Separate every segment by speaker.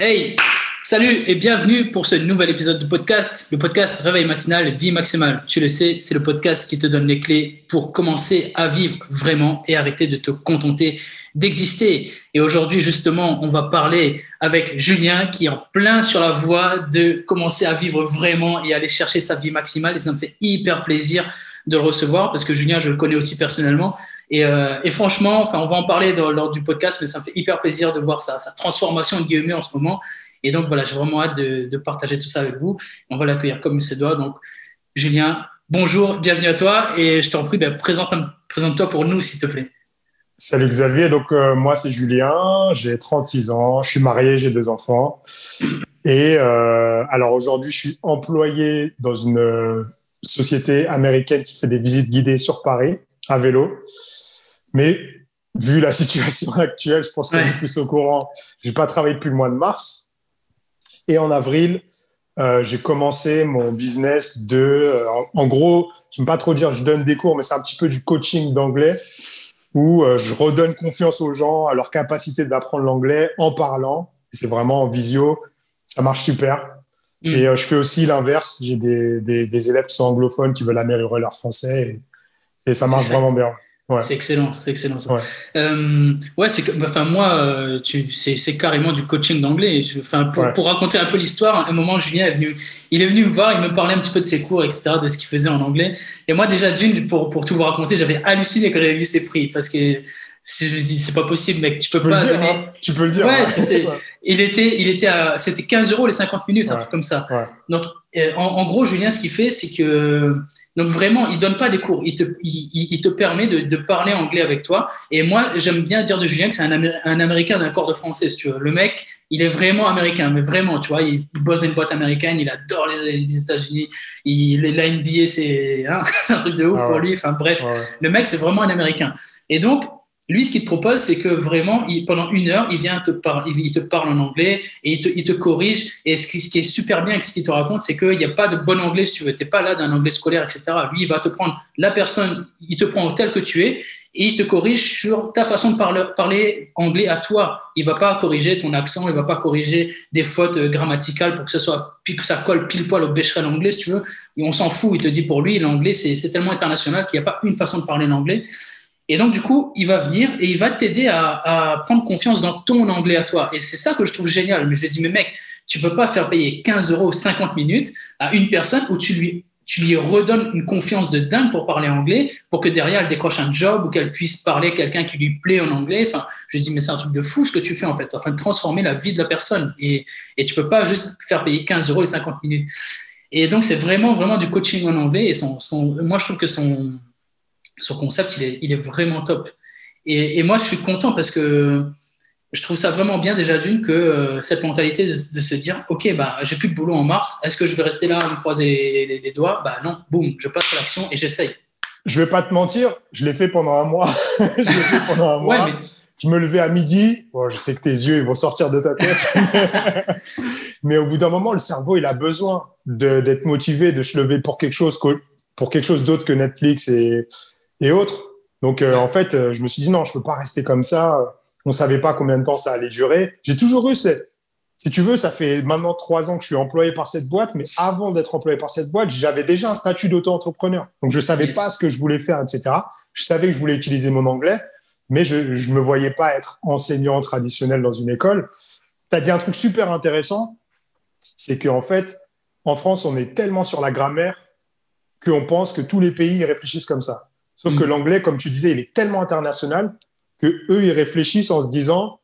Speaker 1: Hey, salut et bienvenue pour ce nouvel épisode de podcast, le podcast Réveil matinal, vie maximale. Tu le sais, c'est le podcast qui te donne les clés pour commencer à vivre vraiment et arrêter de te contenter d'exister. Et aujourd'hui, justement, on va parler avec Julien qui est en plein sur la voie de commencer à vivre vraiment et aller chercher sa vie maximale. Et ça me fait hyper plaisir de le recevoir parce que Julien, je le connais aussi personnellement. Et, euh, et, franchement, enfin, on va en parler lors du podcast, mais ça me fait hyper plaisir de voir sa, transformation guillemets en ce moment. Et donc voilà, j'ai vraiment hâte de, de, partager tout ça avec vous. On va l'accueillir comme il se doit. Donc, Julien, bonjour, bienvenue à toi. Et je t'en prie, ben, présente-toi présente pour nous, s'il te plaît.
Speaker 2: Salut Xavier, donc euh, moi c'est Julien, j'ai 36 ans, je suis marié, j'ai deux enfants. Et euh, alors aujourd'hui, je suis employé dans une société américaine qui fait des visites guidées sur Paris à vélo. Mais vu la situation actuelle, je pense qu'on est tous au courant. J'ai pas travaillé depuis le mois de mars. Et en avril, euh, j'ai commencé mon business de, euh, en, gros, je ne pas trop dire je donne des cours, mais c'est un petit peu du coaching d'anglais où euh, je redonne confiance aux gens à leur capacité d'apprendre l'anglais en parlant. C'est vraiment en visio. Ça marche super. Mm. Et je fais aussi l'inverse. J'ai des, des, des, élèves qui sont anglophones qui veulent améliorer leur français et, et ça marche vraiment bien.
Speaker 1: Ouais. C'est excellent, c'est excellent ça. Ouais, euh, ouais c'est enfin moi, euh, c'est carrément du coaching d'anglais. Enfin pour, ouais. pour, raconter un peu l'histoire, à un moment Julien est venu, il est venu me voir, il me parlait un petit peu de ses cours, etc., de ce qu'il faisait en anglais. Et moi déjà d'une pour pour tout vous raconter, j'avais halluciné quand j'avais vu ses prix parce que je me dis c'est pas possible mec tu peux,
Speaker 2: tu
Speaker 1: pas
Speaker 2: peux
Speaker 1: donner.
Speaker 2: hein. tu peux le dire
Speaker 1: ouais, c'était il était il était à c'était 15 euros les 50 minutes un truc comme ça. Donc en, en, gros Julien ce qu'il fait c'est que donc vraiment il donne pas des cours. Il te il, il te permet de, de, parler anglais avec toi. Et moi j'aime bien dire de Julien que c'est un, Amé un américain d'un corps de français si tu veux. Le mec il est vraiment américain mais vraiment tu vois il bosse dans une boîte américaine il adore les, les États-Unis. Il la NBA c'est hein, un truc de ouf ah pour lui. Enfin bref. Le mec c'est vraiment un américain. Et donc lui, ce qu'il te propose, c'est que vraiment, pendant une heure, il vient te, par, il, te parle en anglais et il te, il te corrige. Et ce qui, ce qui, est super bien avec ce qu'il te raconte, c'est qu'il n'y a pas de bon anglais, si tu veux. Tu n'es pas là d'un anglais scolaire, etc. Lui, il va te prendre la personne, il te prend tel que tu es et il te corrige sur ta façon de parler, parler anglais à toi. Il ne va pas corriger ton accent, il ne va pas corriger des fautes grammaticales pour que, ce soit, ça colle pile poil au bécherel anglais, si tu veux. On s'en fout. Il te dit pour lui, l'anglais, c'est tellement international qu'il n'y a pas une façon de parler l'anglais. Et donc, du coup, il va venir et il va t'aider à, à, prendre confiance dans ton anglais à toi. Et c'est ça que je trouve génial. Mais je dit, mais mec, tu peux pas faire payer 15 euros 50 minutes à une personne où tu lui, redonnes une confiance de dingue pour parler anglais, pour que derrière, elle décroche un job ou qu'elle puisse parler quelqu'un qui lui plaît en anglais. Enfin, je dit, mais c'est un truc de fou ce que tu fais en fait. Tu en train de transformer la vie de la personne. Et, et tu peux pas juste faire payer 15 euros et 50 minutes. Et donc, c'est vraiment, vraiment du coaching en anglais. Et moi, je trouve que son, son concept, il est, il est vraiment top. Et, et, moi, je suis content parce que je trouve ça vraiment bien déjà d'une que euh, cette mentalité de, de, se dire, OK, bah, j'ai plus de boulot en mars, est-ce que je vais rester là à me croiser les, les doigts? Bah non, boum, je passe à l'action et j'essaye.
Speaker 2: Je vais pas te mentir, je l'ai fait pendant un mois. je l'ai fait pendant un mois. Ouais, mais... Je me levais à midi. Bon, je sais que tes yeux ils vont sortir de ta tête. mais au bout d'un moment, le cerveau, il a besoin d'être motivé, de se lever pour quelque chose, pour quelque chose d'autre que Netflix et, et autres. Donc, euh, en fait, euh, je me suis dit non, je peux pas rester comme ça. On savait pas combien de temps ça allait durer. J'ai toujours eu cette, si tu veux, ça fait maintenant trois ans que je suis employé par cette boîte, mais avant d'être employé par cette boîte, j'avais déjà un statut d'auto-entrepreneur. Donc, je savais pas ce que je voulais faire, etc. Je savais que je voulais utiliser mon anglais, mais je ne me voyais pas être enseignant traditionnel dans une école. Tu as dit un truc super intéressant, c'est qu'en fait, en France, on est tellement sur la grammaire qu'on pense que tous les pays réfléchissent comme ça. Sauf mmh. que l'anglais, comme tu disais, il est tellement international que eux, ils réfléchissent en se disant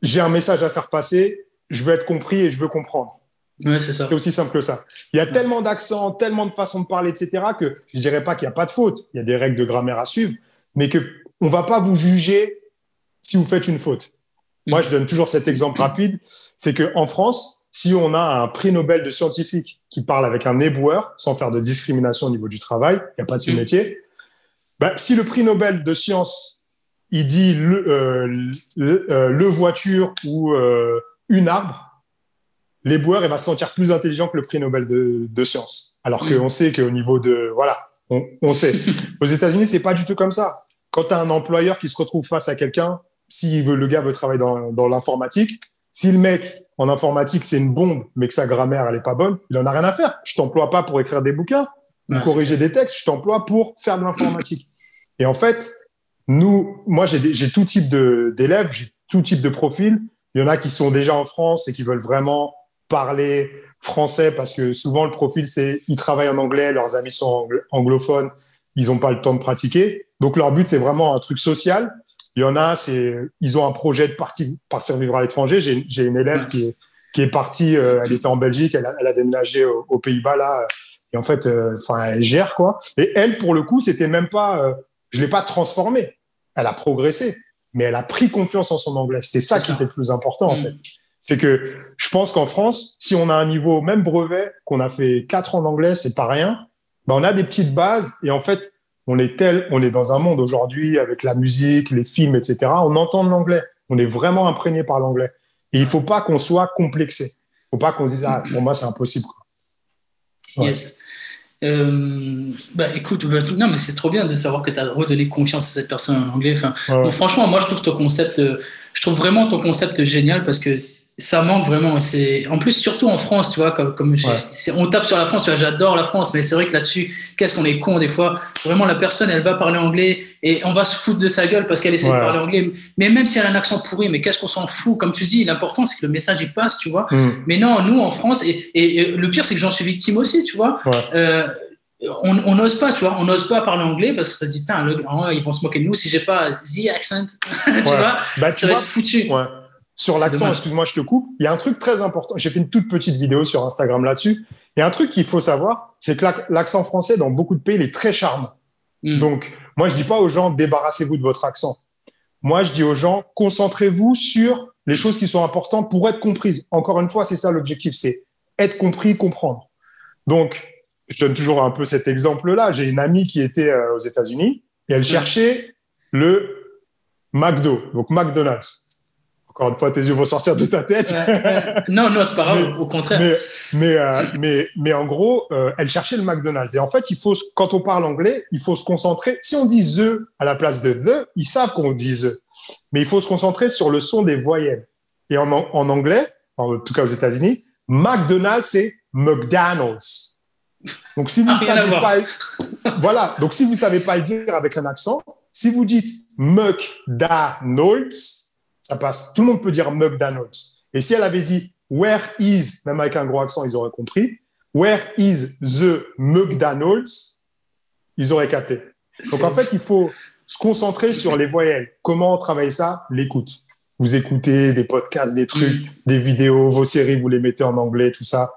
Speaker 2: j'ai un message à faire passer, je veux être compris et je veux comprendre.
Speaker 1: Ouais, c'est ça.
Speaker 2: C'est aussi simple que ça. Il y a ouais. tellement d'accents, tellement de façons de parler, etc., que je dirais pas qu'il n'y a pas de faute. Il y a des règles de grammaire à suivre, mais que on va pas vous juger si vous faites une faute. Mmh. Moi, je donne toujours cet exemple rapide, c'est que en France, si on a un prix Nobel de scientifique qui parle avec un éboueur, sans faire de discrimination au niveau du travail, il n'y a pas de sous-métier, mmh. ben, si le prix Nobel de science, il dit le, euh, le, euh, le, voiture ou euh, une arbre, l'éboueur, il va se sentir plus intelligent que le prix Nobel de, de science. Alors mmh. qu'on sait qu'au niveau de... Voilà, on, on sait. Aux États-Unis, c'est pas du tout comme ça. Quand tu as un employeur qui se retrouve face à quelqu'un si veut, le gars veut travailler dans, dans l'informatique, si le mec en informatique c'est une bombe, mais que sa grammaire elle est pas bonne, il en a rien à faire. Je t'emploie pas pour écrire des bouquins ou corriger des textes, je t'emploie pour faire de l'informatique. Et en fait, nous, moi j'ai tout type d'élèves, j'ai tout type de profil. Il y en a qui sont déjà en France et qui veulent vraiment parler français parce que souvent le profil c'est ils travaillent en anglais, leurs amis sont anglophones, ils n'ont pas le temps de pratiquer. Donc leur but c'est vraiment un truc social. Il y en a, c'est ils ont un projet de partir, partir vivre à l'étranger. J'ai une élève qui est, qui est partie, euh, elle était en Belgique, elle a, elle a déménagé aux, Pays-Bas là, et en fait, euh, enfin elle gère quoi. Et elle pour le coup, c'était même pas, euh, je l'ai pas transformée. Elle a progressé, mais elle a pris confiance en son anglais. C'était ça, qui était le plus important en mm. fait. C'est que je pense qu'en France, si on a un niveau, même brevet, qu'on a fait quatre ans d'anglais, c'est pas rien, ben on a des petites bases et en fait, on est tel, on est dans un monde aujourd'hui avec la musique, les films, etc. On entend l'anglais. On est vraiment imprégné par l'anglais. Et il faut pas qu'on soit complexé. Il faut pas qu'on dise, ah, pour moi, c'est impossible.
Speaker 1: Yes. Euh, bah écoute, bah, non mais c'est trop bien de savoir que tu as redonné confiance à cette personne en anglais. Enfin, franchement, moi je trouve ton concept, euh, je trouve vraiment ton concept génial parce que ça manque vraiment. C'est en plus surtout en France, tu vois, comme, comme on tape sur la France, tu vois, j'adore la France, mais c'est vrai que là-dessus, qu'est-ce qu'on est con des fois. Vraiment, la personne, elle va parler anglais et on va se foutre de sa gueule parce qu'elle essaie de parler anglais. Mais même si elle a un accent pourri, mais qu'est-ce qu'on s'en fout? Comme tu dis, l'important c'est que le message il passe, tu vois. Mm. Mais non, nous en France et, et, le pire c'est que j'en suis victime aussi, tu vois. Euh, on n'ose pas, tu vois, on n'ose pas parler anglais parce que ça dit, ils vont se moquer de nous si j'ai pas the accent, tu vois, bah, ça va être foutu.
Speaker 2: Sur l'accent, excuse-moi, je te coupe. Il y a un truc très important. J'ai fait une toute petite vidéo sur Instagram là-dessus. Il y a un truc qu'il faut savoir, c'est que l'accent français dans beaucoup de pays, il est très charmant. Hmm. Donc, moi, je dis pas aux gens débarrassez-vous de votre accent. Moi, je dis aux gens concentrez-vous sur les choses qui sont importantes pour être comprises. Encore une fois, c'est ça l'objectif, c'est être compris, comprendre. Donc, je donne toujours un peu cet exemple-là. J'ai une amie qui était euh, aux États-Unis et elle cherchait le McDo, donc McDonald's. Encore une fois, tes yeux vont sortir de ta tête.
Speaker 1: non, non, c'est pas grave, au contraire.
Speaker 2: Mais, mais, euh, mais, mais, en gros, euh, elle cherchait le McDonald's. Et en fait, il faut, quand on parle anglais, il faut se concentrer. Si on dit the à la place de the, ils savent qu'on dit the. Mais il faut se concentrer sur le son des voyelles. Et en, en anglais, en tout cas aux États-Unis, McDonald's, c'est McDonald's. Donc si vous ne savez pas, voilà. Donc si vous savez pas le dire avec un accent, si vous dites McDonald's, ça passe. Tout le monde peut dire McDonald's. Et si elle avait dit Where is, même avec un gros accent, ils auraient compris. Where is the McDonald's Ils auraient capté. Donc en fait, il faut se concentrer sur les voyelles. Comment travailler ça? L'écoute. Vous écoutez des podcasts, des trucs, mm. des vidéos, vos séries, vous les mettez en anglais, tout ça.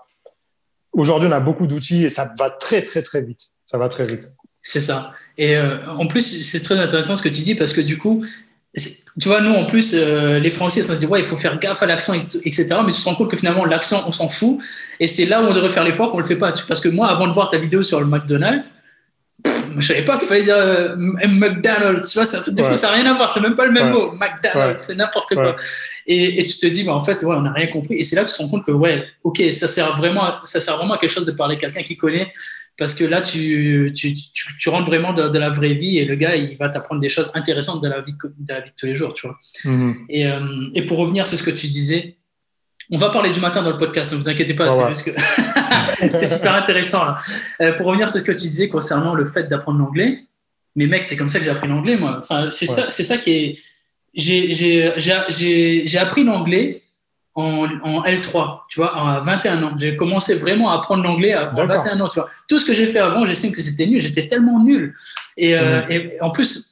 Speaker 2: Aujourd'hui, on a beaucoup d'outils et ça va très, très, très vite. Ça va très vite.
Speaker 1: C'est ça. Et euh, en plus, c'est très intéressant ce que tu dis parce que du coup, tu vois, nous, en plus, euh, les Français, on se dit, ouais, il faut faire gaffe à l'accent, etc. Mais tu te rends compte que finalement, l'accent, on s'en fout. Et c'est là où on devrait faire l'effort qu'on ne le fait pas. Parce que moi, avant de voir ta vidéo sur le McDonald's, je ne savais pas qu'il fallait dire euh, McDonald's. Tu vois, c'est un truc de fou, ça n'a rien à voir. C'est même pas le même mot. McDonald's, c'est n'importe quoi. Et, et, tu te dis, bah, en fait, ouais, on n'a rien compris. Et c'est là que tu te rends compte que, ouais, ok, ça sert vraiment, ça sert vraiment à quelque chose de parler à quelqu'un qui connaît parce que là, tu, tu, tu, rentres vraiment de, la vraie vie et le gars, il va t'apprendre des choses intéressantes de la vie de, la vie de tous les jours, tu vois. Mm-hmm. Et, euh, et, pour revenir sur ce que tu disais, on va parler du matin dans le podcast, ne vous inquiétez pas, c'est que super intéressant. Euh, pour revenir sur ce que tu disais concernant le fait d'apprendre l'anglais, mais mec, c'est comme ça que j'ai appris l'anglais, moi. Enfin, c'est ça, c'est ça qui est. J'ai appris l'anglais en, L3, tu vois, à 21 ans. J'ai commencé vraiment à apprendre l'anglais à, 21 ans, tu vois. Tout ce que j'ai fait avant, j'estime que c'était nul. J'étais tellement nul. Et, euh, et, en plus,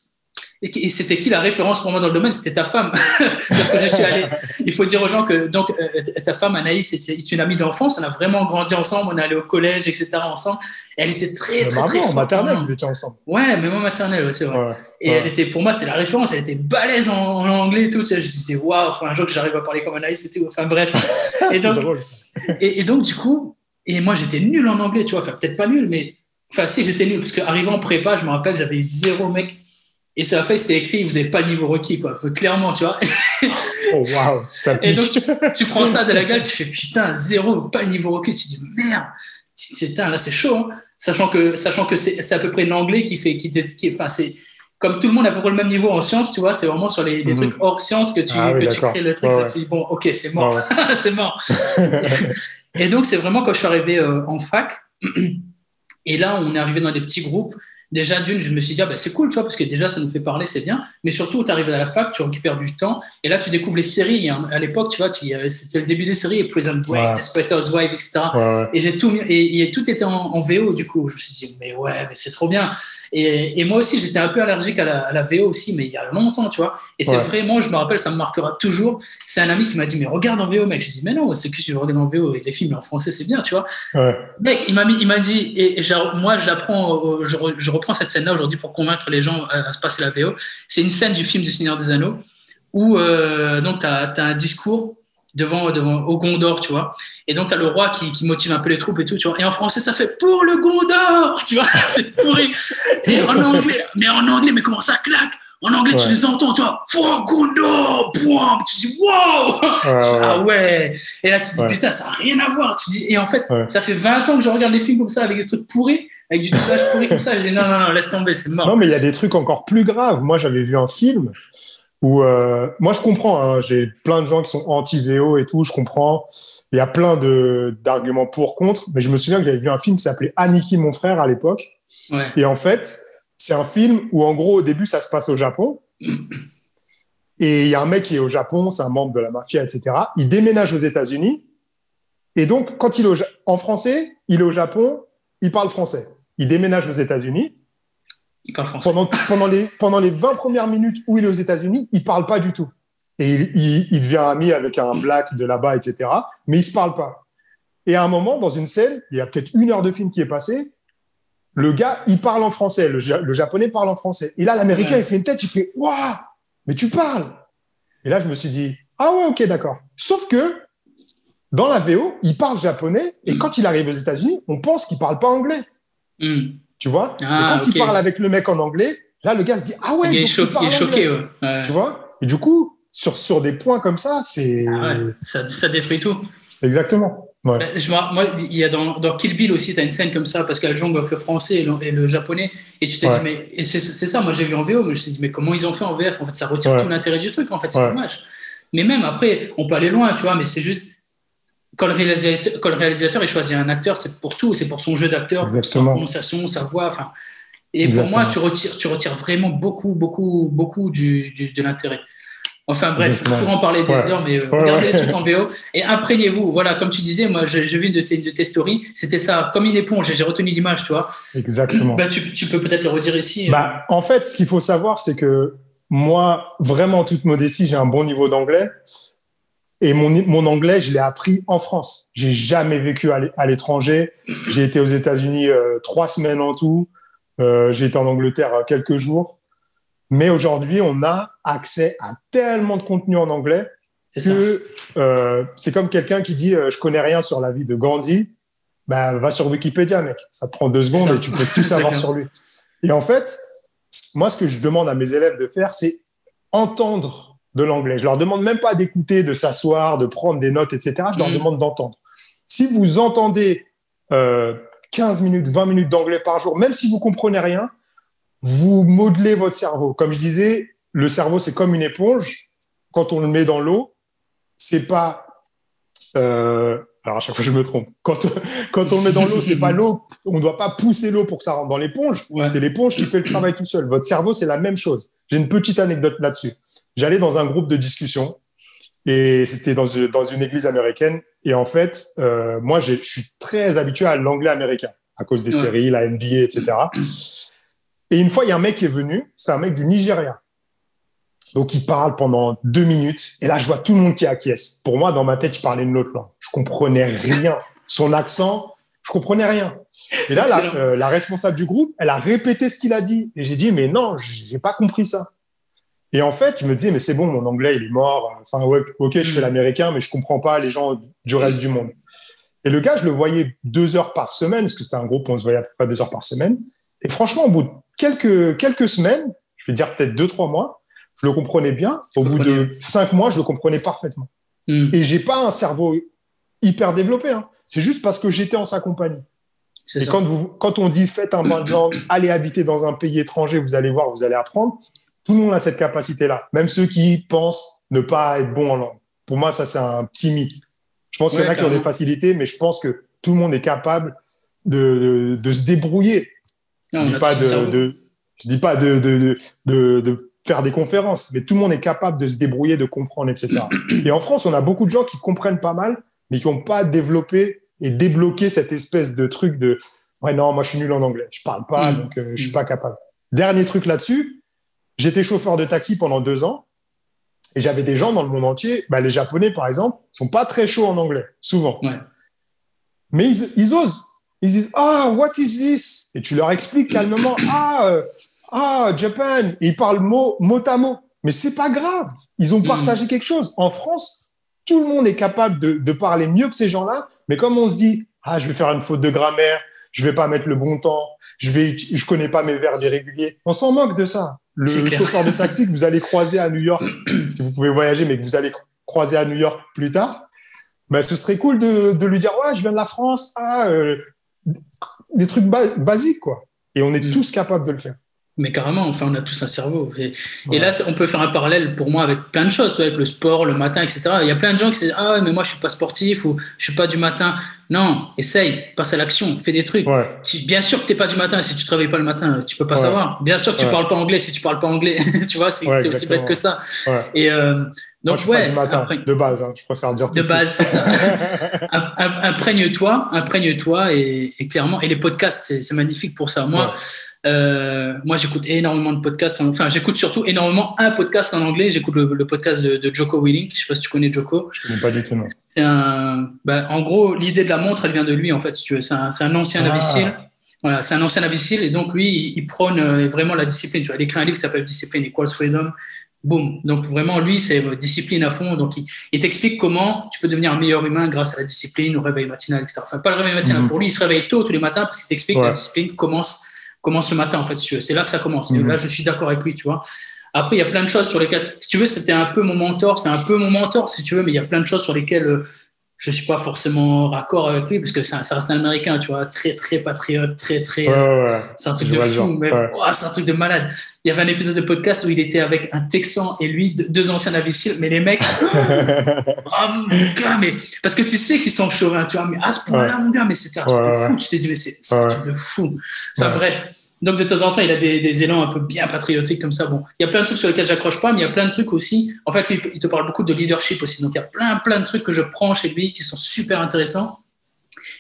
Speaker 1: et c'était qui la référence pour moi dans le domaine? C'était ta femme. Parce que je suis allé. Il faut dire aux gens que donc, euh, ta femme, Anaïs, est une amie d'enfance. On a vraiment grandi ensemble. On est allé au collège, etc. ensemble. elle était très, très, très,
Speaker 2: En maternelle, vous étiez ensemble.
Speaker 1: Ouais, même en maternelle, c'est vrai. et elle était, pour moi, c'est la référence. Elle était balèze en, anglais et tout. Tu sais, je me disais, waouh, un jour que j'arrive à parler comme Anaïs et tout. Enfin, bref. et, donc, drôle, et, et, donc, du coup, et moi, j'étais nul en anglais, tu vois. Enfin, peut-être pas nul, mais. Enfin, si, j'étais nul. Parce qu'arrivant en prépa, je me rappelle, j'avais zéro mec et sur la feuille, c'était écrit, vous n'avez pas le niveau requis, quoi. clairement, tu vois.
Speaker 2: oh, waouh, ça pique.
Speaker 1: Et donc, tu, prends ça de la gueule, tu fais, putain, zéro, pas le niveau requis. Tu te dis, merde, putain, là, c'est chaud. Hein. Sachant que, sachant que c'est à peu près l'anglais qui fait, qui, qui enfin, c'est, comme tout le monde a pour le même niveau en sciences, tu vois, c'est vraiment sur les, trucs hors sciences que tu, ah que tu crées le truc. tu dis, bon, ok, c'est mort. c'est mort. et donc, c'est vraiment quand je suis arrivé en fac. Et là, on est arrivé dans des petits groupes déjà d'une, je me suis dit, ah, bah, c'est cool, tu vois, parce que déjà, ça nous fait parler, c'est bien. Mais surtout, tu arrives à la fac, tu récupères du temps. Et là, tu découvres les séries. Hein. À l'époque, tu vois, c'était le début des séries, Prison Break, Desperate Wife, etc. Et j'ai tout, et, tout était en, VO, du coup. Je me suis dit, mais ouais, mais c'est trop bien. Et, moi aussi, j'étais un peu allergique à la, VO aussi, mais il y a longtemps, tu vois. Et c'est vraiment, je me rappelle, ça me marquera toujours. C'est un ami qui m'a dit, mais regarde en VO, mec. Je dis, mais non, c'est que tu regardes en VO et les films en français, c'est bien, tu vois. Mec, il m'a dit, et, moi, j'apprends, je, je reprends cette scène-là aujourd'hui pour convaincre les gens à, se passer la VO. C'est une scène du film du Seigneur des Anneaux où euh, tu as, un discours devant, devant au Gondor, tu vois. Et donc, tu as le roi qui, motive un peu les troupes et tout, tu vois. Et en français, ça fait pour le Gondor, tu vois. c'est pourri. Et en anglais, mais en anglais, mais comment ça claque? En anglais, tu les entends, tu vois, For Gondor, tu dis, wow! Ah ouais! Et là, tu te dis, putain, ça n'a rien à voir. Tu dis, et en fait, ça fait 20 ans que je regarde des films comme ça avec des trucs pourris avec du doublage pourri comme ça. Je dis non, non, non, laisse tomber, c'est mort.
Speaker 2: Non, mais il y a des trucs encore plus graves. Moi, j'avais vu un film où, euh, moi, je comprends, hein, j'ai plein de gens qui sont anti-VO et tout, je comprends. Il y a plein d'arguments pour, contre, mais je me souviens que j'avais vu un film qui s'appelait Aniki, mon frère, à l'époque. Ouais. Et en fait, c'est un film où, en gros, au début, ça se passe au Japon. Et il y a un mec qui est au Japon, c'est un membre de la mafia, etc. Il déménage aux États-Unis. Et donc, quand il est en français, il est au Japon, il parle français il déménage aux États-Unis.
Speaker 1: Il parle français.
Speaker 2: Pendant, pendant, les, pendant les 20 premières minutes où il est aux États-Unis, il parle pas du tout. Et il, devient ami avec un black de là-bas, etc. Mais il se parle pas. Et à un moment, dans une scène, il y a peut-être une heure de film qui est passé, le gars, il parle en français, le, japonais parle en français. Et là, l'américain, il fait une tête, il fait Waouh, mais tu parles Et là, je me suis dit Ah ouais, ok, d'accord. Sauf que dans la VO, il parle japonais, et quand il arrive aux États-Unis, on pense qu'il parle pas anglais. Hmm. Tu vois? Ah, Et quand il parle avec le mec en anglais, là, le gars se dit Ah ouais,
Speaker 1: il est, choqué.
Speaker 2: Tu vois? Et du coup, sur, sur des points comme ça, c'est.
Speaker 1: Ah ça, ça, détruit tout.
Speaker 2: Exactement.
Speaker 1: Ouais. Je, moi, il y a dans, dans Kill Bill aussi, tu as une scène comme ça, parce qu'elle jongle le français et le, japonais. Et tu t'es dit, mais c'est ça, moi j'ai vu en VO, mais je me suis dit, mais comment ils ont fait en VF En fait, ça retire tout l'intérêt du truc, en fait, c'est dommage. Mais même après, on peut aller loin, tu vois, mais c'est juste quand le réalisateur, quand le réalisateur il choisit un acteur, c'est pour tout, c'est pour son jeu d'acteur, sa prononciation, sa voix. Enfin, et pour moi, tu retires, tu retires vraiment beaucoup, beaucoup, beaucoup du, de l'intérêt. Enfin bref, pour en parler des heures, mais euh, regardez les trucs en VO et imprégnez-vous. Voilà, comme tu disais, moi j'ai vu de tes, de tes stories, c'était ça, comme une éponge, j'ai retenu l'image, tu vois.
Speaker 2: Exactement.
Speaker 1: Bah, tu, tu, peux peut-être le redire ici.
Speaker 2: Bah, en fait, ce qu'il faut savoir, c'est que moi, vraiment, toute modestie, j'ai un bon niveau d'anglais. Et mon, mon anglais, je l'ai appris en France. J'ai jamais vécu à l'étranger. J'ai été aux États-Unis euh, trois semaines en tout. Euh, j'ai été en Angleterre euh, quelques jours. Mais aujourd'hui, on a accès à tellement de contenu en anglais que euh, c'est comme quelqu'un qui dit euh, je connais rien sur la vie de Gandhi. Ben, va sur Wikipédia, mec. Ça te prend deux secondes et tu peux tout savoir sur lui. Et en fait, moi, ce que je demande à mes élèves de faire, c'est entendre de l'anglais. Je leur demande même pas d'écouter, de s'asseoir, de prendre des notes, etc. Je leur mm. demande d'entendre. Si vous entendez 15 euh, minutes, 20 minutes d'anglais par jour, même si vous comprenez rien, vous modelez votre cerveau. Comme je disais, le cerveau, c'est comme une éponge. Quand on le met dans l'eau, c'est pas. Euh, alors à chaque fois je me trompe. Quand, quand on le met dans l'eau, c'est pas l'eau. On ne doit pas pousser l'eau pour que ça rentre dans l'éponge. C'est l'éponge qui fait le travail tout seul. Votre cerveau, c'est la même chose. J'ai une petite anecdote là-dessus. J'allais dans un groupe de discussion et c'était dans, dans, une église américaine. Et en fait, euh, moi, je suis très habitué à l'anglais américain à cause des séries, la NBA, etc. Et une fois, il y a un mec qui est venu, c'est un mec du Nigeria. Donc, il parle pendant deux minutes. Et là, je vois tout le monde qui acquiesce. Pour moi, dans ma tête, je parlais une autre langue. Je comprenais rien. Son accent, je comprenais rien. Et là, euh, la, responsable du groupe, elle a répété ce qu'il a dit. Et j'ai dit, mais non, j'ai pas compris ça. Et en fait, je me disais, mais c'est bon, mon anglais, il est mort. Enfin, ok, je fais mm. l'américain, mais je comprends pas les gens du reste du monde. Et le gars, je le voyais deux heures par semaine, parce que c'était un groupe où on se voyait à peu près deux heures par semaine. Et franchement, au bout de quelques, quelques semaines, je vais dire peut-être deux, trois mois, je le comprenais bien. Au bout de cinq mois, je le comprenais parfaitement. Mm. Et j'ai pas un cerveau hyper développé. Hein. C'est juste parce que j'étais en sa compagnie. Et quand, vous, quand on dit faites un langue, allez habiter dans un pays étranger, vous allez voir, vous allez apprendre, tout le monde a cette capacité-là. Même ceux qui pensent ne pas être bons en langue. Pour moi, ça, c'est un petit mythe. Je pense qu'il y en a qui ont des facilités, mais je pense que tout le monde est capable de, de, se débrouiller. je ne dis, pas de, dis pas de, de, faire des conférences, mais tout le monde est capable de se débrouiller, de comprendre, etc. Et en France, on a beaucoup de gens qui comprennent pas mal, mais qui n'ont pas développé et débloqué cette espèce de truc de ouais non moi je suis nul en anglais. Je parle pas mm. donc je euh, je suis pas capable. Dernier truc là-dessus j'étais chauffeur de taxi pendant deux ans et j'avais des gens dans le monde entier bah, les japonais par exemple sont pas très chauds en anglais souvent. Mais ils, osent. Ils disent ah what is this? Et tu leur expliques calmement ah euh, ah Japan! Ils parlent mot mot à mot. Mais c'est pas grave. Ils ont mm. partagé quelque chose. En France tout le monde est capable de, parler mieux que ces gens-là, mais comme on se dit, ah, je vais faire une faute de grammaire, je vais pas mettre le bon temps, je vais, je connais pas mes verbes irréguliers. On s'en moque de ça. Le, chauffeur de taxi que vous allez croiser à New York, si vous pouvez voyager, mais que vous allez croiser à New York plus tard, ben, ce serait cool de, lui dire, ouais, je viens de la France, ah, euh, des trucs basiques, quoi. Et on est mm. tous capables de le faire.
Speaker 1: Mais carrément, enfin, on a tous un cerveau. Et, là, on peut faire un parallèle pour moi avec plein de choses, toi, avec le sport, le matin, etc. Il y a plein de gens qui se disent Ah, mais moi, je suis pas sportif ou je suis pas du matin. Non, essaye, passe à l'action, fais des trucs. bien sûr que tu n'es pas du matin. Si tu ne travailles pas le matin, tu peux pas savoir. Bien sûr que tu ne parles pas anglais si tu parles pas anglais. tu vois, c'est aussi bête que ça. Et euh, donc,
Speaker 2: Moi, je suis du matin, de base. Hein, je préfère dire
Speaker 1: De base, c'est ça. imprègne-toi, imprègne-toi et, et, clairement. Et les podcasts, c'est magnifique pour ça. Moi, euh, moi, j'écoute énormément de podcasts. Enfin, j'écoute surtout énormément un podcast en anglais. J'écoute le, podcast de, Joko Willing. Je sais pas si tu connais Joko.
Speaker 2: Je connais pas du tout, non.
Speaker 1: Un, bah, en gros, l'idée de la montre, elle vient de lui, en fait, si tu veux. C'est un, un, ancien ah. imbécile. Voilà, c'est un ancien imbécile. Et donc, lui, il, prône euh, vraiment la discipline. Tu vois, il écrit un livre qui s'appelle Discipline Equals Freedom. Boum. Donc, vraiment, lui, c'est discipline à fond. Donc, il, t'explique comment tu peux devenir un meilleur humain grâce à la discipline, au réveil matinal, etc. Enfin, pas le réveil matinal. Mhm. Pour lui, il se réveille tôt tous les matins parce qu'il t'explique que la discipline commence commence le matin, en fait, C'est là que ça commence. Et mhm. là, je suis d'accord avec lui, tu vois. Après, il y a plein de choses sur lesquelles, si tu veux, c'était un peu mon mentor, c'est un peu mon mentor, si tu veux, mais il y a plein de choses sur lesquelles euh, je suis pas forcément raccord avec lui parce que ça, ça, reste un américain, tu vois, très très patriote, très très. c'est un truc de fou, mais c'est un truc de malade. Il y avait un épisode de podcast où il était avec un Texan et lui, deux anciens imbéciles, mais les mecs, oh mon gars, mais parce que tu sais qu'ils sont chauvins, tu vois, mais à ce point-là, mon gars, mais c'était un truc de fou. Tu t'es dit, mais c'est un truc de fou. Enfin bref. Donc de temps en temps, il a des, des, élans un peu bien patriotiques comme ça. Bon, il y a plein de trucs sur lesquels j'accroche pas, mais il y a plein de trucs aussi. En fait, lui, il te parle beaucoup de leadership aussi. Donc il y a plein, plein de trucs que je prends chez lui qui sont super intéressants.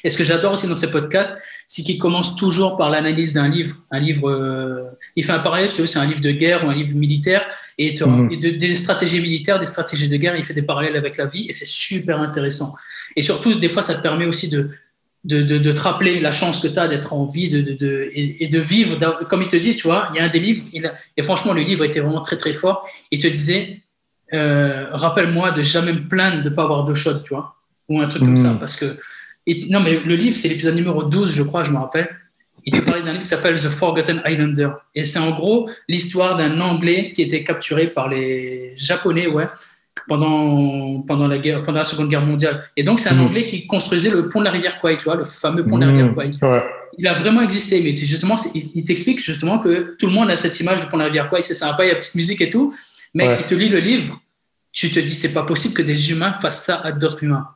Speaker 1: Et ce que j'adore aussi dans ses podcasts, c'est qu'il commence toujours par l'analyse d'un livre. Un livre, euh, il fait un parallèle, c'est un livre de guerre ou un livre militaire, et, mhm. des stratégies militaires, des stratégies de guerre, il fait des parallèles avec la vie, et c'est super intéressant. Et surtout, des fois, ça te permet aussi de, de, de, te rappeler la chance que tu as d'être en vie de, de, et, de vivre. Comme il te dit, tu vois, il y a un des livres, il et franchement, le livre était vraiment très, très fort. Il te disait, euh, rappelle-moi de jamais me plaindre de ne pas avoir de shot, tu vois, ou un truc comme ça. Hmm. Parce que, non, mais le livre, c'est l'épisode numéro 12, je crois, je me rappelle. Il te parlait d'un livre qui s'appelle The Forgotten Islander. Et c'est en gros l'histoire d'un Anglais qui était capturé par les Japonais, ouais, pendant, pendant, la guerre, pendant la Seconde Guerre mondiale. Et donc, c'est un hmm. Anglais qui construisait le pont de la rivière Kwai, tu vois, le fameux pont de la rivière Kwai. Hmm. Il a vraiment existé, mais justement, il, t'explique justement que tout le monde a cette image du pont de la rivière Kwai, c'est sympa, il y a petite musique et tout, mais il te lit le livre, tu te dis, c'est pas possible que des humains fassent ça à d'autres humains.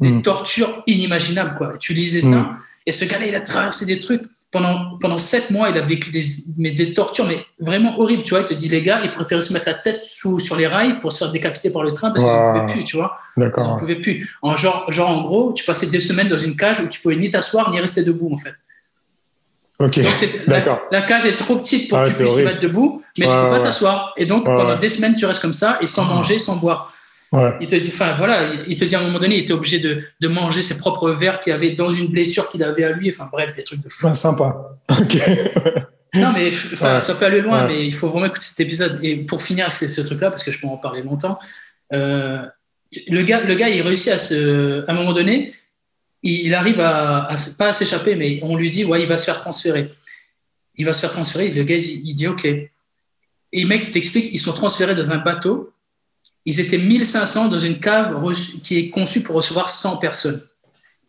Speaker 1: Des hmm. tortures inimaginables, quoi. Tu lisais ça, et ce gars-là, il a traversé des trucs pendant, pendant sept mois, il a vécu des, mais des tortures, mais vraiment horribles. Tu vois, il te dit, les gars, ils préféraient se mettre la tête sous, sur les rails pour se faire décapiter par le train parce qu'ils ne pouvaient plus, tu vois. D'accord. Ils ne pouvaient plus. En genre, genre, en gros, tu passais des semaines dans une cage où tu pouvais ni t'asseoir ni rester debout, en fait.
Speaker 2: Ok.
Speaker 1: D'accord. La, cage est trop petite pour que tu puisses te mettre debout, mais tu ne peux pas t'asseoir. Et donc, pendant des semaines, tu restes comme ça et sans ah. manger, sans boire. Il te dit, enfin voilà, il te dit à un moment donné, il était obligé de, de manger ses propres verres qu'il avait dans une blessure qu'il avait à lui. Enfin bref, des trucs de fou.
Speaker 2: sympa.
Speaker 1: non mais ça peut aller loin, mais il faut vraiment écouter cet épisode. Et pour finir ce, ce truc-là, parce que je peux en parler longtemps, euh, le gars, le gars, il réussit à se, à un moment donné, il, arrive à, pas à s'échapper, mais on lui dit, ouais, il va se faire transférer. Il va se faire transférer. Le gars, il, il dit, ok. Et le mec, il t'explique, ils sont transférés dans un bateau ils étaient 1500 dans une cave qui est conçue pour recevoir 100 personnes.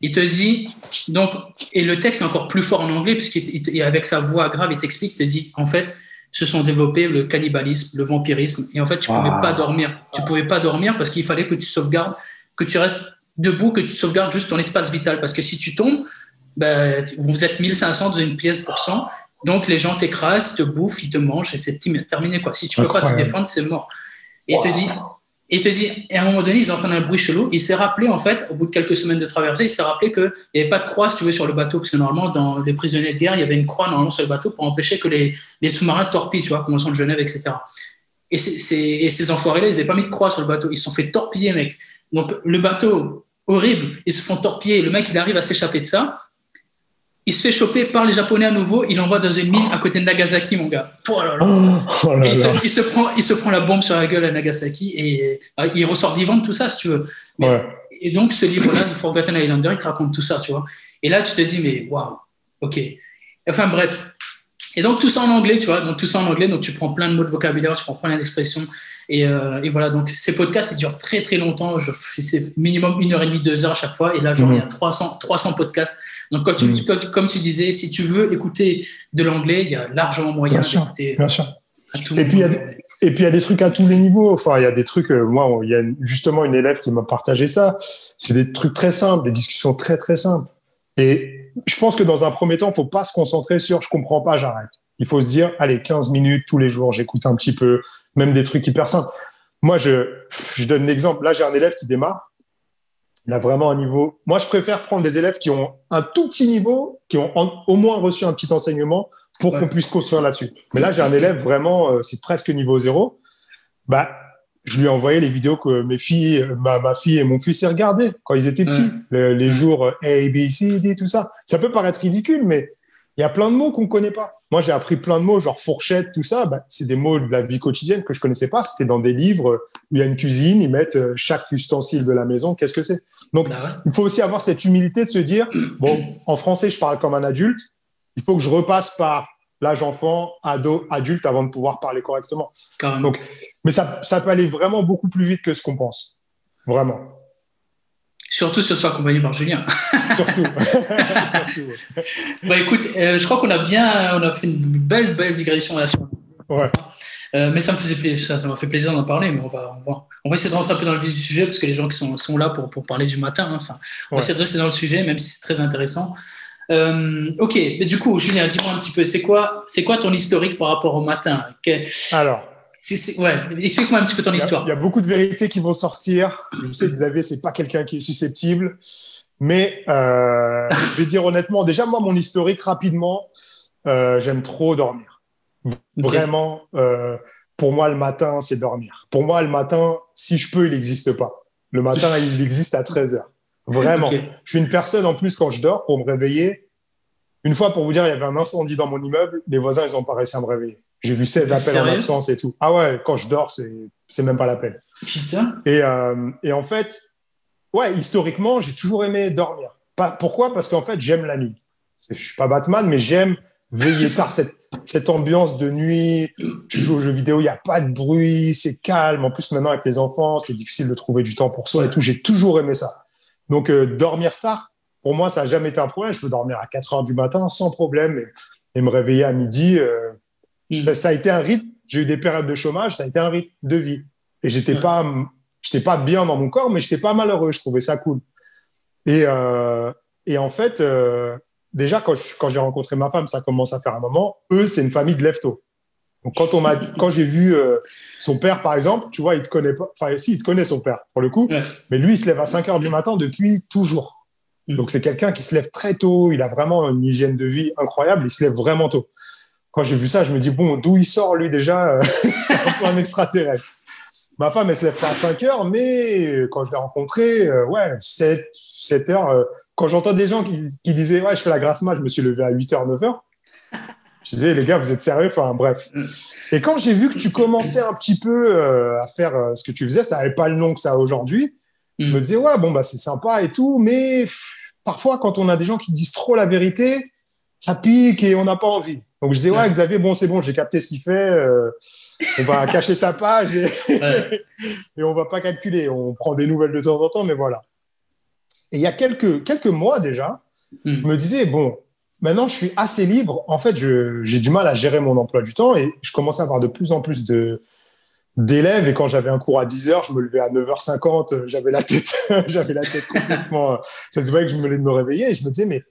Speaker 1: Il te dit, donc, et le texte est encore plus fort en anglais, puisqu'avec sa voix grave, il t'explique, il te dit, en fait, se sont développés le cannibalisme, le vampirisme, et en fait, tu ne pouvais pas dormir. Tu pouvais pas dormir parce qu'il fallait que tu sauvegardes, que tu restes debout, que tu sauvegardes juste ton espace vital, parce que si tu tombes, ben, vous êtes 1500 dans une pièce pour cent, donc les gens t'écrasent, te bouffent, ils te mangent, et c'est terminé. Quoi. Si tu ne peux pas te défendre, c'est mort. Et il te dit, et te dit, et à un moment donné, ils entendent un bruit chelou. Il s'est rappelé, en fait, au bout de quelques semaines de traversée, il s'est rappelé qu'il n'y avait pas de croix, si tu veux, sur le bateau. Parce que normalement, dans les prisonniers de guerre, il y avait une croix normalement sur le bateau pour empêcher que les, les sous-marins torpillent, tu vois, comme au de Genève, etc. Et, et ces enfoirés-là, ils n'avaient pas mis de croix sur le bateau. Ils se sont fait torpiller, mec. Donc, le bateau, horrible, ils se font torpiller. Le mec, il arrive à s'échapper de ça il se fait choper par les Japonais à nouveau, il envoie dans une mine à côté de Nagasaki, mon gars. Oh là là. Oh il, se, prend, il se prend la bombe sur la gueule à Nagasaki et euh, il ressort vivant de tout ça, si tu veux. Et donc, ce livre-là, Forgotten Islander, il te raconte tout ça, tu vois. Et là, tu te dis, mais waouh, ok. Enfin, bref. Et donc, tout ça en anglais, tu vois. Donc, tout ça en anglais, donc tu prends plein de mots de vocabulaire, tu prends plein d'expressions. Et, euh, et, voilà, donc ces podcasts, ils durent très très longtemps. C'est minimum une heure et demie, deux heures à chaque fois. Et là, j'en ai 300, 300 podcasts donc, quand tu, mm. comme tu disais, si tu veux écouter de l'anglais, il y a largement moyen d'écouter.
Speaker 2: Bien sûr. et, puis, il y a des, et puis, il y a des trucs à tous les niveaux. Enfin, il y a des trucs, euh, moi, il y a justement une élève qui m'a partagé ça. C'est des trucs très simples, des discussions très, très simples. Et je pense que dans un premier temps, il faut pas se concentrer sur je comprends pas, j'arrête. Il faut se dire, allez, 15 minutes tous les jours, j'écoute un petit peu, même des trucs hyper simples. Moi, je, je donne l'exemple. Là, j'ai un élève qui démarre il a vraiment un niveau. Moi, je préfère prendre des élèves qui ont un tout petit niveau, qui ont au moins reçu un petit enseignement pour qu'on puisse construire là-dessus. Mais là, j'ai un élève vraiment, euh, c'est presque niveau zéro. Bah, je lui ai envoyé les vidéos que mes filles, ma, ma fille et mon fils aient regardées quand ils étaient petits, les, jours A, B, C, D, tout ça. Ça peut paraître ridicule, mais il y a plein de mots qu'on ne connaît pas. Moi, j'ai appris plein de mots, genre fourchette, tout ça. Bah, c'est des mots de la vie quotidienne que je connaissais pas. C'était dans des livres où il y a une cuisine, ils mettent euh, chaque ustensile de la maison. Qu'est-ce que c'est? Donc, bah il faut aussi avoir cette humilité de se dire bon, en français, je parle comme un adulte. Il faut que je repasse par l'âge enfant, ado, adulte avant de pouvoir parler correctement. Donc, mais ça, ça peut aller vraiment beaucoup plus vite que ce qu'on pense. Vraiment.
Speaker 1: Surtout si on soit accompagné par Julien.
Speaker 2: Surtout.
Speaker 1: bah écoute, euh, je crois qu'on a bien, on a fait une belle, belle digression là-dessus.
Speaker 2: Ouais.
Speaker 1: Euh, mais ça me faisait ça, ça m'a fait plaisir d'en parler, mais on va, on va, on va essayer de rentrer un peu dans le vif du sujet parce que les gens qui sont, sont là pour, pour parler du matin, hein, enfin, on va essayer de rester dans le sujet, même si c'est très intéressant. Euh, ok, mais du coup, Julien, dis-moi un petit peu, c'est quoi, c'est quoi ton historique par rapport au matin?
Speaker 2: Alors,
Speaker 1: ouais, explique-moi un petit peu ton histoire.
Speaker 2: Il y, a beaucoup de vérités qui vont sortir. Je sais que Xavier, c'est pas quelqu'un qui est susceptible, mais euh, je vais dire honnêtement, déjà moi, mon historique rapidement, euh, j'aime trop dormir. Vraiment, euh, pour moi, le matin, c'est dormir. Pour moi, le matin, si je peux, il n'existe pas. Le matin, il existe à 13 heures. Vraiment. Je suis une personne, en plus, quand je dors, pour me réveiller. Une fois, pour vous dire, il y avait un incendie dans mon immeuble. Les voisins, ils ont pas réussi à me réveiller. J'ai vu 16 appels en absence et tout. Ah ouais, quand je dors, c'est, c'est même pas la peine.
Speaker 1: Putain.
Speaker 2: Et, euh, et en fait, ouais, historiquement, j'ai toujours aimé dormir. Pas, pourquoi? Parce qu'en fait, j'aime la nuit. Je suis pas Batman, mais j'aime veiller tard, cette, cette ambiance de nuit. Tu joues aux jeux vidéo, il n'y a pas de bruit, c'est calme. En plus, maintenant, avec les enfants, c'est difficile de trouver du temps pour soi et tout. J'ai toujours aimé ça. Donc, euh, dormir tard, pour moi, ça n'a jamais été un problème. Je peux dormir à 4 heures du matin sans problème et, me réveiller à midi. Euh, Mm. Ça, a été un rythme. J'ai eu des périodes de chômage, ça a été un rythme de vie. Et j'étais n'étais pas, j'étais pas bien dans mon corps, mais j'étais pas malheureux. Je trouvais ça cool. Et, euh, et en fait, déjà quand, quand j'ai rencontré ma femme, ça commence à faire un moment. Eux, c'est une famille de lefto. Donc quand on m'a, quand j'ai vu euh, son père, par exemple, tu vois, il te connaît pas. Enfin, si, il te connaît son père pour le coup. Mais lui, il se lève à 5 heures du matin depuis toujours. Mm. Donc c'est quelqu'un qui se lève très tôt. Il a vraiment une hygiène de vie incroyable. Il se lève vraiment tôt quand j'ai vu ça, je me dis, bon, d'où il sort, lui, déjà euh, C'est un peu un extraterrestre. Ma femme, elle se lève pas à 5 heures, mais quand je l'ai rencontré, euh, ouais, 7, 7 heures. Euh, quand j'entends des gens qui, disaient, ouais, je fais la grasse mat, je me suis levé à 8 heures, 9 heures. Je disais, les gars, vous êtes sérieux? Enfin, bref. Mm. Et quand j'ai vu que tu commençais un petit peu à faire ce que tu faisais, ça n'avait pas le nom que ça a aujourd'hui, je me mm. disais, ouais, bon, bah, c'est sympa et tout, mais parfois, quand on a des gens qui disent trop la vérité, ça pique et on n'a pas envie. Donc je disais, ouais, Xavier, bon, c'est bon, j'ai capté ce qu'il fait. Euh, on va cacher sa page et, et on va pas calculer. On prend des nouvelles de temps en temps, mais voilà. Et il y a quelques, quelques mois déjà, hmm. je me disais, bon, maintenant je suis assez libre. En fait, j'ai du mal à gérer mon emploi du temps et je commençais à avoir de plus en plus de d'élèves et quand j'avais un cours à 10h, je me levais à 9h50, j'avais la tête j'avais la tête complètement ça se voyait que je me de me réveiller et je me disais mais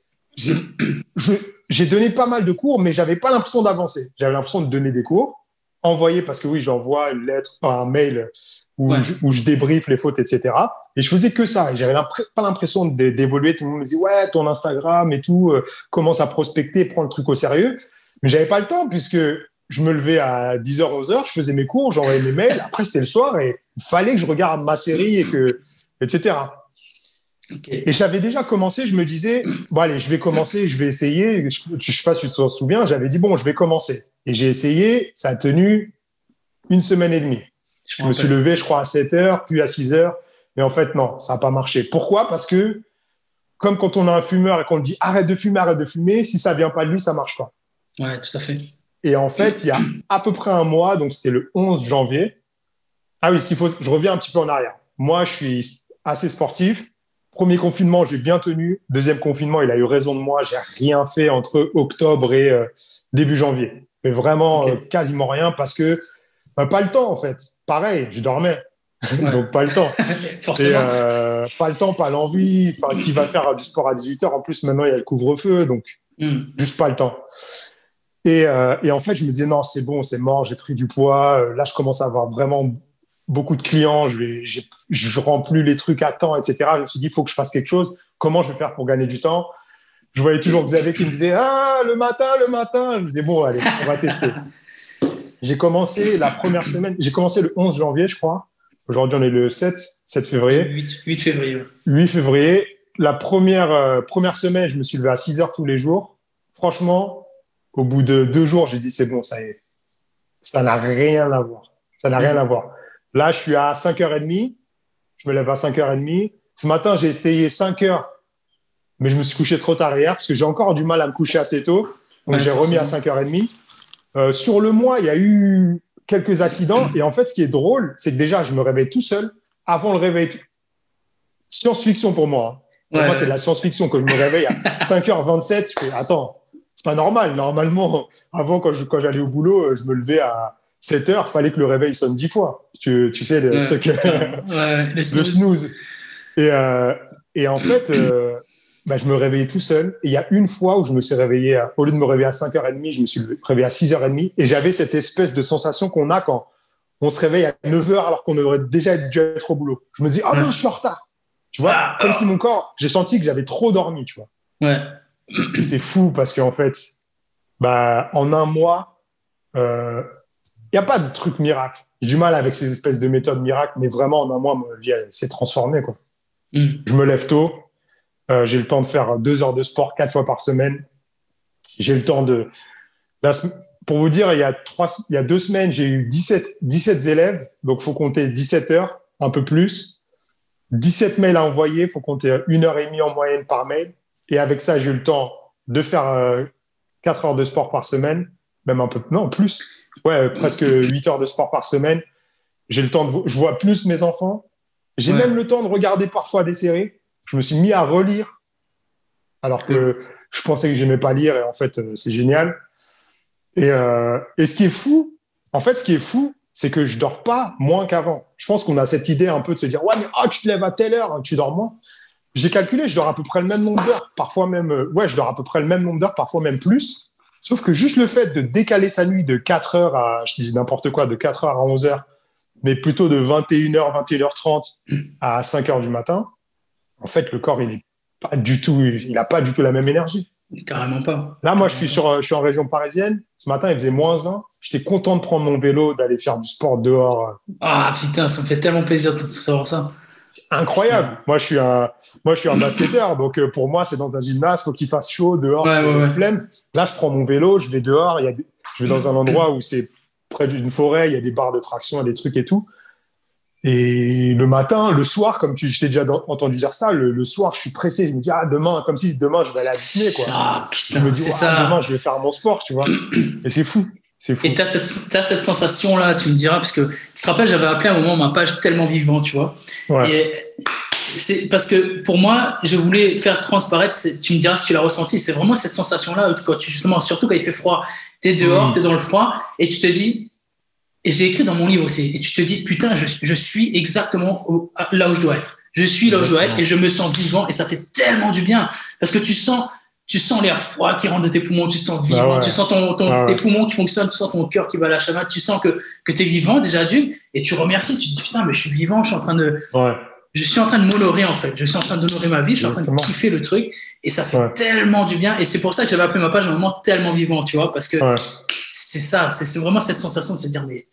Speaker 2: j'ai donné pas mal de cours mais j'avais pas l'impression d'avancer. J'avais l'impression de donner des cours, envoyer parce que oui, j'envoie une lettre, un mail où, je, où je débriefe les fautes, etc. Et je faisais que ça. Et j'avais pas l'impression d'évoluer. Tout le monde me dit, ouais, ton Instagram et tout, euh, commence à prospecter, prends le truc au sérieux. Mais j'avais pas le temps puisque je me levais à 10h, 11h, je faisais mes cours, j'envoyais mes mails. Après, c'était le soir et il fallait que je regarde ma série et que, etc. Et j'avais déjà commencé, je me disais, bon, allez, je vais commencer, je vais essayer. Je, ne sais pas si tu te souviens, j'avais dit, bon, je vais commencer. Et j'ai essayé, ça a tenu une semaine et demie. Je, me suis levé, je crois, à 7 heures, puis à 6 heures. Mais en fait, non, ça n'a pas marché. Pourquoi? Parce que, comme quand on a un fumeur et qu'on dit arrête de fumer, arrête de fumer, si ça vient pas de lui, ça marche pas.
Speaker 1: Ouais, tout à fait.
Speaker 2: Et en fait, il y a à peu près un mois, donc c'était le 11 janvier. Ah oui, ce qu'il faut, je reviens un petit peu en arrière. Moi, je suis assez sportif. Premier confinement, j'ai bien tenu. Deuxième confinement, il a eu raison de moi. J'ai rien fait entre octobre et euh, début janvier. Mais vraiment, euh, quasiment rien parce que bah, pas le temps, en fait. Pareil, je dormais. Donc, pas le temps.
Speaker 1: Forcément.
Speaker 2: Euh, pas le temps, pas l'envie. Enfin, qui va faire du sport à 18h En plus, maintenant, il y a le couvre-feu. Donc, hmm. juste pas le temps. Et, euh, et, en fait, je me disais, non, c'est bon, c'est mort, j'ai pris du poids. Là, je commence à avoir vraiment beaucoup de clients. Je, vais, je rends plus les trucs à temps, etc. Je me suis dit, il faut que je fasse quelque chose. Comment je vais faire pour gagner du temps? Je voyais toujours Xavier qui me disait, ah, le matin, le matin. Je me disais, bon, allez, on va tester. J'ai commencé la première semaine, j'ai commencé le 11 janvier, je crois. Aujourd'hui, on est le 7, 7 février.
Speaker 1: 8, février.
Speaker 2: 8 février. La première, euh, première semaine, je me suis levé à 6 heures tous les jours. Franchement, au bout de deux jours, j'ai dit, c'est bon, ça y est. Ça n'a rien à voir. Ça n'a rien à voir. Là, je suis à 5h30. Je me lève à 5h30. Ce matin, j'ai essayé 5 heures, mais je me suis couché trop tard hier parce que j'ai encore du mal à me coucher assez tôt. Donc, j'ai remis à 5h30. Euh, sur le mois, il y a eu quelques accidents. Et en fait, ce qui est drôle, c'est que déjà, je me réveille tout seul avant le réveil. Science-fiction pour moi. Hein. Pour moi, c'est de la science-fiction. Quand je me réveille à 5h27, je fais Attends, c'est pas normal. Normalement, avant, quand, quand j'allais au boulot, je me levais à 7h, fallait que le réveil sonne 10 fois. Tu, tu sais, le truc, le snooze. Et, euh, et en fait, euh, bah, je me réveillais tout seul. Et il y a une fois où je me suis réveillé, au lieu de me réveiller à 5h30, je me suis réveillé à 6h30. Et j'avais cette espèce de sensation qu'on a quand on se réveille à 9h alors qu'on aurait déjà dû être au boulot. Je me dis, oh non, je suis en retard. Tu vois, ah. comme si mon corps, j'ai senti que j'avais trop dormi, tu vois.
Speaker 1: Ouais.
Speaker 2: C'est fou parce qu'en fait, bah, en un mois, il euh, n'y a pas de truc miracle. J'ai du mal avec ces espèces de méthodes miracles, mais vraiment, en un mois, ma vie s'est transformée. Quoi. Mm. Je me lève tôt, euh, j'ai le temps de faire deux heures de sport quatre fois par semaine. J'ai le temps de. pour vous dire, il y a, trois, il y a deux semaines, j'ai eu 17, 17 élèves. Donc, il faut compter 17 heures, un peu plus. 17 mails à envoyer. Il faut compter une heure et demie en moyenne par mail. Et avec ça, j'ai eu le temps de faire euh, quatre heures de sport par semaine. Même un peu, non, plus. Ouais, presque 8 heures de sport par semaine. J'ai le temps de, je vois plus mes enfants. J'ai même le temps de regarder parfois des séries je me suis mis à relire, alors que je pensais que j'aimais pas lire, et en fait, euh, c'est génial. Et, euh, et, ce qui est fou, en fait, ce qui est fou, c'est que je dors pas moins qu'avant. Je pense qu'on a cette idée un peu de se dire, ouais, mais oh, tu te lèves à telle heure, tu dors moins. J'ai calculé, je dors à peu près le même nombre d'heures, parfois même, euh, ouais, je dors à peu près le même nombre d'heures, parfois même plus. Sauf que juste le fait de décaler sa nuit de 4 heures à, je dis n'importe quoi, de 4 heures à 11 heures, mais plutôt de 21h, 21h30 à 5 heures du matin, en fait, le corps, il est pas du tout, il n'a pas du tout la même énergie.
Speaker 1: Carrément pas.
Speaker 2: Là, moi, je suis, sur, je suis en région parisienne. Ce matin, il faisait moins 1. J'étais content de prendre mon vélo, d'aller faire du sport dehors.
Speaker 1: Ah putain, ça me fait tellement plaisir de savoir ça.
Speaker 2: C'est incroyable. Moi, je suis un, moi, je suis un basketteur. Donc, euh, pour moi, c'est dans un gymnase, faut qu'il fasse chaud dehors, c'est ouais, flemme. Là, je prends mon vélo, je vais dehors. Il y a je vais dans un endroit où c'est près d'une forêt, il y a des barres de traction, des trucs et tout. Et le matin, le soir, comme tu, je t'ai déjà entendu dire ça, le, soir, je suis pressé. Je me dis, ah, demain, comme si demain, je vais aller à Disney, quoi.
Speaker 1: Ah, putain,
Speaker 2: je me dis, ça. demain, je vais faire mon sport, tu vois. Et c'est fou. C'est fou.
Speaker 1: Et tu as cette, cette sensation-là, tu me diras, parce que tu te rappelles, j'avais appelé à un moment ma page tellement vivant, tu vois. Et c'est parce que pour moi, je voulais faire transparaître, tu me diras si tu l'as ressenti, c'est vraiment cette sensation-là, quand tu, justement, surtout quand il fait froid, tu es dehors, mm. tu es dans le froid, et tu te dis, et j'ai écrit dans mon livre aussi, et tu te dis, putain, je, je suis exactement là où je dois être. Je suis là où je dois être et je me sens vivant et ça fait tellement du bien. Parce que tu sens, tu sens l'air froid qui rentre de tes poumons, tu te sens vivant, bah tu sens ton, bah tes poumons qui fonctionnent, tu sens ton cœur qui va à la chamade, tu sens que, que tu es vivant déjà d'une et tu remercies, tu te dis putain, mais je suis vivant, je suis en train de, je suis en train de m'honorer en fait. Je suis en train d'honorer ma vie, je suis en train de kiffer le truc et ça fait tellement du bien. Et c'est pour ça que j'avais appelé ma page un moment tellement vivant, tu vois, parce que c'est ça, c'est vraiment cette sensation de se dire, mais.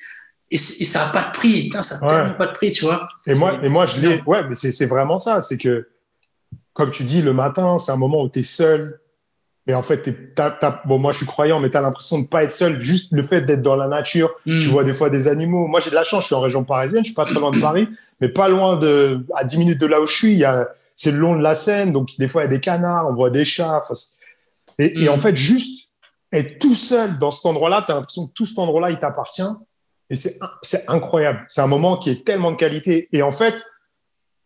Speaker 1: Et, ça n'a pas de prix, ça n'a tellement pas de prix, tu vois.
Speaker 2: Et moi, et moi, je l'ai. Ouais, mais c'est vraiment ça. C'est que, comme tu dis, le matin, c'est un moment où tu es seul. Et en fait, bon, moi, je suis croyant, mais tu as l'impression de ne pas être seul. Juste le fait d'être dans la nature. Hmm. Tu vois des fois des animaux. Moi, j'ai de la chance, je suis en région parisienne, je suis pas très loin de Paris mais pas loin de, à 10 minutes de là où je suis, il y a, c'est le long de la Seine, donc des fois il y a des canards, on voit des chats. Et, en mm. fait, juste être tout seul dans cet endroit-là, tu as l'impression que tout cet endroit-là, il t'appartient. Et c'est, c'est incroyable. C'est un moment qui est tellement de qualité. Et en fait,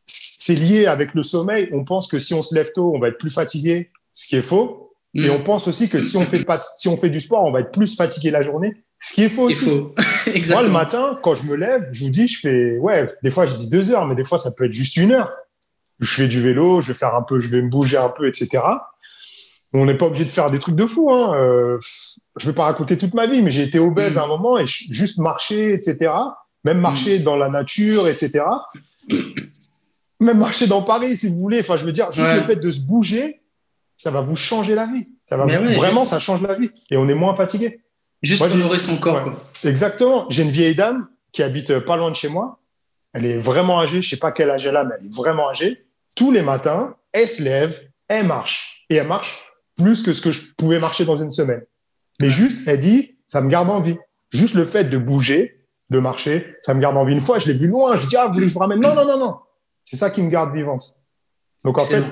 Speaker 2: c'est lié avec le sommeil. On pense que si on se lève tôt, on va être plus fatigué, ce qui est faux. Mm. Et on pense aussi que si on fait pas, si on fait du sport, on va être plus fatigué la journée. Ce qui est faux aussi. Moi, le matin, quand je me lève, je vous dis, je fais, ouais, des fois, je dis deux heures, mais des fois, ça peut être juste une heure. Je fais du vélo, je vais faire un peu, je vais me bouger un peu, etc. On n'est pas obligé de faire des trucs de fou. Hein. Euh, je ne vais pas raconter toute ma vie, mais j'ai été obèse à un moment et juste marcher, etc. Même marcher dans la nature, etc. Même marcher dans Paris, si vous voulez. Enfin, je veux dire, juste le fait de se bouger, ça va vous changer la vie. Ça va vraiment, ça change la vie. Et on est moins fatigué.
Speaker 1: Juste pour honorer son corps.
Speaker 2: Exactement. J'ai une vieille dame qui habite pas loin de chez moi. Elle est vraiment âgée. Je sais pas quel âge elle a, mais elle est vraiment âgée. Tous les matins, elle se lève, elle marche. Et elle marche plus que ce que je pouvais marcher dans une semaine. Mais juste, elle dit, ça me garde en vie. Juste le fait de bouger, de marcher, ça me garde en vie. Une fois, je l'ai vu loin. Je dis, ah, vous voulez que je vous ramène? Non, non, non, non. C'est ça qui me garde vivante. Donc, en fait,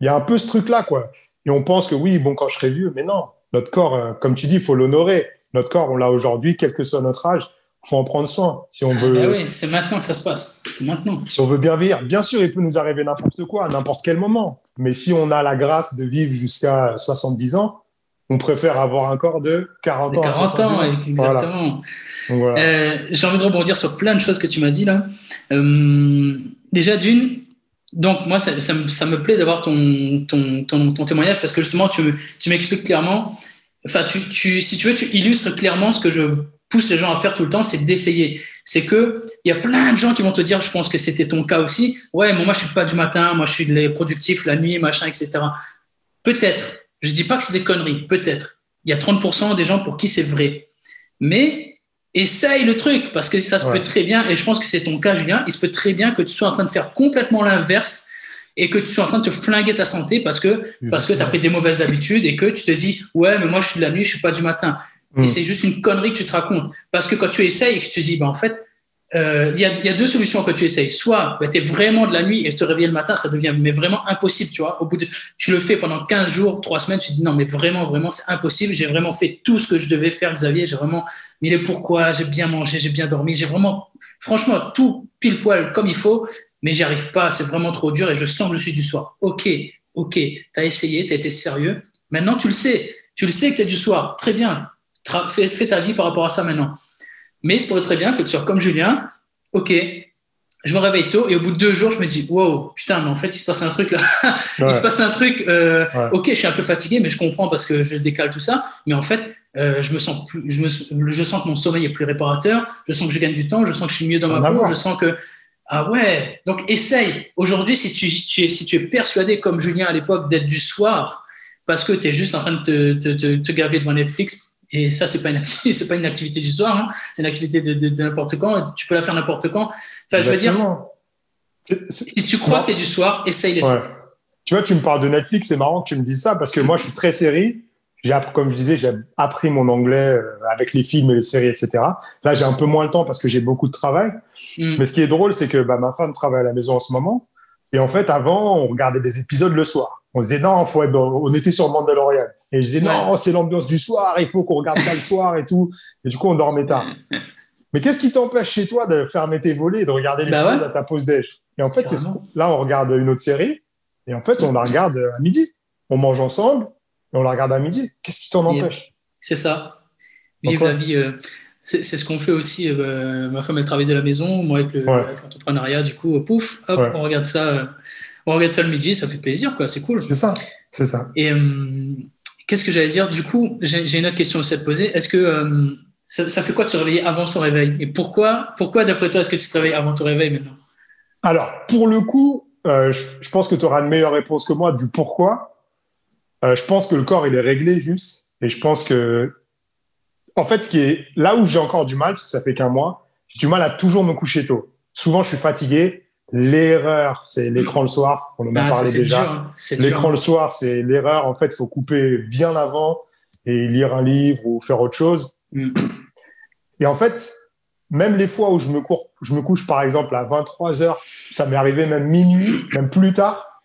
Speaker 2: il y a un peu ce truc-là, quoi. Et on pense que oui, bon, quand je serai vieux, mais non. Notre corps, euh, comme tu dis, il faut l'honorer notre corps, on l'a aujourd'hui, quel que soit notre âge. Il faut en prendre soin. Si on ah, veut.
Speaker 1: Ben oui, c'est maintenant que ça se passe. maintenant.
Speaker 2: Si on veut bien vivre, bien sûr, il peut nous arriver n'importe quoi, à n'importe quel moment. Mais si on a la grâce de vivre jusqu'à 70 ans, on préfère avoir un corps de 40 ans.
Speaker 1: 40 ans, exactement. Euh, j'ai envie de rebondir sur plein de choses que tu m'as dit là. Euh, déjà, d'une, donc moi, ça, ça, me plaît d'avoir ton, ton, ton, témoignage parce que justement, tu m'expliques clairement enfin, tu, si tu veux, tu illustres clairement ce que je pousse les gens à faire tout le temps, c'est d'essayer. C'est que il y a plein de gens qui vont te dire, je pense que c'était ton cas aussi. Ouais, mais moi je suis pas du matin, moi je suis productif la nuit, machin, etc. Peut-être. Je dis pas que c'est des conneries. Peut-être. Il y a 30% des gens pour qui c'est vrai. Mais essaye le truc parce que ça se peut très bien. Et je pense que c'est ton cas, Julien. Il se peut très bien que tu sois en train de faire complètement l'inverse et que tu sois en train de te flinguer ta santé parce que, parce que tu as pris des mauvaises habitudes et que tu te dis, ouais, mais moi, je suis de la nuit, je suis pas du matin. Et mm. c'est juste une connerie que tu te racontes. Parce que quand tu essayes et que tu te dis, bah, en fait, euh, il y, a, deux solutions que tu essayes. Soit bah, tu es vraiment de la nuit et te réveiller le matin, ça devient mais vraiment impossible. Tu vois, au bout de, tu le fais pendant 15 jours, 3 semaines, tu te dis non, mais vraiment, vraiment, c'est impossible. J'ai vraiment fait tout ce que je devais faire, Xavier. J'ai vraiment mis les pourquoi, j'ai bien mangé, j'ai bien dormi, j'ai vraiment, franchement, tout pile poil comme il faut mais j'y arrive pas, c'est vraiment trop dur et je sens que je suis du soir. Ok, ok, tu as essayé, tu as été sérieux. Maintenant, tu le sais. Tu le sais que tu es du soir. Très bien. Fais, ta vie par rapport à ça maintenant. Mais il se pourrait très bien que tu sois comme Julien. Ok, je me réveille tôt et au bout de deux jours, je me dis wow, putain, mais en fait, il se passe un truc là. il se passe un truc. Euh, ok, je suis un peu fatigué, mais je comprends parce que je décale tout ça. Mais en fait, euh, je me sens plus, je, me, je sens que mon sommeil est plus réparateur. Je sens que je gagne du temps. Je sens que je suis mieux dans ma peau. Je sens que ah ouais, donc essaye. Aujourd'hui, si tu, es, si tu es persuadé, comme Julien à l'époque, d'être du soir, parce que tu es juste en train de te, te, te, gaver devant Netflix, et ça, c'est pas une activité, pas une activité du soir, hein. c'est une activité de, n'importe quand. Tu peux la faire n'importe quand. Enfin, je veux dire, si tu crois que tu es du soir, essaye les
Speaker 2: Tu vois, tu me parles de Netflix, c'est marrant que tu me dises ça parce que moi, je suis très série j'ai comme je disais, j'ai appris mon anglais euh, avec les films et les séries, etc. Là, j'ai un peu moins le temps parce que j'ai beaucoup de travail. Mm. Mais ce qui est drôle, c'est que bah, ma femme travaille à la maison en ce moment. Et en fait, avant, on regardait des épisodes le soir. On disait non, faut être on était sur Mandalorian. Et je disais non, c'est l'ambiance du soir, il faut qu'on regarde ça le soir et tout. Et du coup, on dormait tard. Mais qu'est-ce qui t'empêche chez toi de fermer tes volets et de regarder les bah à ta pause déj? Et en fait, là, on regarde une autre série et en fait, on la regarde à midi. On mange ensemble et on la regarde à midi. Qu'est-ce qui t'en empêche?
Speaker 1: C'est ça. Vivre la vie. Euh, c'est ce qu'on fait aussi. Euh, ma femme, elle travaille de la maison. Moi, avec l'entrepreneuriat, du coup, pouf, hop, on regarde ça. Euh, on regarde ça le midi, ça fait plaisir, quoi. C'est cool.
Speaker 2: C'est ça. C'est ça.
Speaker 1: Et qu'est-ce que j'allais dire? Du coup, j'ai une autre question aussi à te poser. Est-ce que ça, fait quoi de se réveiller avant son réveil? Et pourquoi, pourquoi d'après toi, est-ce que tu te réveilles avant ton réveil maintenant?
Speaker 2: Alors, pour le coup, je, je, pense que tu auras une meilleure réponse que moi du pourquoi. Euh, je pense que le corps, il est réglé juste. Et je pense que, en fait, ce qui est là où j'ai encore du mal, parce que ça fait qu'un mois, j'ai du mal à toujours me coucher tôt. Souvent, je suis fatigué. L'erreur, c'est l'écran le soir. On en a ah, parlé déjà. Hein. L'écran le soir, c'est l'erreur. En fait, il faut couper bien avant et lire un livre ou faire autre chose. Mm. Et en fait, même les fois où je me, cours, je me couche, par exemple, à 23 heures, ça m'est arrivé même minuit, même plus tard.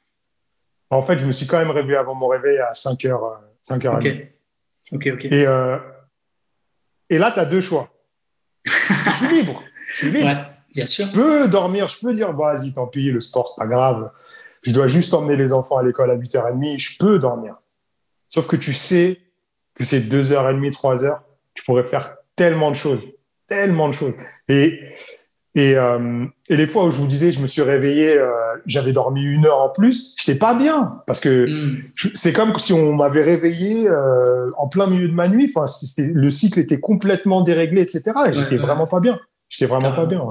Speaker 2: En fait, je me suis quand même réveillé avant mon réveil à 5 h 5 h
Speaker 1: Ok, ok, ok.
Speaker 2: Et, euh, et là, tu as deux choix. Parce que je suis libre. Je suis libre.
Speaker 1: Ouais, bien sûr.
Speaker 2: Je peux dormir, je peux dire, vas-y, tant pis, le sport, c'est pas grave. Je dois juste emmener les enfants à l'école à 8h30. Je peux dormir. Sauf que tu sais que c'est 2h30, 3h. Tu pourrais faire tellement de choses. Tellement de choses. Et et, euh, et, les fois où je vous disais, je me suis réveillé, euh, j'avais dormi une heure en plus, j'étais pas bien parce que mm. c'est comme si on m'avait réveillé euh, en plein milieu de ma nuit. Enfin, le cycle était complètement déréglé, etc. Et j'étais vraiment pas bien. J'étais vraiment pas bien.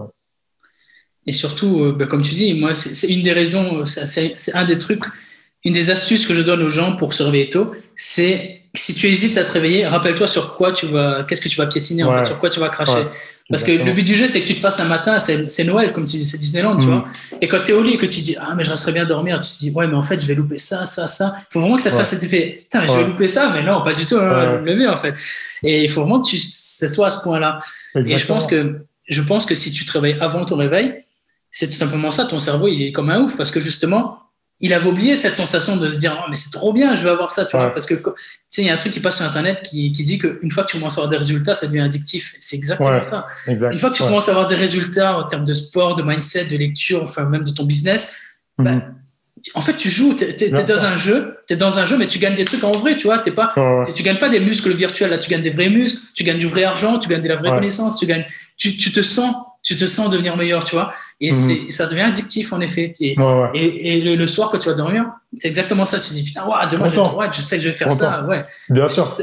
Speaker 1: Et surtout, euh, bah, comme tu dis, moi, c'est une des raisons, c'est un des trucs, une des astuces que je donne aux gens pour se réveiller tôt, c'est si tu hésites à te réveiller, rappelle-toi sur quoi tu vas, qu'est-ce que tu vas piétiner, en fait, sur quoi tu vas cracher. Parce que le but du jeu, c'est que tu te fasses un matin, c'est Noël, comme tu dis, c'est Disneyland, tu mm. vois. Et quand tu es au lit et que tu dis, ah, mais je resterais bien dormir, tu te dis, ouais, mais en fait, je vais louper ça, ça, ça. Il faut vraiment que ça te fasse cet effet, putain, je vais louper ça, mais non, pas du tout, hein, le lever, en fait. Et il faut vraiment que tu, ça soit à ce point-là. Et je pense que, je pense que si tu te réveilles avant ton réveil, c'est tout simplement ça, ton cerveau, il est comme un ouf, parce que justement, il avait oublié cette sensation de se dire oh, mais c'est trop bien je vais avoir ça tu vois. Parce que tu sais il y a un truc qui passe sur internet qui, qui dit qu'une fois que tu commences à avoir des résultats ça devient addictif. C'est exactement ça. une fois que tu commences à avoir des résultats en termes de sport de mindset de lecture enfin même de ton business mhm. bah, en fait tu joues tu es, dans un jeu tu es dans un jeu mais tu gagnes des trucs en vrai tu vois. T'es pas tu gagnes pas des muscles virtuels là. Tu gagnes des vrais muscles tu gagnes du vrai argent tu gagnes de la vraie connaissance tu gagnes tu, tu te sens tu te sens devenir meilleur, tu vois. Et mhm. ça devient addictif, en effet. Et, et, le, soir, quand tu vas dormir, c'est exactement ça. Tu te dis, putain, demain, je, je sais que je vais faire ça. Ouais.
Speaker 2: Bien sûr.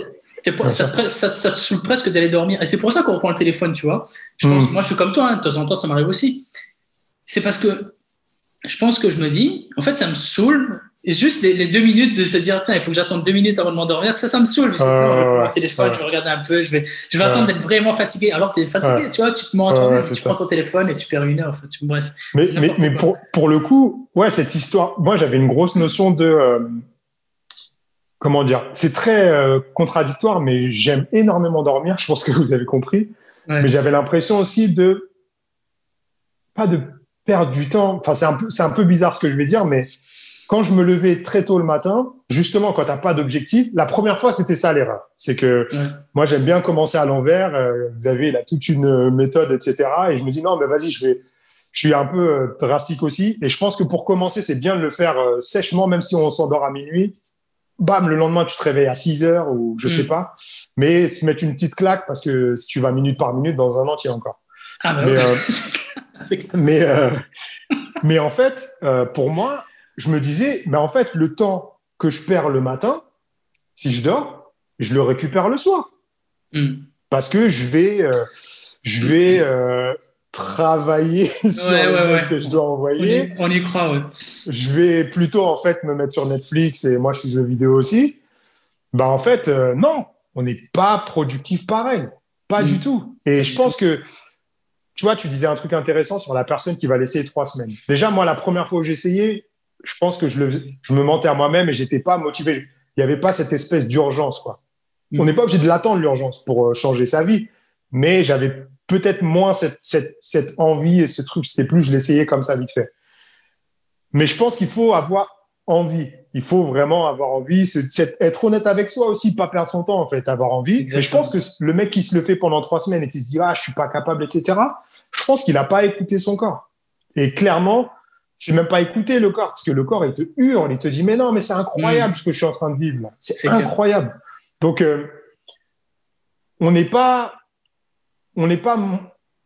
Speaker 1: ça, Te, ça, te saoule presque d'aller dormir. Et c'est pour ça qu'on reprend le téléphone, tu vois. Je pense, mhm. Moi, je suis comme toi, hein, de temps en temps, ça m'arrive aussi. C'est parce que je pense que je me dis, en fait, ça me saoule et juste les, deux minutes de se dire, tiens, il faut que j'attende deux minutes avant de m'endormir, ça, ça me saoule. Je sais, mon téléphone, je vais regarder un peu, je vais, je vais attendre d'être vraiment fatigué. Alors que tu es fatigué, tu vois, tu te mens toi tu prends ton téléphone et tu perds une heure. En fait. Bref.
Speaker 2: Mais, mais, mais pour, pour, le coup, ouais, cette histoire, moi, j'avais une grosse notion de. Euh, comment dire C'est très euh, contradictoire, mais j'aime énormément dormir. Je pense que vous avez compris. Mais j'avais l'impression aussi de. Pas de perdre du temps. Enfin, c'est un, peu, un peu bizarre ce que je vais dire, mais quand je me levais très tôt le matin, justement, quand tu n'as pas d'objectif, la première fois, c'était ça l'erreur. C'est que moi, j'aime bien commencer à l'envers. Euh, vous avez là toute une méthode, etc. Et je me dis, non, mais vas-y, je vais. Je suis un peu euh, drastique aussi. Et je pense que pour commencer, c'est bien de le faire euh, sèchement, même si on s'endort à minuit. Bam, le lendemain, tu te réveilles à 6 heures ou je ne sais pas. Mais se mettre une petite claque parce que si tu vas minute par minute, dans un an, tu es encore.
Speaker 1: Ah bah
Speaker 2: mais, mais, mais, en fait, pour moi, je me disais, mais en fait, le temps que je perds le matin, si je dors, je le récupère le soir. Hmm. Parce que je vais, euh, je vais euh, travailler sur le que je dois envoyer.
Speaker 1: On y, croit, ouais.
Speaker 2: Je vais plutôt, en fait, me mettre sur Netflix et moi, je suis jeu vidéo aussi. Bah, en fait, euh, non, on n'est pas productif pareil. Pas du hmm. tout. Et je pense que, tu vois, tu disais un truc intéressant sur la personne qui va laisser trois semaines. Déjà, moi, la première fois où j'ai essayé, je pense que je, le, je me mentais à moi-même et j'étais pas motivé. Il n'y avait pas cette espèce d'urgence, quoi. Mm. On n'est pas obligé de l'attendre, l'urgence, pour euh, changer sa vie. Mais j'avais peut-être moins cette, cette, cette, envie et ce truc. C'était plus, je l'essayais comme ça, vite fait. Mais je pense qu'il faut avoir envie. Il faut vraiment avoir envie. C'est, être honnête avec soi aussi, pas perdre son temps, en fait, avoir envie. Et je pense que le mec qui se le fait pendant trois semaines et qui se dit, ah, je suis pas capable, etc., je pense qu'il n'a pas écouté son corps. Et clairement, c'est même pas écouter le corps, parce que le corps, il te hurle, il te dit, mais non, mais c'est incroyable mm. ce que je suis en train de vivre C'est incroyable. Donc, euh, on n'est pas, on n'est pas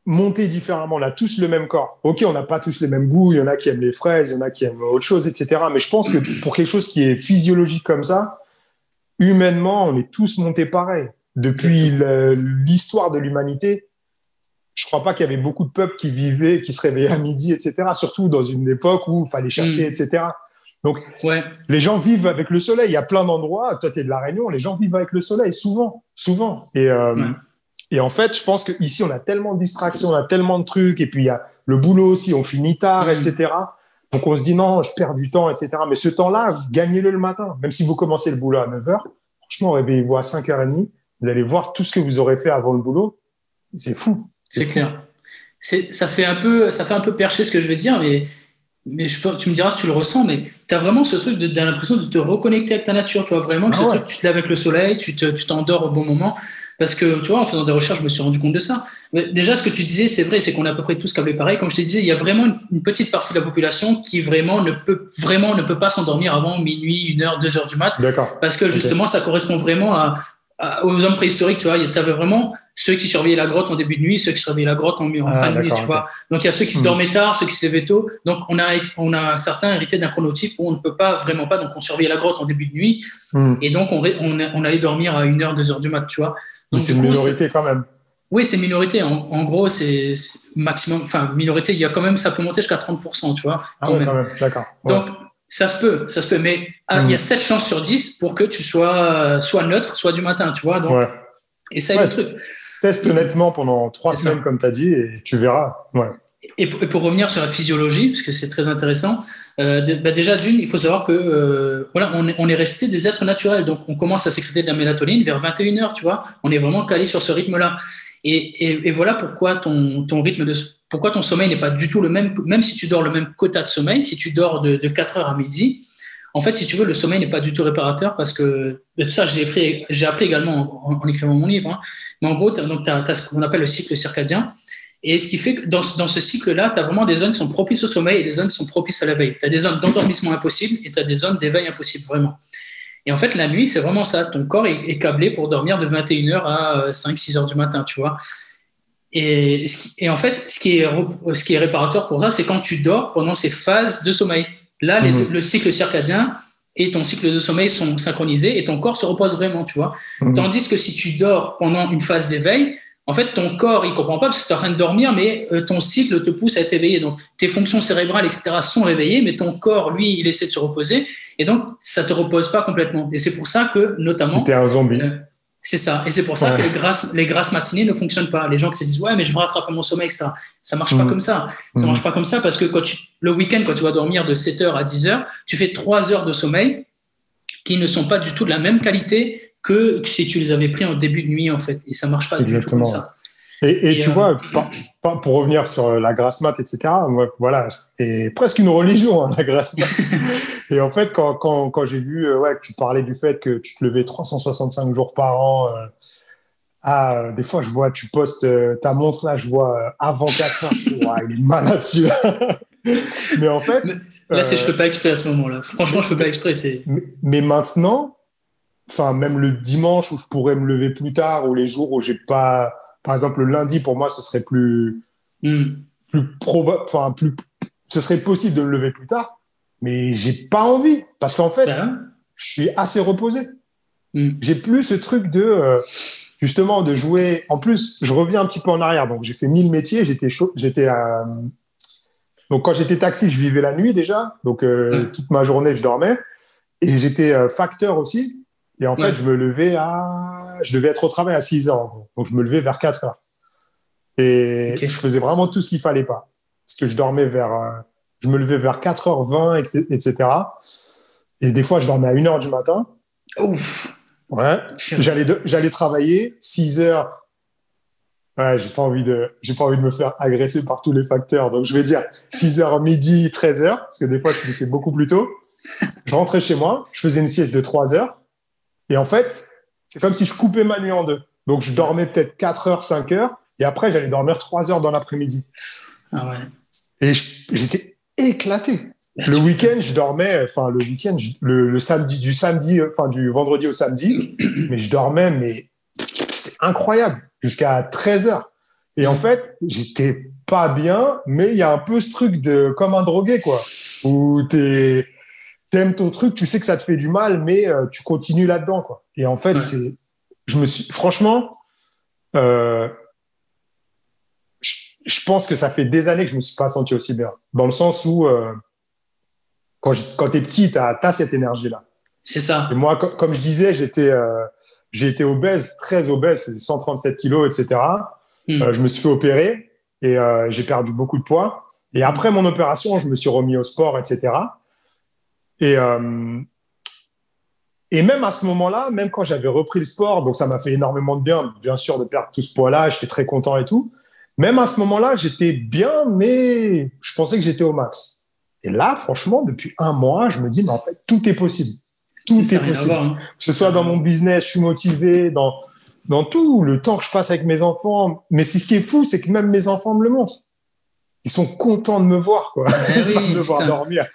Speaker 2: monté différemment. On a tous le même corps. Ok, on n'a pas tous les mêmes goûts. Il y en a qui aiment les fraises, il y en a qui aiment autre chose, etc. Mais je pense que pour quelque chose qui est physiologique comme ça, humainement, on est tous montés pareil. Depuis l'histoire de l'humanité, je crois pas qu'il y avait beaucoup de peuples qui vivaient, qui se réveillaient à midi, etc. Surtout dans une époque où il fallait chasser, mm. etc. Donc, les gens vivent avec le soleil. Il y a plein d'endroits. Toi, tu es de la Réunion. Les gens vivent avec le soleil, souvent, souvent. Et, euh, et en fait, je pense qu'ici, on a tellement de distractions, on a tellement de trucs. Et puis, il y a le boulot aussi. On finit tard, mm. etc. Donc, on se dit non, je perds du temps, etc. Mais ce temps-là, gagnez-le le matin. Même si vous commencez le boulot à 9 h, franchement, réveillez-vous à 5h30. Vous allez voir tout ce que vous aurez fait avant le boulot. C'est fou.
Speaker 1: C'est clair. Ça fait, un peu, ça fait un peu percher ce que je vais dire, mais, mais je tu me diras si tu le ressens, mais tu as vraiment ce truc de, l'impression de te reconnecter avec ta nature. Tu vois vraiment que ah tu te lèves avec le soleil, tu t'endors tu au bon moment. Parce que, tu vois, en faisant des recherches, je me suis rendu compte de ça. déjà, ce que tu disais, c'est vrai, c'est qu'on a à peu près tous câblé pareil. Comme je te disais, il y a vraiment une, petite partie de la population qui vraiment ne peut, vraiment ne peut pas s'endormir avant minuit, une heure, deux heures du mat.
Speaker 2: D'accord.
Speaker 1: Parce que justement, ça correspond vraiment à, aux hommes préhistoriques, tu vois, tu avais vraiment ceux qui surveillaient la grotte en début de nuit, ceux qui surveillaient la grotte en, ah, fin de nuit, tu vois. Donc, il y a ceux qui hmm. dormaient tard, ceux qui se levaient tôt. Donc, on a, on a certains hérité d'un chronotype où on ne peut pas vraiment pas. Donc, on surveillait la grotte en début de nuit. Hmm. Et donc, on, on, allait dormir à 1h, 2h du mat, tu vois.
Speaker 2: C'est une minorité quand même.
Speaker 1: Oui, c'est minorité. En, gros, c'est maximum. Enfin, minorité, il y a quand même, ça peut monter jusqu'à 30%, tu vois.
Speaker 2: Ah quand même. D'accord.
Speaker 1: Donc, ça se peut, ça se peut, mais ah, il y a 7 hmm. chances sur 10 pour que tu sois soit neutre, soit du matin, tu vois. Donc, ouais. essaye le truc.
Speaker 2: Teste honnêtement pendant 3 semaines, comme tu as dit, et tu verras. Ouais.
Speaker 1: Et, pour, revenir sur la physiologie, parce que c'est très intéressant, euh, bah déjà, d'une, il faut savoir que euh, voilà, on est, on est, resté des êtres naturels, donc on commence à sécréter de la mélatonine vers 21h, tu vois. On est vraiment calé sur ce rythme-là. Et, voilà pourquoi ton, ton rythme de, pourquoi ton sommeil n'est pas du tout le même, même si tu dors le même quota de sommeil, si tu dors de, 4 heures à midi, en fait, si tu veux, le sommeil n'est pas du tout réparateur parce que de ça, j'ai appris, j'ai appris également en, écrivant mon livre. Hein. Mais en gros, tu as, ce qu'on appelle le cycle circadien. Et ce qui fait que dans, dans ce cycle-là, tu as vraiment des zones qui sont propices au sommeil et des zones qui sont propices à la veille. Tu as des zones d'endormissement impossible et tu as des zones d'éveil impossible, vraiment. Et en fait, la nuit, c'est vraiment ça. Ton corps est, est, câblé pour dormir de 21h à 5-6h du matin, tu vois. Et, et, en fait, ce qui est, ce qui est réparateur pour ça, c'est quand tu dors pendant ces phases de sommeil. Là, mhm. le cycle circadien et ton cycle de sommeil sont synchronisés et ton corps se repose vraiment, tu vois. Mhm. Tandis que si tu dors pendant une phase d'éveil, en fait, ton corps, il comprend pas parce que tu es en train de dormir, mais euh, ton cycle te pousse à être éveillé. Donc, tes fonctions cérébrales, etc., sont réveillées, mais ton corps, lui, il essaie de se reposer. Et donc, ça te repose pas complètement. Et c'est pour ça que, notamment.
Speaker 2: Tu es un zombie. Euh,
Speaker 1: c'est ça. Et c'est pour ça que les grasses, les grasses matinées ne fonctionnent pas. Les gens qui te disent, ouais, mais je veux rattraper mon sommeil, etc. Ça marche pas mmh. comme ça. Ça mmh. marche pas comme ça parce que quand tu, le week-end, quand tu vas dormir de 7h à 10h, tu fais 3 heures de sommeil qui ne sont pas du tout de la même qualité que si tu les avais pris en début de nuit, en fait. Et ça marche pas du tout comme ça.
Speaker 2: Et, tu euh, vois, pour revenir sur la grasse mat, etc., voilà, c'était presque une religion, hein, la grasse mat. et en fait, quand, quand, quand j'ai vu euh, ouais, que tu parlais du fait que tu te levais 365 jours par an, euh, ah, des fois, je vois, tu postes ta montre là, je vois avant 4 heures, je vois, il est malade celui-là. mais en fait.
Speaker 1: là, c'est je fais pas exprès à ce moment-là. Franchement, je fais pas exprès.
Speaker 2: Mais, mais maintenant, enfin, même le dimanche où je pourrais me lever plus tard ou les jours où j'ai pas par exemple, le lundi, pour moi, ce serait plus, hmm. plus probable, enfin, plus, ce serait possible de me lever plus tard, mais j'ai pas envie parce qu'en fait, ben je suis assez reposé. Hmm. J'ai plus ce truc de, euh, justement, de jouer. En plus, je reviens un petit peu en arrière. Donc, j'ai fait mille métiers. J'étais chaud, j'étais, euh, donc quand j'étais taxi, je vivais la nuit déjà. Donc, euh, hmm. toute ma journée, je dormais. Et j'étais facteur aussi. Et en fait, je me levais à je devais être au travail à 6 heures. Donc, je me levais vers 4 heures. Et je faisais vraiment tout ce qu'il fallait pas. Parce que je dormais vers, euh, je me levais vers 4h20, etc. Et des fois, je dormais à 1h du matin.
Speaker 1: Ouf.
Speaker 2: Ouais. J'allais, travailler 6 heures. Ouais, j'ai pas envie de, j'ai pas envie de me faire agresser par tous les facteurs. Donc, je vais dire 6 h midi, 13 heures. Parce que des fois, je finissais beaucoup plus tôt. Je rentrais chez moi. Je faisais une sieste de 3 heures. Et en fait, c'est comme si je coupais ma nuit en deux. Donc, je dormais peut-être 4 heures, 5 heures, et après, j'allais dormir 3 heures dans l'après-midi.
Speaker 1: Ah ouais.
Speaker 2: Et j'étais éclaté. Le week-end, je dormais, enfin le week-end, le, samedi, du samedi, enfin du vendredi au samedi, mais je dormais, mais c'était incroyable, jusqu'à 13 heures. Et en fait, j'étais pas bien, mais il y a un peu ce truc de comme un drogué, quoi, où tu aimes ton truc, tu sais que ça te fait du mal, mais euh, tu continues là-dedans, quoi. Et en fait, c'est, je me suis, franchement, euh, je, pense que ça fait des années que je me suis pas senti aussi bien, dans le sens où euh, quand, quand tu es petit, tu as, cette énergie-là.
Speaker 1: C'est ça.
Speaker 2: Et moi, comme je disais, j'étais j'ai été obèse, très obèse, 137 kilos, etc. Hmm. Je me suis fait opérer et j'ai perdu beaucoup de poids. Et après mon opération, je me suis remis au sport, etc. Et, et même à ce moment-là, même quand j'avais repris le sport, donc ça m'a fait énormément de bien, bien sûr, de perdre tout ce poids-là, j'étais très content et tout. Même à ce moment-là, j'étais bien, mais je pensais que j'étais au max. Et là, franchement, depuis un mois, je me dis, mais en fait, tout est possible. Tout est possible. Hein. Que ce soit dans mon business, je suis motivé, dans, dans tout, le temps que je passe avec mes enfants. Mais ce qui est fou, c'est que même mes enfants me le montrent. Ils sont contents de me voir, quoi. Eh pas de me voir dormir.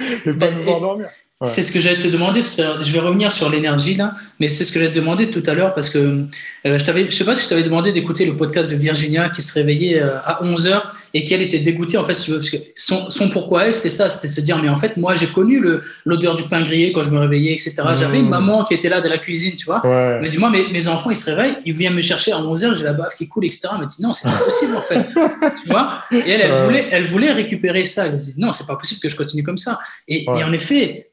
Speaker 2: Et pas de me voir
Speaker 1: C'est ce que j'allais te demander tout à l'heure. Je vais revenir sur l'énergie là, mais c'est ce que j'allais te demander tout à l'heure parce que euh, je t'avais, je sais pas si je t'avais demandé d'écouter le podcast de Virginia qui se réveillait euh, à 11 h et qu'elle était dégoûtée en fait, parce que son, son pourquoi elle, c'était ça, c'était se dire mais en fait moi j'ai connu le, l'odeur du pain grillé quand je me réveillais, etc. J'avais une mmh. maman qui était là de la cuisine, tu vois. Elle me dit moi mes, mes, enfants ils se réveillent, ils viennent me chercher à 11 h j'ai la baffe qui coule, etc. Elle me dit non c'est pas possible en fait, tu vois? Et elle, elle voulait, elle voulait récupérer ça. Elle me dit non c'est pas possible que je continue comme ça. Et, et en effet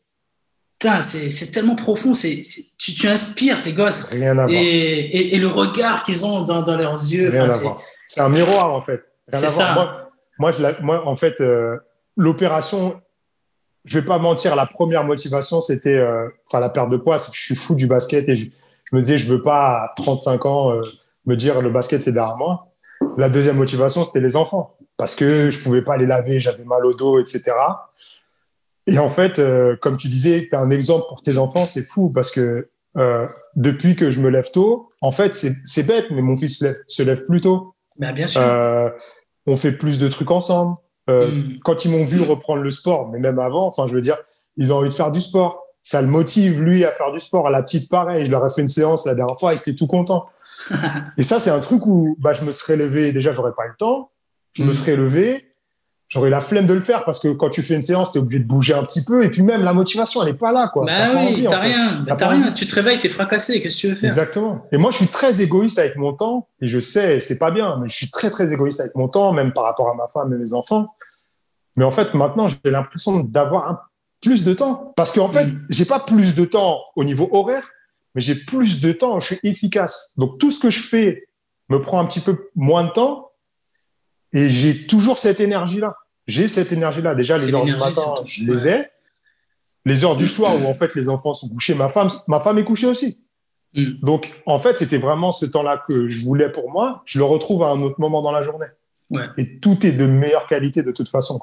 Speaker 1: c'est tellement profond. C'est tu, tu, inspires tes gosses. Rien à et, et, le regard qu'ils ont dans, dans, leurs yeux.
Speaker 2: C'est un miroir, en fait. Ça. Moi, moi, je moi, en fait, euh, l'opération, je vais pas mentir, la première motivation, c'était euh, la perte de poids. C'est que je suis fou du basket et je, me disais, je veux pas à 35 ans euh, me dire le basket, c'est derrière moi. La deuxième motivation, c'était les enfants. Parce que je pouvais pas les laver, j'avais mal au dos, etc. Et en fait, euh, comme tu disais, tu as un exemple pour tes enfants, c'est fou parce que euh, depuis que je me lève tôt, en fait, c'est bête, mais mon fils se lève, plus tôt.
Speaker 1: Bah, bien sûr.
Speaker 2: Euh, on fait plus de trucs ensemble. Mm. Quand ils m'ont vu reprendre le sport, mais même avant, enfin, je veux dire, ils ont envie de faire du sport. Ça le motive, lui, à faire du sport. À la petite, pareil. Je leur ai fait une séance la dernière fois, ils étaient tout contents. Et ça, c'est un truc où bah, je me serais levé. Déjà, j'aurais pas eu le temps. Je me mm. serais levé j'aurais la flemme de le faire parce que quand tu fais une séance, tu es obligé de bouger un petit peu et puis même la motivation, elle n'est pas là. Quoi.
Speaker 1: Bah oui, t'as rien. Bah, rien. Tu te réveilles, tu es fracassé. Qu'est-ce que tu veux faire?
Speaker 2: Exactement. Et moi, je suis très égoïste avec mon temps et je sais, c'est pas bien, mais je suis très, très égoïste avec mon temps, même par rapport à ma femme et mes enfants. Mais en fait, maintenant, j'ai l'impression d'avoir plus de temps parce qu'en fait, mm. j'ai pas plus de temps au niveau horaire, mais j'ai plus de temps, je suis efficace. Donc, tout ce que je fais me prend un petit peu moins de temps et j'ai toujours cette énergie-là j'ai cette énergie-là. Déjà, les heures du matin, je les ai. Les heures du soir où en fait les enfants sont couchés, ma femme, ma femme est couchée aussi. Mm. Donc en fait, c'était vraiment ce temps-là que je voulais pour moi. Je le retrouve à un autre moment dans la journée. Et tout est de meilleure qualité de toute façon.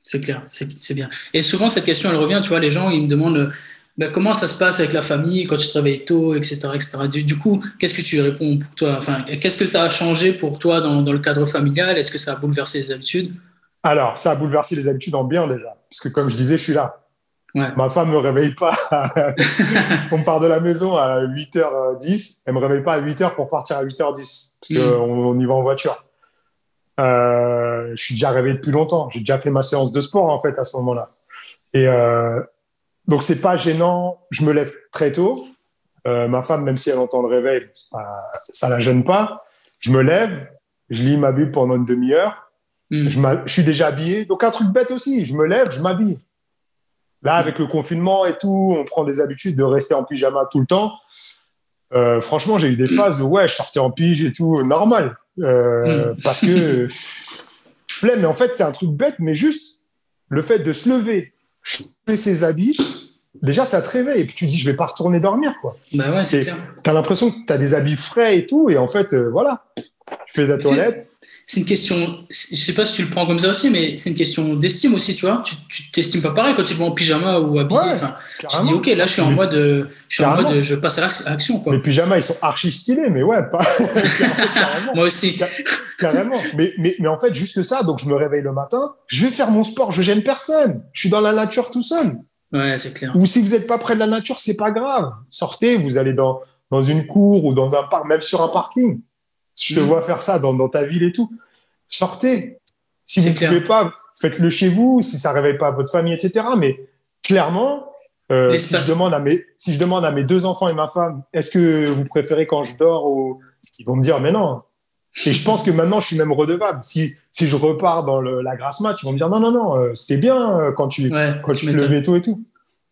Speaker 1: C'est clair, c'est bien. Et souvent cette question, elle revient. Tu vois, les gens, ils me demandent. Ben, comment ça se passe avec la famille quand tu te réveilles tôt, etc. etc. Du, coup, qu'est-ce que tu réponds pour toi? Enfin, Qu'est-ce que ça a changé pour toi dans, dans le cadre familial? Est-ce que ça a bouleversé les habitudes?
Speaker 2: Alors, ça a bouleversé les habitudes en bien déjà, parce que comme je disais, je suis là. Ma femme me réveille pas. on part de la maison à 8h10. Elle me réveille pas à 8h pour partir à 8h10 parce qu'on mm. y va en voiture. Euh, je suis déjà réveillé depuis longtemps. J'ai déjà fait ma séance de sport en fait à ce moment-là. Et euh, donc c'est pas gênant. Je me lève très tôt. Euh, ma femme, même si elle entend le réveil, ça, ça la gêne pas. Je me lève, je lis ma Bible pendant une demi-heure. Mm. Je, suis déjà habillé. Donc, un truc bête aussi, je me lève, je m'habille. Là, avec le confinement et tout, on prend des habitudes de rester en pyjama tout le temps. Euh, franchement, j'ai eu des phases où ouais, je sortais en pige et tout, normal. Euh, mm. Parce que flemme, mais en fait, c'est un truc bête, mais juste le fait de se lever, changer ses habits, déjà, ça te réveille. Et puis tu dis, je vais pas retourner dormir. Quoi.
Speaker 1: Bah ouais, c'est clair.
Speaker 2: Tu as l'impression que tu as des habits frais et tout, et en fait, euh, voilà, tu fais la toilette
Speaker 1: c'est une question, je sais pas si tu le prends comme ça aussi, mais c'est une question d'estime aussi, tu vois. Tu t'estimes pas pareil quand tu vas en pyjama ou habillé. enfin, tu dis, ok, là, je suis en mode, je suis en mode, je passe à l'action, quoi.
Speaker 2: Les pyjamas, ils sont archi stylés, mais ouais, pas.
Speaker 1: Moi aussi.
Speaker 2: carrément. Mais, mais, mais en fait, juste ça, donc je me réveille le matin, je vais faire mon sport, je gêne personne. Je suis dans la nature tout seul.
Speaker 1: Ouais, c'est clair.
Speaker 2: Ou si vous n'êtes pas près de la nature, c'est pas grave. Sortez, vous allez dans, dans une cour ou dans un parc, même sur un parking. Je te mm. vois faire ça dans, dans ta ville et tout. Sortez. Si vous ne pouvez pas, faites-le chez vous, si ça ne réveille pas votre famille, etc. Mais clairement, euh, si, je demande à mes, si je demande à mes deux enfants et ma femme, est-ce que vous préférez quand je dors. Ils vont me dire, mais non. Et je pense que maintenant, je suis même redevable. Si, si je repars dans la grasse mat, ils vont me dire, non, non, non, euh, c'était bien euh, quand tu, quand tu levais tôt et tout.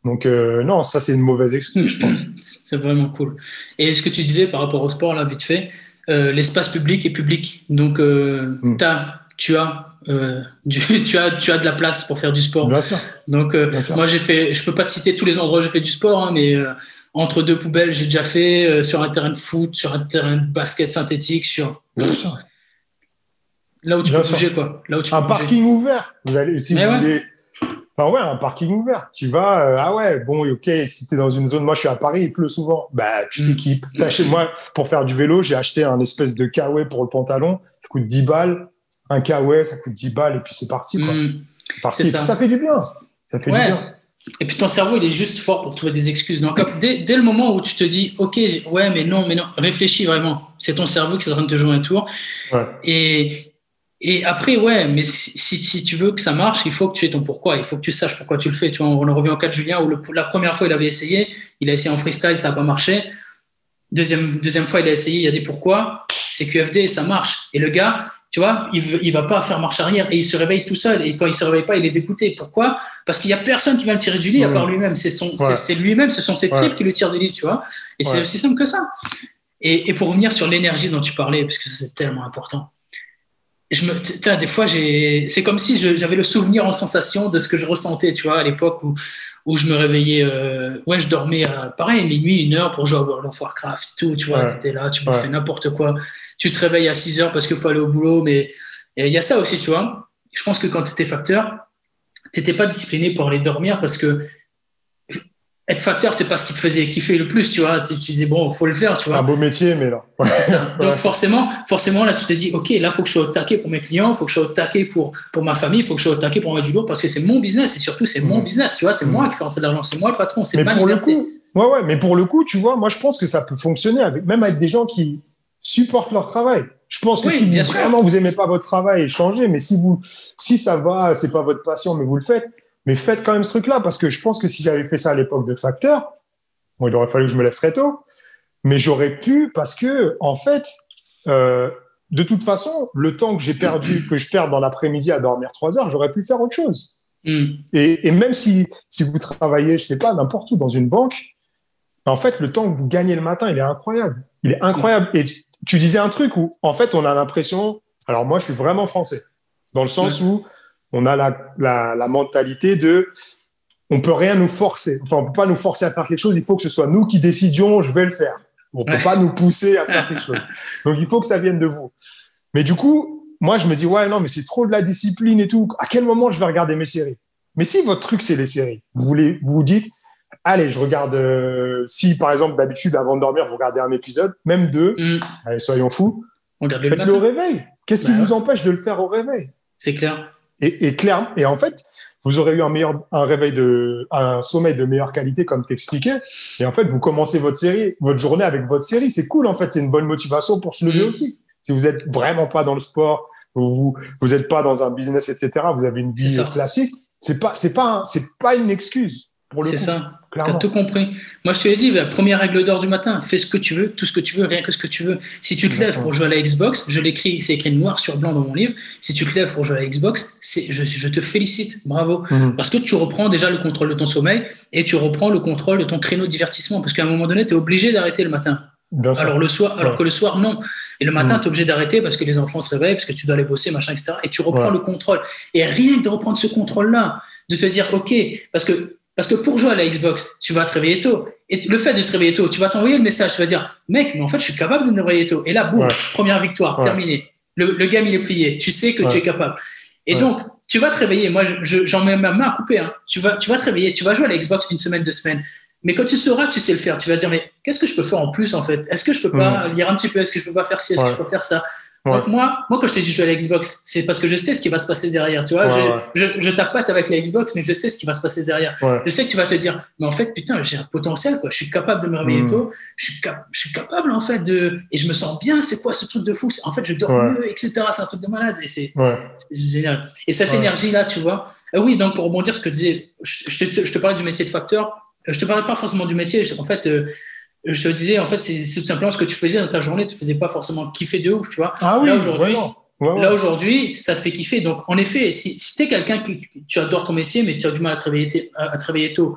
Speaker 2: Donc, non, ça, c'est une mauvaise excuse, je pense.
Speaker 1: c'est vraiment cool. Et ce que tu disais par rapport au sport, là, vite fait, l'espace public est public. Donc, mm. as, tu as euh, tu, as, tu as de la place pour faire du sport.
Speaker 2: Bien sûr.
Speaker 1: Donc, euh, moi, j'ai fait, je peux pas te citer tous les endroits où j'ai fait du sport, hein, mais euh, entre deux poubelles, j'ai déjà fait sur un terrain de foot, sur un terrain de basket synthétique, sur.
Speaker 2: Bien sûr.
Speaker 1: Là où tu peux bouger, quoi. Là où tu
Speaker 2: un parking ouvert. Vous allez, si vous voulez. Enfin, ouais, un parking ouvert. Tu vas, ah ouais, bon, ok, si tu es dans une zone, moi je suis à Paris, il pleut souvent, bah tu t'équipes. Moi, pour faire du vélo, j'ai acheté un espèce de kawaii pour le pantalon, qui coûte 10 balles un kawaii, ça coûte 10 balles et puis c'est parti. Quoi. Hmm. parti. Ça. fait du bien. Ça fait du bien.
Speaker 1: Et puis ton cerveau, il est juste fort pour trouver des excuses. Donc, dès, dès, le moment où tu te dis, OK, ouais, mais non, mais non, réfléchis vraiment. C'est ton cerveau qui est en train de te jouer un tour. Et, et après, ouais, mais si, si, tu veux que ça marche, il faut que tu aies ton pourquoi. Il faut que tu saches pourquoi tu le fais. Tu vois, on revient au cas de Julien où la première fois, il avait essayé. Il a essayé en freestyle, ça n'a pas marché. Deuxième, deuxième fois, il a essayé, il y a des pourquoi? C'est QFD, ça marche. Et le gars, tu vois, il ne va pas faire marche arrière et il se réveille tout seul. Et quand il se réveille pas, il est dégoûté. Pourquoi? Parce qu'il n'y a personne qui va le tirer du lit à part lui-même. C'est c'est lui-même, ce sont ses tripes qui le tirent du lit, tu vois. Et c'est aussi simple que ça. Et, et pour revenir sur l'énergie dont tu parlais, parce que ça c'est tellement important. Je me, des fois, c'est comme si j'avais le souvenir en sensation de ce que je ressentais, tu vois, à l'époque où, où je me réveillais, euh, ouais, je dormais à, pareil, minuit, une heure pour jouer à World of Warcraft et tout, tu vois, tu étais là, tu fais n'importe quoi. Tu te réveilles à 6 heures parce qu'il faut aller au boulot, mais il y a ça aussi, tu vois. Je pense que quand tu étais facteur, tu n'étais pas discipliné pour aller dormir parce que être facteur, c'est pas ce qui te faisait kiffer le plus, tu vois. Tu, disais, bon, faut le faire, tu vois.
Speaker 2: C'est un beau métier, mais là.
Speaker 1: Donc, forcément, forcément, là, tu te dis, OK, là, il faut que je sois au taquet pour mes clients, il faut que je sois au taquet pour, pour ma famille, il faut que je sois au taquet pour mettre du lourd parce que c'est mon business et surtout, c'est mon mm. business, tu vois. C'est mm. moi qui fais rentrer de l'argent, c'est moi le patron, c'est ma
Speaker 2: pour Le coup, ouais, ouais, mais pour le coup, tu vois, moi, je pense que ça peut fonctionner avec, même avec des gens qui supportent leur travail. Je pense que si vraiment vous aimez pas votre travail, changez. Mais si vous, si ça va, c'est pas votre passion, mais vous le faites, mais faites quand même ce truc-là parce que je pense que si j'avais fait ça à l'époque de Facteur, bon, il aurait fallu que je me lève très tôt, mais j'aurais pu parce que en fait, euh, de toute façon, le temps que j'ai perdu, que je perds dans l'après-midi à dormir trois heures, j'aurais pu faire autre chose. Mm. Et, et, même si, si vous travaillez, je sais pas, n'importe où dans une banque, en fait, le temps que vous gagnez le matin, il est incroyable. Il est incroyable. Et tu disais un truc où, en fait, on a l'impression. Alors, moi, je suis vraiment français, dans le sens où on a la, la, la, mentalité de. On peut rien nous forcer. Enfin, on peut pas nous forcer à faire quelque chose. Il faut que ce soit nous qui décidions, je vais le faire. On peut pas nous pousser à faire quelque chose. Donc, il faut que ça vienne de vous. Mais du coup, moi, je me dis, ouais, non, mais c'est trop de la discipline et tout. À quel moment je vais regarder mes séries? Mais si votre truc, c'est les séries, vous, voulez, vous vous dites, allez, je regarde. Euh, si par exemple d'habitude avant de dormir vous regardez un épisode, même deux, mm. allez, soyons fous. Faites-le au réveil. Qu'est-ce qui bah vous empêche de le faire au réveil?
Speaker 1: C'est clair.
Speaker 2: Et, et, clair. Et en fait, vous aurez eu un meilleur, un réveil de, un sommeil de meilleure qualité comme t'expliquais. Et en fait, vous commencez votre série, votre journée avec votre série. C'est cool. En fait, c'est une bonne motivation pour se lever mm. aussi. Si vous êtes vraiment pas dans le sport, vous vous êtes pas dans un business, etc. Vous avez une vie classique. C'est pas, c'est pas, c'est pas une excuse.
Speaker 1: C'est ça. Tu as tout compris. Moi, je te l'ai dit, la première règle d'or du matin, fais ce que tu veux, tout ce que tu veux, rien que ce que tu veux. Si tu te lèves pour jouer à la Xbox, je l'écris, c'est écrit noir sur blanc dans mon livre. Si tu te lèves pour jouer à la Xbox, je, je te félicite, bravo. Mhm. Parce que tu reprends déjà le contrôle de ton sommeil et tu reprends le contrôle de ton créneau de divertissement. Parce qu'à un moment donné, tu es obligé d'arrêter le matin. alors, le soir, alors que le soir, non. Et le matin, mhm. tu es obligé d'arrêter parce que les enfants se réveillent, parce que tu dois aller bosser, machin, etc. Et tu reprends le contrôle. Et rien que de reprendre ce contrôle-là, de te dire, OK, parce que parce que pour jouer à la Xbox, tu vas te réveiller tôt. Et le fait de te réveiller tôt, tu vas t'envoyer le message, tu vas dire, mec, mais en fait, je suis capable de me réveiller tôt. Et là, boum, première victoire, terminé. Le, le, game, il est plié. Tu sais que tu es capable. Et donc, tu vas te réveiller. Moi, j'en mets ma main à couper. Hein. Tu, vas, tu vas te réveiller. Tu vas jouer à la Xbox une semaine, deux semaines. Mais quand tu sauras tu sais le faire, tu vas dire, mais qu'est-ce que je peux faire en plus, en fait? Est-ce que je peux pas lire un petit peu? Est-ce que je peux pas faire ci? Est-ce que je peux faire ça? Donc moi, moi, quand je t'ai dit je joue à la Xbox, c'est parce que je sais ce qui va se passer derrière. Tu vois, je, je, tape pas avec la Xbox, mais je sais ce qui va se passer derrière. Je sais que tu vas te dire, mais en fait, putain, j'ai un potentiel, quoi. Je suis capable de me réveiller hmm. tôt. Je suis, je suis capable, en fait, de. Et je me sens bien. C'est quoi ce truc de fou? En fait, je dors mieux, etc. C'est un truc de malade. Et c'est génial. Et cette énergie-là, tu vois. Euh, oui, donc pour rebondir ce que tu disais, je, te, je te parlais du métier de facteur. Je te parlais pas forcément du métier. En fait, euh, je te disais, en fait, c'est tout simplement ce que tu faisais dans ta journée. Tu ne faisais pas forcément kiffer de ouf, tu vois.
Speaker 2: Ah oui,
Speaker 1: là, aujourd'hui, là, aujourd'hui, ça te fait kiffer. Donc, en effet, si, si tu es quelqu'un qui tu adores ton métier, mais tu as du mal à travailler, à, travailler tôt,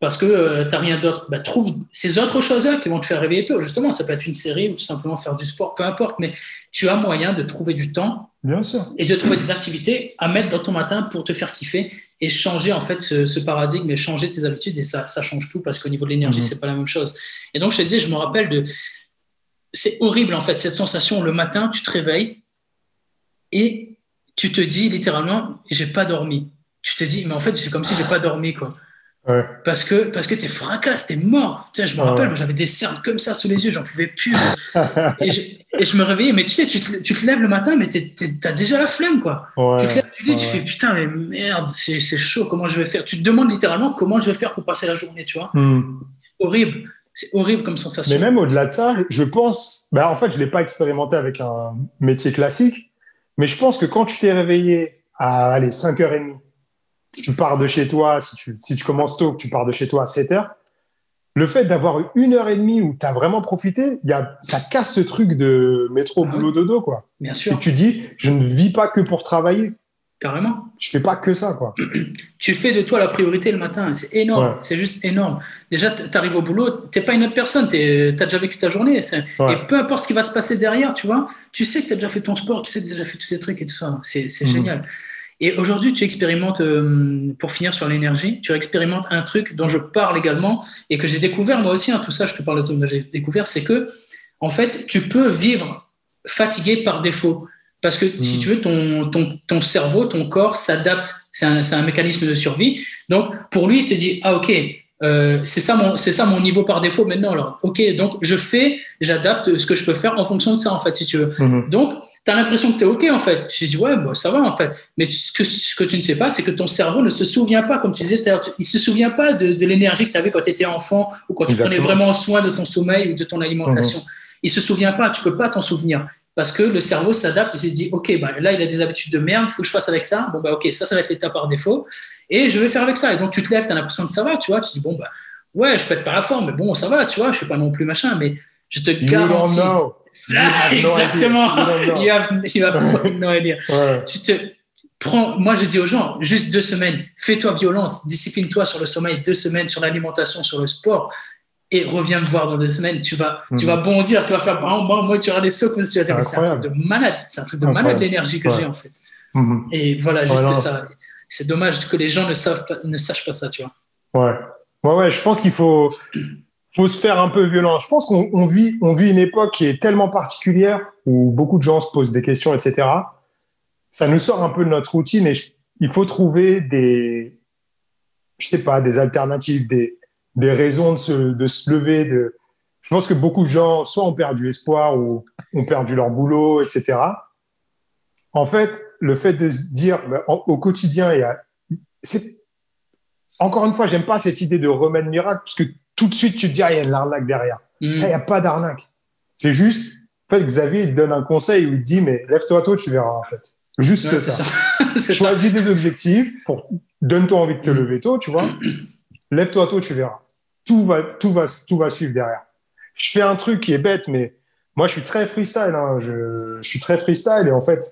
Speaker 1: parce que euh, tu n'as rien d'autre, bah, trouve ces autres choses-là qui vont te faire réveiller tôt. Justement, ça peut être une série ou tout simplement faire du sport, peu importe, mais tu as moyen de trouver du temps
Speaker 2: Bien sûr.
Speaker 1: et de trouver des activités à mettre dans ton matin pour te faire kiffer et changer en fait ce, paradigme et changer tes habitudes et ça, ça change tout parce qu'au niveau de l'énergie, ce mhm. c'est pas la même chose. Et donc, je te disais, je me rappelle de. C'est horrible en fait, cette sensation le matin, tu te réveilles et tu te dis littéralement, j'ai pas dormi. Tu te dis, mais en fait, c'est comme si j'ai pas dormi quoi. Parce que, parce que t'es fracasse, t'es mort. Tu sais, je me rappelle, j'avais des cernes comme ça sous les yeux, j'en pouvais plus. et, je, et, je, me réveillais, mais tu sais, tu te, tu te lèves le matin, mais t'as déjà la flemme, quoi. tu te lèves, tu dis, tu fais putain, mais merde, c'est chaud, comment je vais faire? Tu te demandes littéralement comment je vais faire pour passer la journée, tu vois. Hmm. C'est horrible. C'est horrible comme sensation.
Speaker 2: Mais même au-delà de ça, je pense, bah, en fait, je ne l'ai pas expérimenté avec un métier classique, mais je pense que quand tu t'es réveillé à allez, 5h30, tu pars de chez toi, si tu, si tu commences tôt, tu pars de chez toi à 7 heures, le fait d'avoir une heure et demie où tu as vraiment profité, y a, ça casse ce truc de métro, ah boulot, dodo, quoi.
Speaker 1: Bien sûr.
Speaker 2: tu dis, je ne vis pas que pour travailler.
Speaker 1: Carrément.
Speaker 2: Je fais pas que ça, quoi.
Speaker 1: tu fais de toi la priorité le matin. C'est énorme. C'est juste énorme. Déjà, tu arrives au boulot, tu pas une autre personne. Tu as déjà vécu ta journée. Et peu importe ce qui va se passer derrière, tu vois, tu sais que tu as déjà fait ton sport, tu sais que tu as déjà fait tous ces trucs et tout ça. C'est mhm. génial. Et aujourd'hui, tu expérimentes, euh, pour finir sur l'énergie, tu expérimentes un truc dont je parle également et que j'ai découvert moi aussi, hein, tout ça, je te parle de tout, que j'ai découvert, c'est que, en fait, tu peux vivre fatigué par défaut. Parce que si hmm. tu veux, ton, ton, ton cerveau, ton corps s'adapte. C'est un, un, mécanisme de survie. Donc, pour lui, il te dit Ah, OK, euh, c'est ça, mon, ça mon niveau par défaut maintenant. Alors, OK, donc je fais, j'adapte ce que je peux faire en fonction de ça, en fait, si tu veux. Hmm. Donc, tu as l'impression que tu es OK, en fait. Je dis, ouais, bah, ça va, en fait. Mais ce que, ce que tu ne sais pas, c'est que ton cerveau ne se souvient pas, comme tu disais, il ne se souvient pas de, de l'énergie que tu avais quand tu étais enfant ou quand tu prenais vraiment soin de ton sommeil ou de ton alimentation. Mhm. Il ne se souvient pas, tu peux pas t'en souvenir. Parce que le cerveau s'adapte, il se dit, OK, bah, là, il a des habitudes de merde, il faut que je fasse avec ça. Bon, bah, OK, ça, ça va être l'état par défaut. Et je vais faire avec ça. Et donc, tu te lèves, tu as l'impression que ça va, tu vois. Tu te dis, bon, bah, ouais, je pète pas la forme, mais bon, ça va, tu vois, je suis pas non plus machin, mais je te garantis. Exactement. You have, you have no idea. Tu te prends, moi je dis aux gens, juste deux semaines, fais-toi violence, discipline-toi sur le sommeil, deux semaines sur l'alimentation, sur le sport, et reviens me voir dans deux semaines. Tu vas, tu vas mhm. bondir, tu vas faire, moi, moi tu auras des sauts, tu vas dire, c'est un truc de malade, c'est un truc de malade l'énergie que j'ai en fait. Mhm. Et voilà, juste ça. C'est dommage que les gens ne, savent ne sachent pas ça, tu vois.
Speaker 2: Ouais. Ouais, ouais, je pense qu'il faut, faut se faire un peu violent. Je pense qu'on vit, on vit une époque qui est tellement particulière où beaucoup de gens se posent des questions, etc. Ça nous sort un peu de notre routine et il faut trouver des, je sais pas, des alternatives, des, des raisons de se, de se lever. Je pense que beaucoup de gens, soit ont perdu espoir ou ont perdu leur boulot, etc. En fait, le fait de se dire ben, au quotidien, il y a, encore une fois, j'aime pas cette idée de remède miracle parce que tout de suite, tu te dis, ah, il y a de l'arnaque derrière. Mm. Il n'y a pas d'arnaque. C'est juste, en fait, Xavier, il te donne un conseil où il te dit, mais lève-toi tôt, tu verras, en fait. Juste ça. Choisis des objectifs, pour... donne-toi envie de te mm. lever tôt, tu vois. lève-toi tôt, tu verras. Tout va, tout, va, tout va suivre derrière. Je fais un truc qui est bête, mais moi, je suis très freestyle. Hein. Je, je, suis très freestyle et en fait,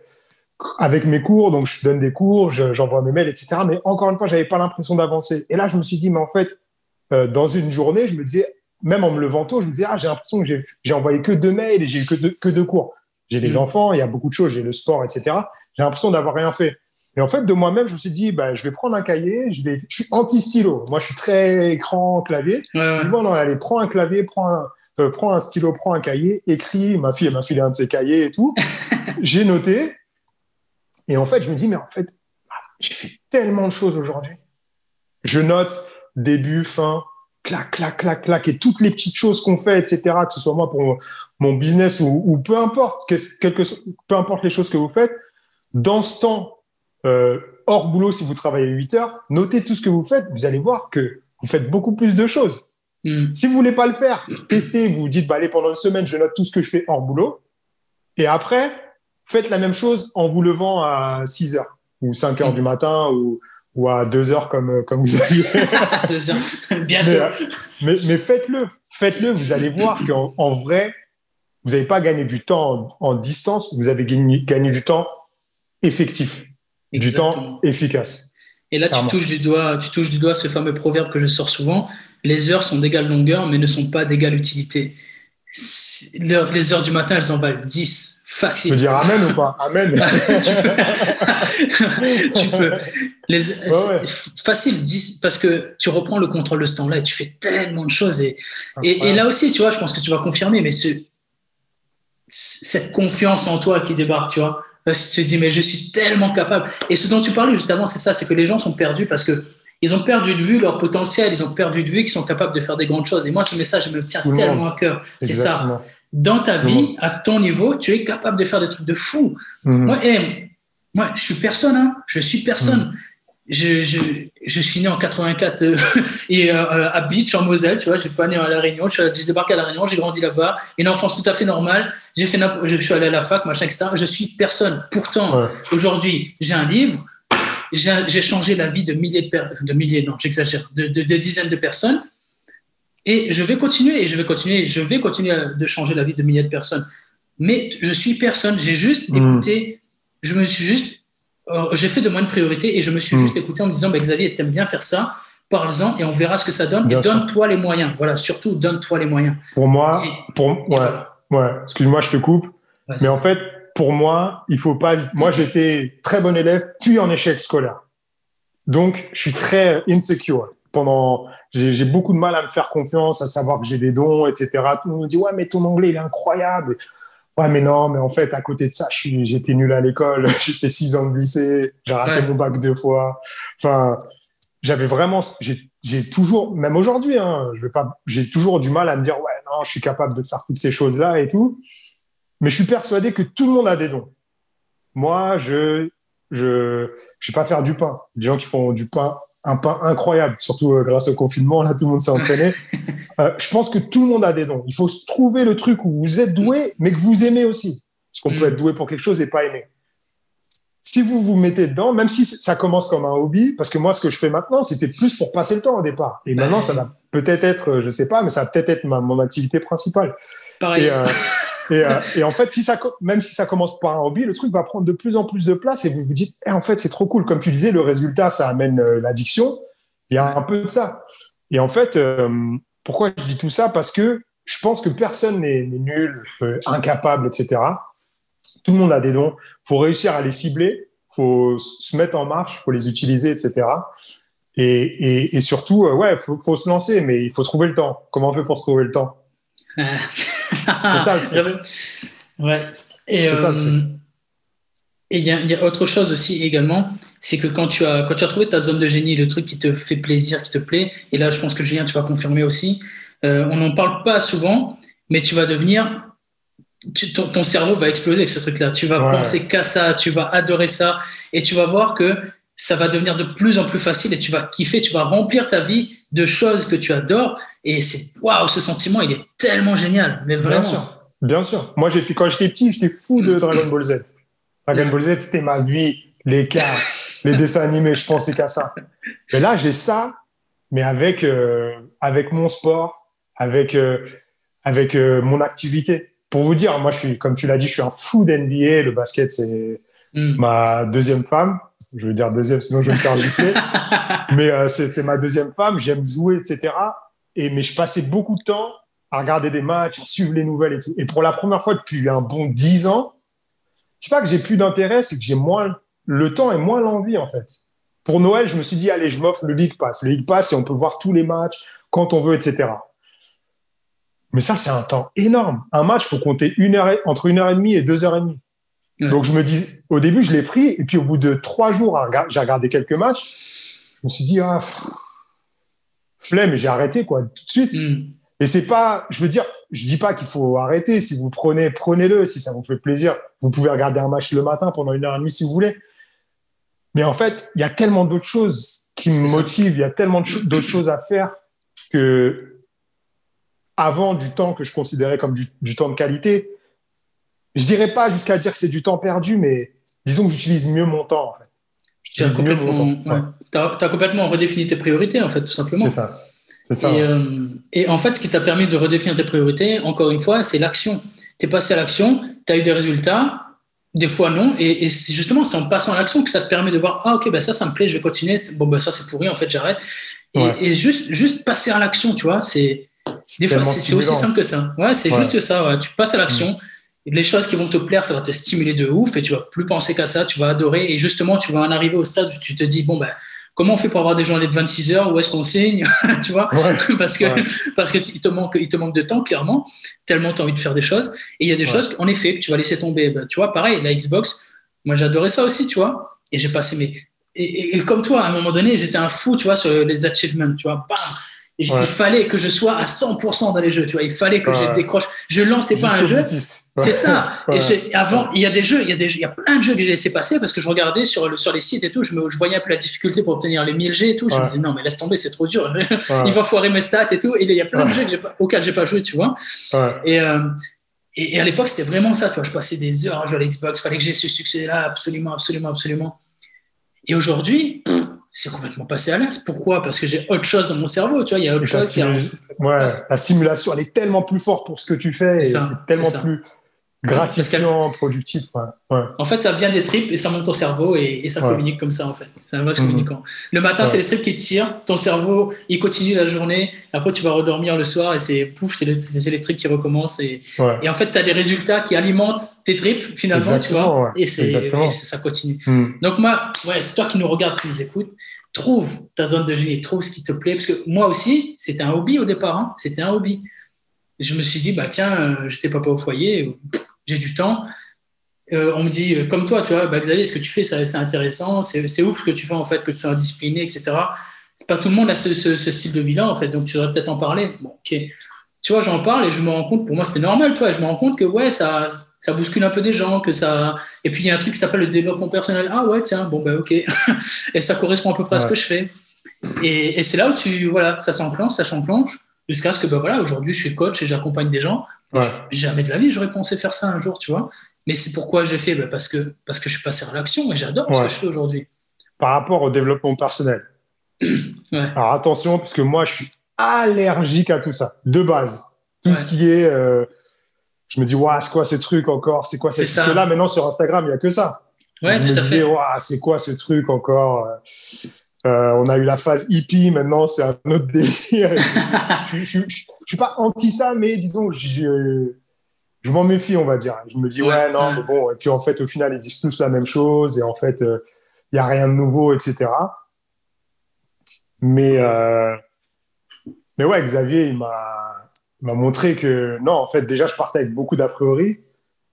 Speaker 2: avec mes cours, donc je donne des cours, j'envoie mes mails, etc. Mais encore une fois, j'avais pas l'impression d'avancer. Et là, je me suis dit, mais en fait, euh, dans une journée, je me disais, même en me levant tôt, je me disais, ah, j'ai l'impression que j'ai envoyé que deux mails et j'ai eu que deux, que deux cours. J'ai des mm. enfants, il y a beaucoup de choses, j'ai le sport, etc. J'ai l'impression d'avoir rien fait. Et en fait, de moi-même, je me suis dit, bah, je vais prendre un cahier, je vais, je suis anti-stylo. Moi, je suis très écran, clavier. Je me dis, bon, non, allez, prends un clavier, prends un, euh, prends un stylo, prends un cahier, écris. Ma fille, elle m'a filé un de ses cahiers et tout. j'ai noté. Et en fait, je me dis, mais en fait, j'ai fait tellement de choses aujourd'hui. Je note début, fin, clac, clac, clac, clac, et toutes les petites choses qu'on fait, etc., que ce soit moi pour mon business ou, peu importe, quelque, peu importe les choses que vous faites, dans ce temps euh, hors boulot, si vous travaillez 8 heures, notez tout ce que vous faites, vous allez voir que vous faites beaucoup plus de choses. Hmm. Si vous voulez pas le faire, testez, vous dites, bah, allez, pendant une semaine, je note tout ce que je fais hors boulot. Et après, faites la même chose en vous levant à 6 heures ou 5 heures du matin ou, ou à 2 heures comme, comme vous aviez.
Speaker 1: 2 heures, bientôt.
Speaker 2: Mais, mais, mais faites-le, faites-le, vous allez voir qu'en en vrai, vous n'avez pas gagné du temps en, distance, vous avez gagné, gagné du temps effectif, du temps efficace.
Speaker 1: Et là, tu touches, du doigt, tu touches du doigt ce fameux proverbe que je sors souvent les heures sont d'égale longueur, mais ne sont pas d'égale utilité. Les heures du matin, elles en valent 10. Facile.
Speaker 2: Tu peux dire Amen ou pas? Amen.
Speaker 1: tu peux. Les, Facile, 10, parce que tu reprends le contrôle de ce temps-là et tu fais tellement de choses. Et, et, là aussi, tu vois, je pense que tu vas confirmer, mais ce, cette confiance en toi qui débarque, tu vois, tu te dis, mais je suis tellement capable. Et ce dont tu parlais juste avant, c'est ça, c'est que les gens sont perdus parce que ils ont perdu de vue leur potentiel, ils ont perdu de vue qu'ils sont capables de faire des grandes choses. Et moi, ce message me tient tellement à cœur. C'est ça. Dans ta vie, à ton niveau, tu es capable de faire des trucs de fou. Mhm. Moi, eh, moi, je suis personne. Hein. Je suis personne. Mhm. Je, je, je, suis né en 84 euh, et euh, à Beach en Moselle, tu vois, j'ai pas né à la Réunion, j'ai débarqué à la Réunion, j'ai grandi là-bas, une enfance tout à fait normale, j'ai fait, je suis allé à la fac, machin, etc. Je suis personne. Pourtant, aujourd'hui, j'ai un livre, j'ai changé la vie de milliers de, de milliers, non, j'exagère, de, de, dizaines de personnes. Et je vais continuer, et je vais continuer, je vais continuer de changer la vie de milliers de personnes. Mais je suis personne. J'ai juste hmm. écouté, je me suis juste, euh, j'ai fait de moi une priorité et je me suis hmm. juste écouté en me disant, bah, Xavier, tu aimes bien faire ça, parle-en et on verra ce que ça donne. et donne-toi les moyens. Voilà, surtout donne-toi les moyens.
Speaker 2: Pour moi, pour, ouais, ouais. excuse-moi, je te coupe. Mais en fait, pour moi, il faut pas. Moi, j'étais très bon élève, puis en échec scolaire. Donc, je suis très insecure. Pendant, j'ai beaucoup de mal à me faire confiance, à savoir que j'ai des dons, etc. Tout le monde me dit ouais, mais ton anglais il est incroyable. Ouais, mais non, mais en fait, à côté de ça, j'étais nul à l'école. j'ai fait six ans de lycée, j'ai raté mon bac deux fois. Enfin, j'avais vraiment, j'ai toujours, même aujourd'hui, hein, je vais pas, j'ai toujours du mal à me dire ouais, non, je suis capable de faire toutes ces choses là et tout. Mais je suis persuadé que tout le monde a des dons. Moi, je je je vais pas faire du pain. Des gens qui font du pain, un pain incroyable, surtout euh, grâce au confinement, là tout le monde s'est entraîné. euh, je pense que tout le monde a des dons. Il faut trouver le truc où vous êtes doué, mais que vous aimez aussi. Parce qu'on peut mm. être doué pour quelque chose et pas aimer. Si vous vous mettez dedans, même si ça commence comme un hobby, parce que moi, ce que je fais maintenant, c'était plus pour passer le temps au départ. Et maintenant, ça va peut-être être, je sais pas, mais ça va peut-être être ma, mon activité principale.
Speaker 1: Pareil.
Speaker 2: Et, euh, euh, et, en fait, si ça, même si ça commence par un hobby, le truc va prendre de plus en plus de place et vous vous dites, eh, en fait, c'est trop cool. Comme tu disais, le résultat, ça amène euh, l'addiction. Il y a un peu de ça. Et en fait, euh, pourquoi je dis tout ça? Parce que je pense que personne n'est nul, incapable, etc. Tout le monde a des dons. Faut réussir à les cibler, faut se mettre en marche, faut les utiliser, etc. Et, et, surtout, ouais, il faut, faut, se lancer, mais il faut trouver le temps. Comment on fait pour trouver le temps?
Speaker 1: c'est ça le truc. Ouais. Et euh, il y, y, a autre chose aussi également, c'est que quand tu, as, quand tu as trouvé ta zone de génie, le truc qui te fait plaisir, qui te plaît, et là je pense que Julien, tu vas confirmer aussi, euh, on n'en parle pas souvent, mais tu vas devenir, ton, cerveau va exploser avec ce truc-là. Tu vas penser qu'à ça, tu vas adorer ça, et tu vas voir que ça va devenir de plus en plus facile et tu vas kiffer, tu vas remplir ta vie de choses que tu adores. Et c'est waouh, ce sentiment, il est tellement génial. Mais vraiment.
Speaker 2: Bien sûr. Bien sûr. Moi, j'étais, quand j'étais petit, j'étais fou de Dragon Ball Z. Dragon Ball Z, c'était ma vie, les cartes, les dessins animés, je pensais qu'à ça. Mais là, j'ai ça, mais avec, euh, avec mon sport, avec, euh, avec euh, mon activité. Pour vous dire, moi, je suis, comme tu l'as dit, je suis un fou d'NBA. Le basket, c'est hmm. ma deuxième femme je veux dire deuxième, sinon je vais me faire gifler. mais euh, c'est ma deuxième femme, j'aime jouer, etc. Et, mais je passais beaucoup de temps à regarder des matchs, à suivre les nouvelles et tout. Et pour la première fois depuis un bon dix ans, c'est pas que j'ai plus d'intérêt, c'est que j'ai moins le temps et moins l'envie en fait. Pour Noël, je me suis dit allez, je m'offre le League Pass. Le League Pass, et on peut voir tous les matchs quand on veut, etc. Mais ça, c'est un temps énorme. Un match, faut compter une heure entre une heure et demie et deux heures et demie. Donc je me dis, au début, je l'ai pris, et puis au bout de trois jours, j'ai regardé quelques matchs. Je me suis dit, ah, flemme et j'ai arrêté, quoi, tout de suite. Mm. Et c'est pas, je veux dire, je dis pas qu'il faut arrêter. Si vous prenez, prenez-le. Si ça vous fait plaisir, vous pouvez regarder un match le matin pendant une heure et demie si vous voulez. Mais en fait, il y a tellement d'autres choses qui me motivent. Il y a tellement d'autres choses à faire que avant du temps que je considérais comme du, temps de qualité, je dirais pas jusqu'à dire que c'est du temps perdu, mais disons que j'utilise mieux mon temps en fait.
Speaker 1: J'utilise mieux mon temps. Tu as, complètement redéfini tes priorités en fait, tout simplement.
Speaker 2: C'est ça.
Speaker 1: Euh, et, en fait, ce qui t'a permis de redéfinir tes priorités, encore une fois, c'est l'action. Tu es passé à l'action, tu as eu des résultats, des fois non, et, c'est justement c'est en passant à l'action que ça te permet de voir ah ok bah ça ça me plaît, je vais continuer. Bon bah ça c'est pourri en fait j'arrête. Et, juste juste passer à l'action, tu vois, c'est aussi simple que ça. Ouais, c'est juste ça. Tu passes à l'action. Mm. Les choses qui vont te plaire, ça va te stimuler de ouf et tu vas plus penser qu'à ça, tu vas adorer. Et justement, tu vas en arriver au stade où tu te dis, bon, ben, comment on fait pour avoir des journées de 26 heures? Où est-ce qu'on signe? Tu vois? Parce que parce que il te manque il te manque de temps clairement, tellement tu as envie de faire des choses. Et il y a des choses en effet que tu vas laisser tomber. Bah, tu vois, pareil, la Xbox, moi j'adorais ça aussi, tu vois. Et j'ai passé mes et, comme toi, à un moment donné, j'étais un fou, tu vois, sur les achievements, tu vois. Bam il fallait que je sois à 100% dans les jeux, tu vois. Il fallait que je décroche. Je lançais pas un jeu. C'est ça. Et avant, il y a des jeux, il y a des, il y a plein de jeux que j'ai laissé passer parce que je regardais sur, le, sur les sites et tout. Je, me, je voyais un peu la difficulté pour obtenir les 1000 G et tout. Je me disais, non, mais laisse tomber, c'est trop dur. il va foirer mes stats et tout. Et il y a plein de jeux que pas, auxquels j'ai pas joué, tu vois. Et, euh, et, et, à l'époque, c'était vraiment ça, tu vois. Je passais des heures à jouer à l'Xbox. Il fallait que j'ai ce succès-là, absolument, absolument, absolument. Et aujourd'hui, c'est complètement passé à l'as. Pourquoi? Parce que j'ai autre chose dans mon cerveau, tu vois, il y a autre chose qui
Speaker 2: ouais, La stimulation, elle est tellement plus forte pour ce que tu fais, et c'est tellement plus gratifiant, productif.
Speaker 1: En fait, ça vient des tripes et ça monte au cerveau et, ça communique comme ça, en fait. C'est un vase mhm. communicant. Le matin, c'est les tripes qui te tirent, ton cerveau, il continue la journée, après tu vas redormir le soir et c'est pouf, c'est les, tripes qui recommencent. Et, et en fait, tu as des résultats qui alimentent tes tripes, finalement, tu vois, et, c'est, ça continue. Mhm. Donc, moi, ouais, toi qui nous regardes, qui nous écoutes, trouve ta zone de génie, trouve ce qui te plaît. Parce que moi aussi, c'était un hobby au départ, hein. c'était un hobby. Je me suis dit, bah tiens, euh, j'étais papa au foyer, j'ai du temps. Euh, on me dit, euh, comme toi, tu vois, bah, Xavier, ce que tu fais, c'est intéressant, c'est ouf ce que tu fais, en fait, que tu sois discipliné, etc. C'est pas tout le monde a ce, ce, style de vie-là, en fait, donc tu devrais peut-être en parler. Bon, ok. Tu vois, j'en parle et je me rends compte, pour moi, c'était normal, tu vois, je me rends compte que, ouais, ça, ça bouscule un peu des gens, que ça. Et puis il y a un truc qui s'appelle le développement personnel. Ah ouais, tiens, bon, bah ok. et ça correspond à peu près à ce que je fais. Et, et c'est là où tu. Voilà, ça s'enclenche, ça s'enclenche, jusqu'à ce que, bah voilà, aujourd'hui, je suis coach et j'accompagne des gens. Jamais de la vie, j'aurais pensé faire ça un jour, tu vois. Mais c'est pourquoi j'ai fait, bah, parce, que, parce que je suis passé à l'action et j'adore ce que je fais aujourd'hui.
Speaker 2: Par rapport au développement personnel. Alors attention, parce que moi, je suis allergique à tout ça, de base. Tout ce qui est. Euh, je me dis, ouais, c'est quoi ces trucs encore? C'est quoi que là, maintenant, sur Instagram, il n'y a que ça.
Speaker 1: Ouais,
Speaker 2: je me disais, c'est quoi ce truc encore? Euh, On a eu la phase hippie, maintenant, c'est un autre délire. je ne suis pas anti ça, mais disons, je, je m'en méfie, on va dire. Je me dis, ouais, non, mais bon. Et puis, en fait, au final, ils disent tous la même chose. Et en fait, euh, il n'y a rien de nouveau, etc. Mais, euh, mais ouais, Xavier, il m'a montré que non, en fait, déjà, je partais avec beaucoup d'a priori.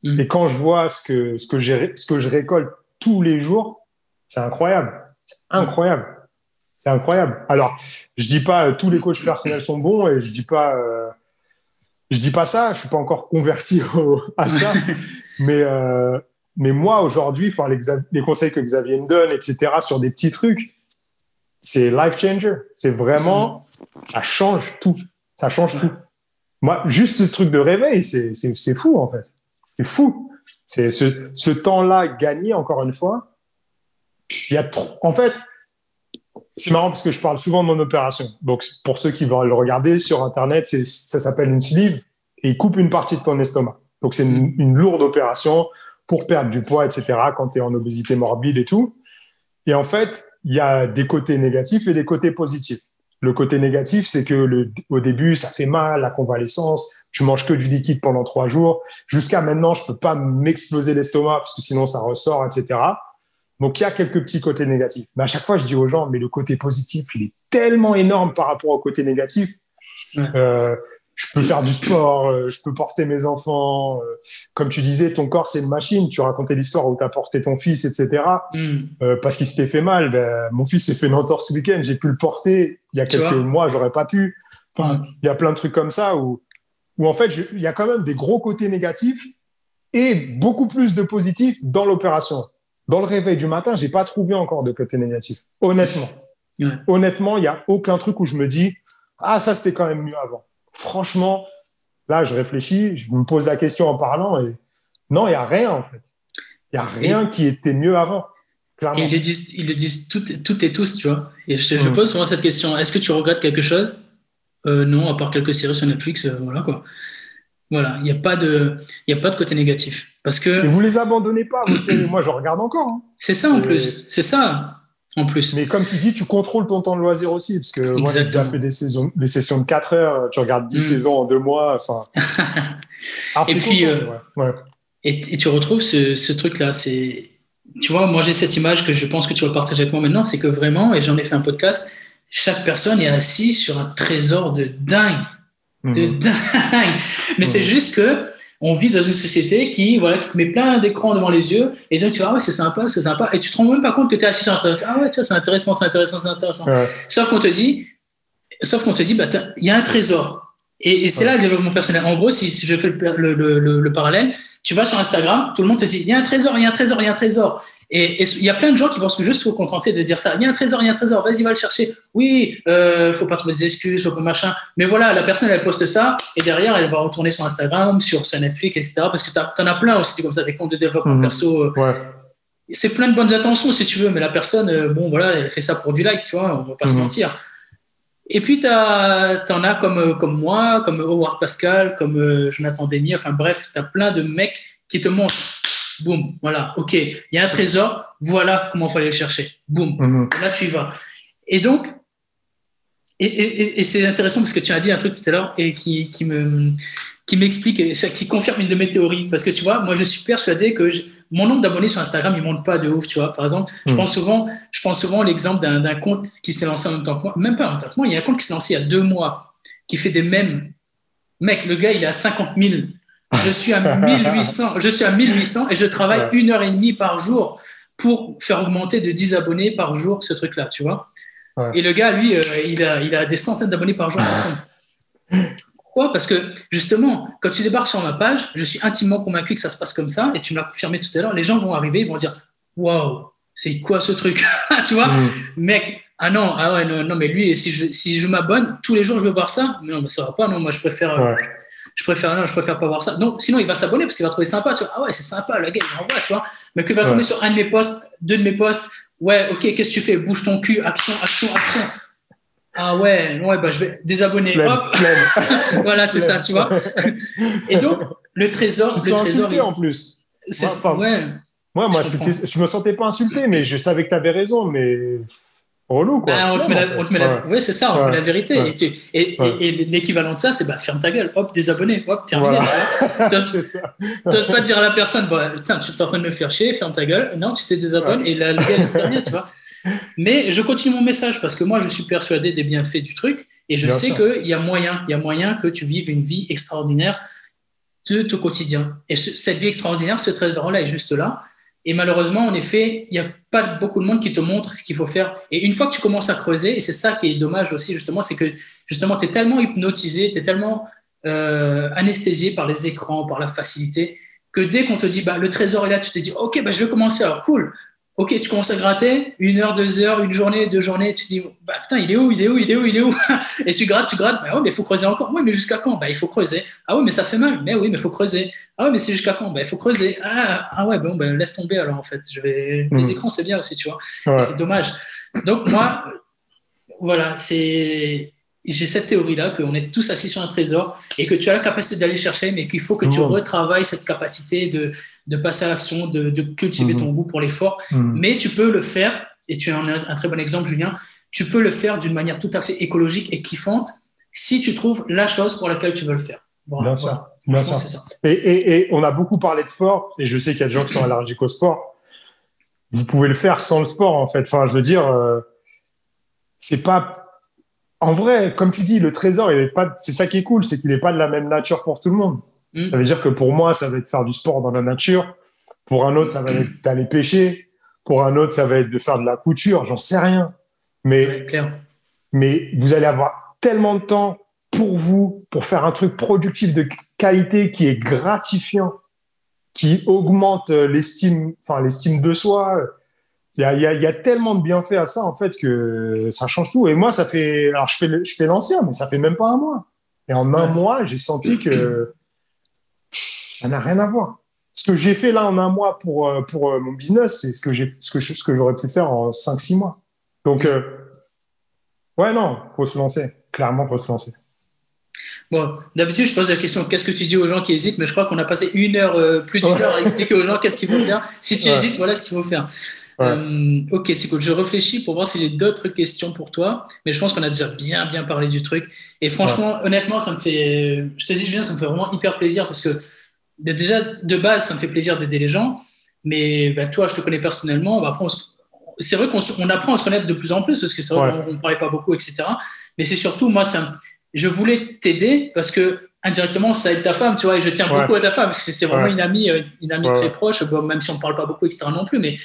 Speaker 2: Mm. Et quand je vois ce que, ce, que ce que je récolte tous les jours, c'est incroyable. C'est incroyable. C'est incroyable. Alors, je dis pas euh, tous les coachs personnels sont bons et je dis pas, euh, je dis pas ça. Je suis pas encore converti à ça. mais, euh, mais moi, aujourd'hui, enfin, les, les, conseils que Xavier me donne, etc., sur des petits trucs, c'est life changer. C'est vraiment, mm. ça change tout. Ça change tout. Moi, juste ce truc de réveil, c'est fou, en fait. C'est fou. C'est ce, ce temps-là gagné, encore une fois. Il y a trop. En fait, c'est marrant parce que je parle souvent de mon opération. Donc, pour ceux qui veulent le regarder sur Internet, ça s'appelle une sleeve et il coupe une partie de ton estomac. Donc, c'est une, lourde opération pour perdre du poids, etc., quand tu es en obésité morbide et tout. Et en fait, il y a des côtés négatifs et des côtés positifs. Le côté négatif, c'est que au début, ça fait mal, la convalescence, tu manges que du liquide pendant trois jours. Jusqu'à maintenant, je peux pas m'exploser l'estomac parce que sinon ça ressort, etc. Donc il y a quelques petits côtés négatifs. Mais à chaque fois, je dis aux gens, mais le côté positif, il est tellement énorme par rapport au côté négatif. Euh, je peux faire du sport, euh, je peux porter mes enfants. Euh, comme tu disais, ton corps, c'est une machine. Tu racontais l'histoire où tu as porté ton fils, etc. Mm. Euh, parce qu'il s'était fait mal. Ben, mon fils s'est fait une entorse ce week-end. J'ai pu le porter. Il y a quelques mois, j'aurais pas pu. Il y a plein de trucs comme ça où, où en fait, il y a quand même des gros côtés négatifs et beaucoup plus de positifs dans l'opération. Dans le réveil du matin, j'ai pas trouvé encore de côté négatif. Honnêtement. Honnêtement, il y a aucun truc où je me dis, ah, ça, c'était quand même mieux avant franchement, là, je réfléchis, je me pose la question en parlant et non, il n'y a rien en fait. Il n'y a rien qui était mieux avant.
Speaker 1: Clairement. ils le disent, ils le disent toutes, et tous, tu vois. Et je, mm. pose souvent cette question est-ce que tu regrettes quelque chose? Euh, Non, à part quelques séries sur Netflix, euh, voilà quoi. Voilà, il n'y a, pas de, a pas de côté négatif. Parce que...
Speaker 2: Et vous les abandonnez pas, vous savez, moi je regarde encore. Hein.
Speaker 1: C'est ça en plus, c'est ça en plus.
Speaker 2: Mais comme tu dis, tu contrôles ton temps de loisir aussi, parce que moi, j'ai déjà fait des, saisons, des sessions de 4 heures, tu regardes 10 mm. saisons en 2 mois.
Speaker 1: et puis, euh, et, tu retrouves ce, truc-là. C'est, tu vois, moi, j'ai cette image que je pense que tu vas partager avec moi maintenant, c'est que vraiment, et j'en ai fait un podcast, chaque personne est assise sur un trésor de dingue. De mm. dingue. Mais c'est mm. juste que on vit dans une société qui, voilà, qui te met plein d'écrans devant les yeux et donc tu vas, ah ouais, c'est sympa, c'est sympa. Et tu te rends même pas compte que tu es assis sur un Ah ouais, c'est intéressant, c'est intéressant, c'est intéressant. Sauf qu'on te dit, sauf qu'on te dit, bah, il y a un trésor. Et, c'est là le développement personnel. En gros, si, je fais le, le, parallèle, tu vas sur Instagram, tout le monde te dit, il y a un trésor, il y a un trésor, il y a un trésor. Et il y a plein de gens qui vont juste se contenter de dire ça. Il y a un trésor, il y a un trésor, vas-y, va le chercher. Oui, euh, faut pas trouver des excuses, faut pas machin. Mais voilà, la personne, elle poste ça, et derrière, elle va retourner sur Instagram, sur sa Netflix, etc. Parce que tu en as plein aussi, comme ça, des comptes de développement mhm. perso. Euh. Ouais. C'est plein de bonnes intentions, si tu veux, mais la personne, euh, bon, voilà, elle fait ça pour du like, tu vois, on va pas se mhm. mentir. Et puis, tu en as comme, euh, comme moi, comme Howard Pascal, comme Jonathan Demi, enfin bref, tu as plein de mecs qui te montrent Boum, voilà, ok, il y a un trésor, voilà comment il fallait le chercher. Boum, mhm. là tu y vas. Et donc, et, c'est intéressant parce que tu as dit un truc tout à l'heure et qui, qui me qui m'explique, qui confirme une de mes théories. Parce que tu vois, moi je suis persuadé que mon nombre d'abonnés sur Instagram, il monte pas de ouf, tu vois. Par exemple, je mhm. pense souvent, je pense souvent l'exemple d'un compte qui s'est lancé en même temps que moi, même pas en même temps que moi, il y a un compte qui s'est lancé il y a deux mois, qui fait des mêmes. Mec, le gars, il a 50 000 je suis à 1800, je suis à 1800 et je travaille une heure et demie par jour pour faire augmenter de 10 abonnés par jour ce truc-là, tu vois. Et le gars, lui, euh, il, a, il a des centaines d'abonnés par jour. Pourquoi? Parce que justement, quand tu débarques sur ma page, je suis intimement convaincu que ça se passe comme ça, et tu me l'as confirmé tout à l'heure, les gens vont arriver, ils vont dire Waouh, c'est quoi ce truc? Tu vois, mm. mec, ah non, ah ouais, non, non mais lui, si je, si je m'abonne, tous les jours je veux voir ça, mais non, mais ça va pas, non, moi je préfère. Euh, je préfère, non, je préfère pas voir ça. Donc, sinon, il va s'abonner parce qu'il va trouver sympa. Tu vois, ah ouais, c'est sympa, le gars, il tu vois. Mais qu'il va tomber sur un de mes posts, deux de mes posts. Ouais, ok, qu'est-ce que tu fais? Bouge ton cul, action, action, action. Ah ouais, ouais, bah je vais désabonner. Hop. voilà, c'est ça, tu vois. Et donc, le trésor,
Speaker 2: tu
Speaker 1: le trésor.
Speaker 2: en plus. C'est ouais. Moi, moi, je, je me sentais pas insulté, mais je savais que tu avais raison, mais relou quoi.
Speaker 1: Ah, on te met la, on te met la... Oui, c'est ça, on te met la vérité. Et, tu... et, et, l'équivalent de ça, c'est bah, ferme ta gueule, hop, désabonné, hop, terminé. Voilà. T'oses pas dire à la personne, bah, tu es en train de me faire chier, ferme ta gueule. Non, tu te désabonnes et la, le gars, il tu vois. Mais je continue mon message parce que moi, je suis persuadé des bienfaits du truc et je sais qu'il y a moyen, il y a moyen que tu vives une vie extraordinaire de ton quotidien. Et cette vie extraordinaire, ce trésor-là est juste là. Et malheureusement, en effet, il n'y a pas beaucoup de monde qui te montre ce qu'il faut faire. Et une fois que tu commences à creuser, et c'est ça qui est dommage aussi, justement, c'est que justement, tu es tellement hypnotisé, tu es tellement euh, anesthésié par les écrans, par la facilité, que dès qu'on te dit, bah, le trésor est là, tu te dis, OK, bah, je vais commencer, alors cool, Ok, tu commences à gratter, une heure, deux heures, une journée, deux journées, tu te dis, bah putain, il est où, il est où, il est où, il est où? Et tu grattes, tu grattes, bah ouais, mais il faut creuser encore. Oui, mais jusqu'à quand? Bah il faut creuser. Ah oui, mais ça fait mal. Mais oui, mais il faut creuser. Ah oui, mais c'est jusqu'à quand? Bah il faut creuser. Ah, ah ouais, bon, ben laisse tomber alors en fait. Je vais... Les hmm. écrans, c'est bien aussi, tu vois. C'est dommage. Donc moi, voilà, c'est j'ai cette théorie-là qu'on est tous assis sur un trésor et que tu as la capacité d'aller chercher, mais qu'il faut que tu mmh. retravailles cette capacité de, de passer à l'action, de, de, cultiver mmh. ton goût pour l'effort. Mmh. Mais tu peux le faire, et tu en as un très bon exemple, Julien, tu peux le faire d'une manière tout à fait écologique et kiffante si tu trouves la chose pour laquelle tu veux le faire.
Speaker 2: Bien sûr. Bien sûr. Ça. Et, et, et, on a beaucoup parlé de sport, et je sais qu'il y a des gens qui sont allergiques au sport. Vous pouvez le faire sans le sport, en fait. Enfin, je veux dire, euh, c'est pas en vrai, comme tu dis, le trésor, il est pas, c'est ça qui est cool, c'est qu'il n'est pas de la même nature pour tout le monde. Mm. Ça veut dire que pour moi, ça va être faire du sport dans la nature. Pour un autre, ça va être d'aller pêcher. Pour un autre, ça va être de faire de la couture. J'en sais rien. Mais, mais vous allez avoir tellement de temps pour vous, pour faire un truc productif de qualité qui est gratifiant, qui augmente l'estime, enfin, l'estime de soi. Il y, a, il, y a, tellement de bienfaits à ça, en fait, que ça change tout. Et moi, ça fait, alors je fais, je fais l'ancien, mais ça fait même pas un mois. Et en un mois, j'ai senti que ça n'a rien à voir. Ce que j'ai fait là en un mois pour, euh, pour euh, mon business, c'est ce que j'ai, ce que, ce que j'aurais pu faire en 5-6 mois. Donc, euh, ouais, non, faut se lancer. Clairement, faut se lancer.
Speaker 1: Bon, d'habitude, je pose la question qu'est-ce que tu dis aux gens qui hésitent? Mais je crois qu'on a passé une heure, plus d'une heure à expliquer aux gens qu'est-ce qu'il faut faire. Si tu hésites, voilà ce qu'il faut faire. ok, c'est cool. Je réfléchis pour voir si j'ai d'autres questions pour toi, mais je pense qu'on a déjà bien, bien parlé du truc. Et franchement, honnêtement, ça me fait, je te dis, Julien, ça me fait vraiment hyper plaisir parce que déjà, de base, ça me fait plaisir d'aider les gens. Mais bah, toi, je te connais personnellement. Bah, c'est vrai qu'on apprend à se connaître de plus en plus parce que c'est vrai qu'on ne parlait pas beaucoup, etc. Mais c'est surtout, moi, ça, je voulais t'aider parce que indirectement, ça aide ta femme, tu vois, et je tiens beaucoup à ta femme. C'est vraiment une amie, euh, une amie très proche, même si on ne parle pas beaucoup, etc. non plus. Mais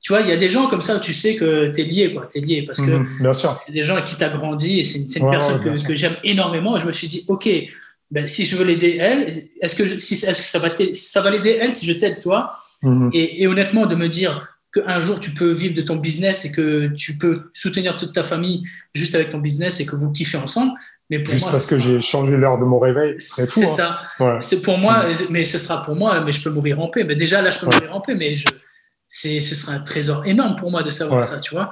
Speaker 1: tu vois, il y a des gens comme ça où tu sais que tu es lié, quoi. Tu es lié parce que
Speaker 2: mhm,
Speaker 1: c'est des gens qui tu as grandi et c'est une, personne que, que j'aime énormément. Et je me suis dit, OK, ben, si je veux l'aider elle, est-ce que, si, est-ce que ça va, ça va l'aider elle si je t'aide toi? Mhm. et, honnêtement, de me dire qu'un jour tu peux vivre de ton business et que tu peux soutenir toute ta famille juste avec ton business et que vous kiffez ensemble.
Speaker 2: Mais pour juste parce que j'ai changé l'heure de mon réveil,
Speaker 1: c'est fou. C'est hein. ça. C'est pour moi, mhm. mais ce sera pour moi, mais je peux mourir en paix. Mais déjà là, je peux mourir en paix, mais je, c'est, ce sera un trésor énorme pour moi de savoir ça, tu vois.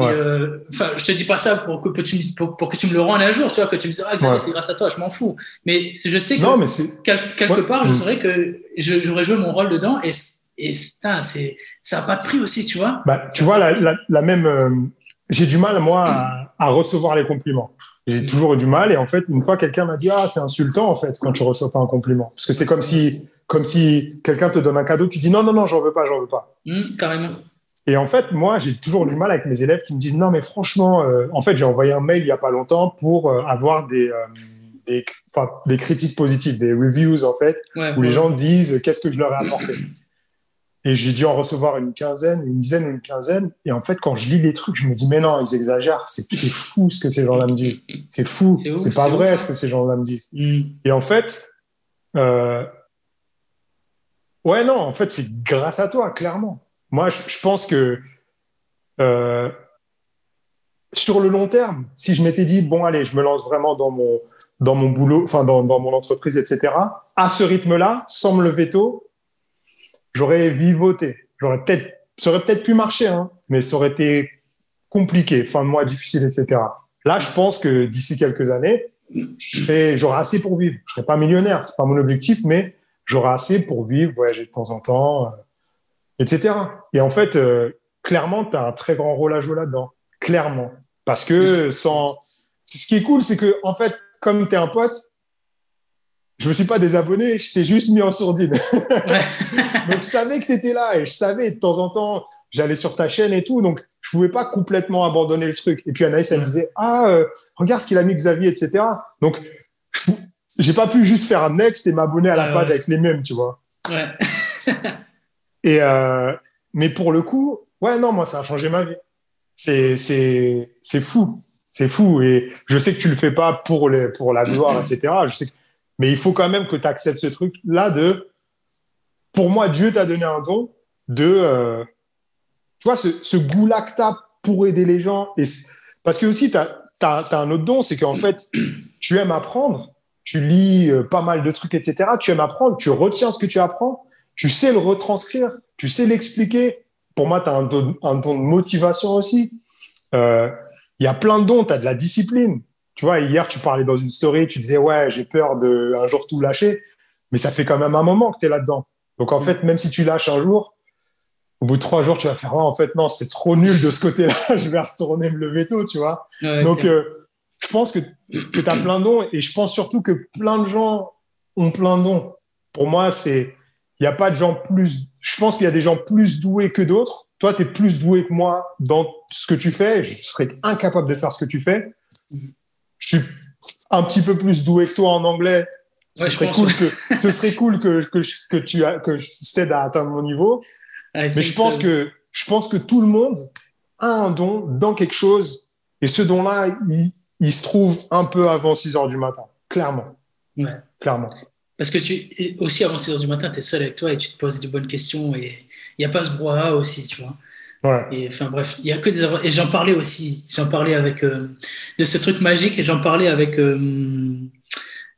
Speaker 1: Euh, enfin, je te dis pas ça pour que, tu, pour, que tu me le rendes un jour, tu vois, que tu me dises, ah, c'est grâce à toi, je m'en fous. Mais je sais que
Speaker 2: non, mais
Speaker 1: quelque part, je mm. saurais que j'aurais joué mon rôle dedans et, et ça n'a pas de prix aussi, tu vois.
Speaker 2: Bah, tu vois, la, la, même. Euh, j'ai du mal, moi, à, à, recevoir les compliments. J'ai toujours eu du mal. Et en fait, une fois, quelqu'un m'a dit, ah, c'est insultant, en fait, quand tu reçois pas un compliment. Parce que c'est comme si comme si quelqu'un te donne un cadeau, tu dis non, non, non, j'en veux pas, j'en veux pas.
Speaker 1: Mmh, carrément.
Speaker 2: Et en fait, moi, j'ai toujours du mal avec mes élèves qui me disent non, mais franchement, euh, en fait, j'ai envoyé un mail il y a pas longtemps pour euh, avoir des, euh, des, des, critiques positives, des reviews, en fait, où les gens disent qu'est-ce que je leur ai apporté? Et j'ai dû en recevoir une quinzaine, une dizaine une quinzaine. Et en fait, quand je lis les trucs, je me dis, mais non, ils exagèrent. C'est fou ce que ces gens-là me disent. C'est fou. C'est pas vrai ce que ces gens-là me disent. Mmh. Et en fait, Ouais, non, en fait, c'est grâce à toi, clairement. Moi, je, pense que euh, sur le long terme, si je m'étais dit, bon, allez, je me lance vraiment dans mon, dans mon boulot, enfin, dans, dans mon entreprise, etc., à ce rythme-là, sans me lever tôt, j'aurais vivoté. J'aurais peut-être, ça aurait peut-être pu marcher, hein, mais ça aurait été compliqué, fin de mois difficile, etc. Là, je pense que d'ici quelques années, j'aurai assez pour vivre. Je ne serai pas millionnaire, c'est pas mon objectif, mais j'aurai assez pour vivre, voyager de temps en temps, euh, etc. Et en fait, euh, clairement, tu as un très grand rôle à jouer là-dedans. Clairement. Parce que sans. Ce qui est cool, c'est que, en fait, comme tu es un pote, je me suis pas désabonné, je t'ai juste mis en sourdine. donc, je savais que tu étais là et je savais de temps en temps, j'allais sur ta chaîne et tout. Donc, je pouvais pas complètement abandonner le truc. Et puis, Anaïs, elle me disait, ah, euh, regarde ce qu'il a mis Xavier, etc. Donc, j'ai pas pu juste faire un next et m'abonner à la page avec les mêmes, tu vois. Ouais. et euh, mais pour le coup, ouais, non, moi, ça a changé ma vie. C'est, c'est, c'est fou. C'est fou. Et je sais que tu le fais pas pour, les, pour la gloire, etc. Je sais Mais il faut quand même que tu acceptes ce truc-là de. Pour moi, Dieu t'a donné un don de. Euh, tu vois, ce, ce goût-là que tu as pour aider les gens. Et parce que aussi, tu as, as, un autre don, c'est qu'en fait, tu aimes apprendre tu lis euh, pas mal de trucs, etc. Tu aimes apprendre, tu retiens ce que tu apprends, tu sais le retranscrire, tu sais l'expliquer. Pour moi, tu as un don, de motivation aussi. Euh, il y a plein de dons, tu as de la discipline. Tu vois, hier, tu parlais dans une story, tu disais, ouais, j'ai peur de un jour tout lâcher, mais ça fait quand même un moment que tu es là-dedans. Donc, en mm. fait, même si tu lâches un jour, au bout de trois jours, tu vas faire, oh, en fait, non, c'est trop nul de ce côté-là, je vais retourner me lever tôt, tu vois. Donc, je pense que, que tu as plein de dons et je pense surtout que plein de gens ont plein de dons. Pour moi, c'est il n'y a pas de gens plus. Je pense qu'il y a des gens plus doués que d'autres. Toi, tu es plus doué que moi dans ce que tu fais. Je serais incapable de faire ce que tu fais. je suis un petit peu plus doué que toi en anglais. Ce, serait, cool que, ce serait cool que, que, que tu que je t'aide à atteindre mon niveau. Mais je pense, que, je pense que tout le monde a un don dans quelque chose. Et ce don-là, il, il, se trouve un peu avant 6 heures du matin. Clairement.
Speaker 1: Ouais.
Speaker 2: Clairement.
Speaker 1: Parce que tu, aussi avant 6 heures du matin, tu es seul avec toi et tu te poses des bonnes questions et il n'y a pas ce brouhaha aussi, tu vois.
Speaker 2: Ouais.
Speaker 1: Et enfin bref, il y a que des et j'en parlais aussi, j'en parlais avec euh, de ce truc magique et j'en parlais avec euh,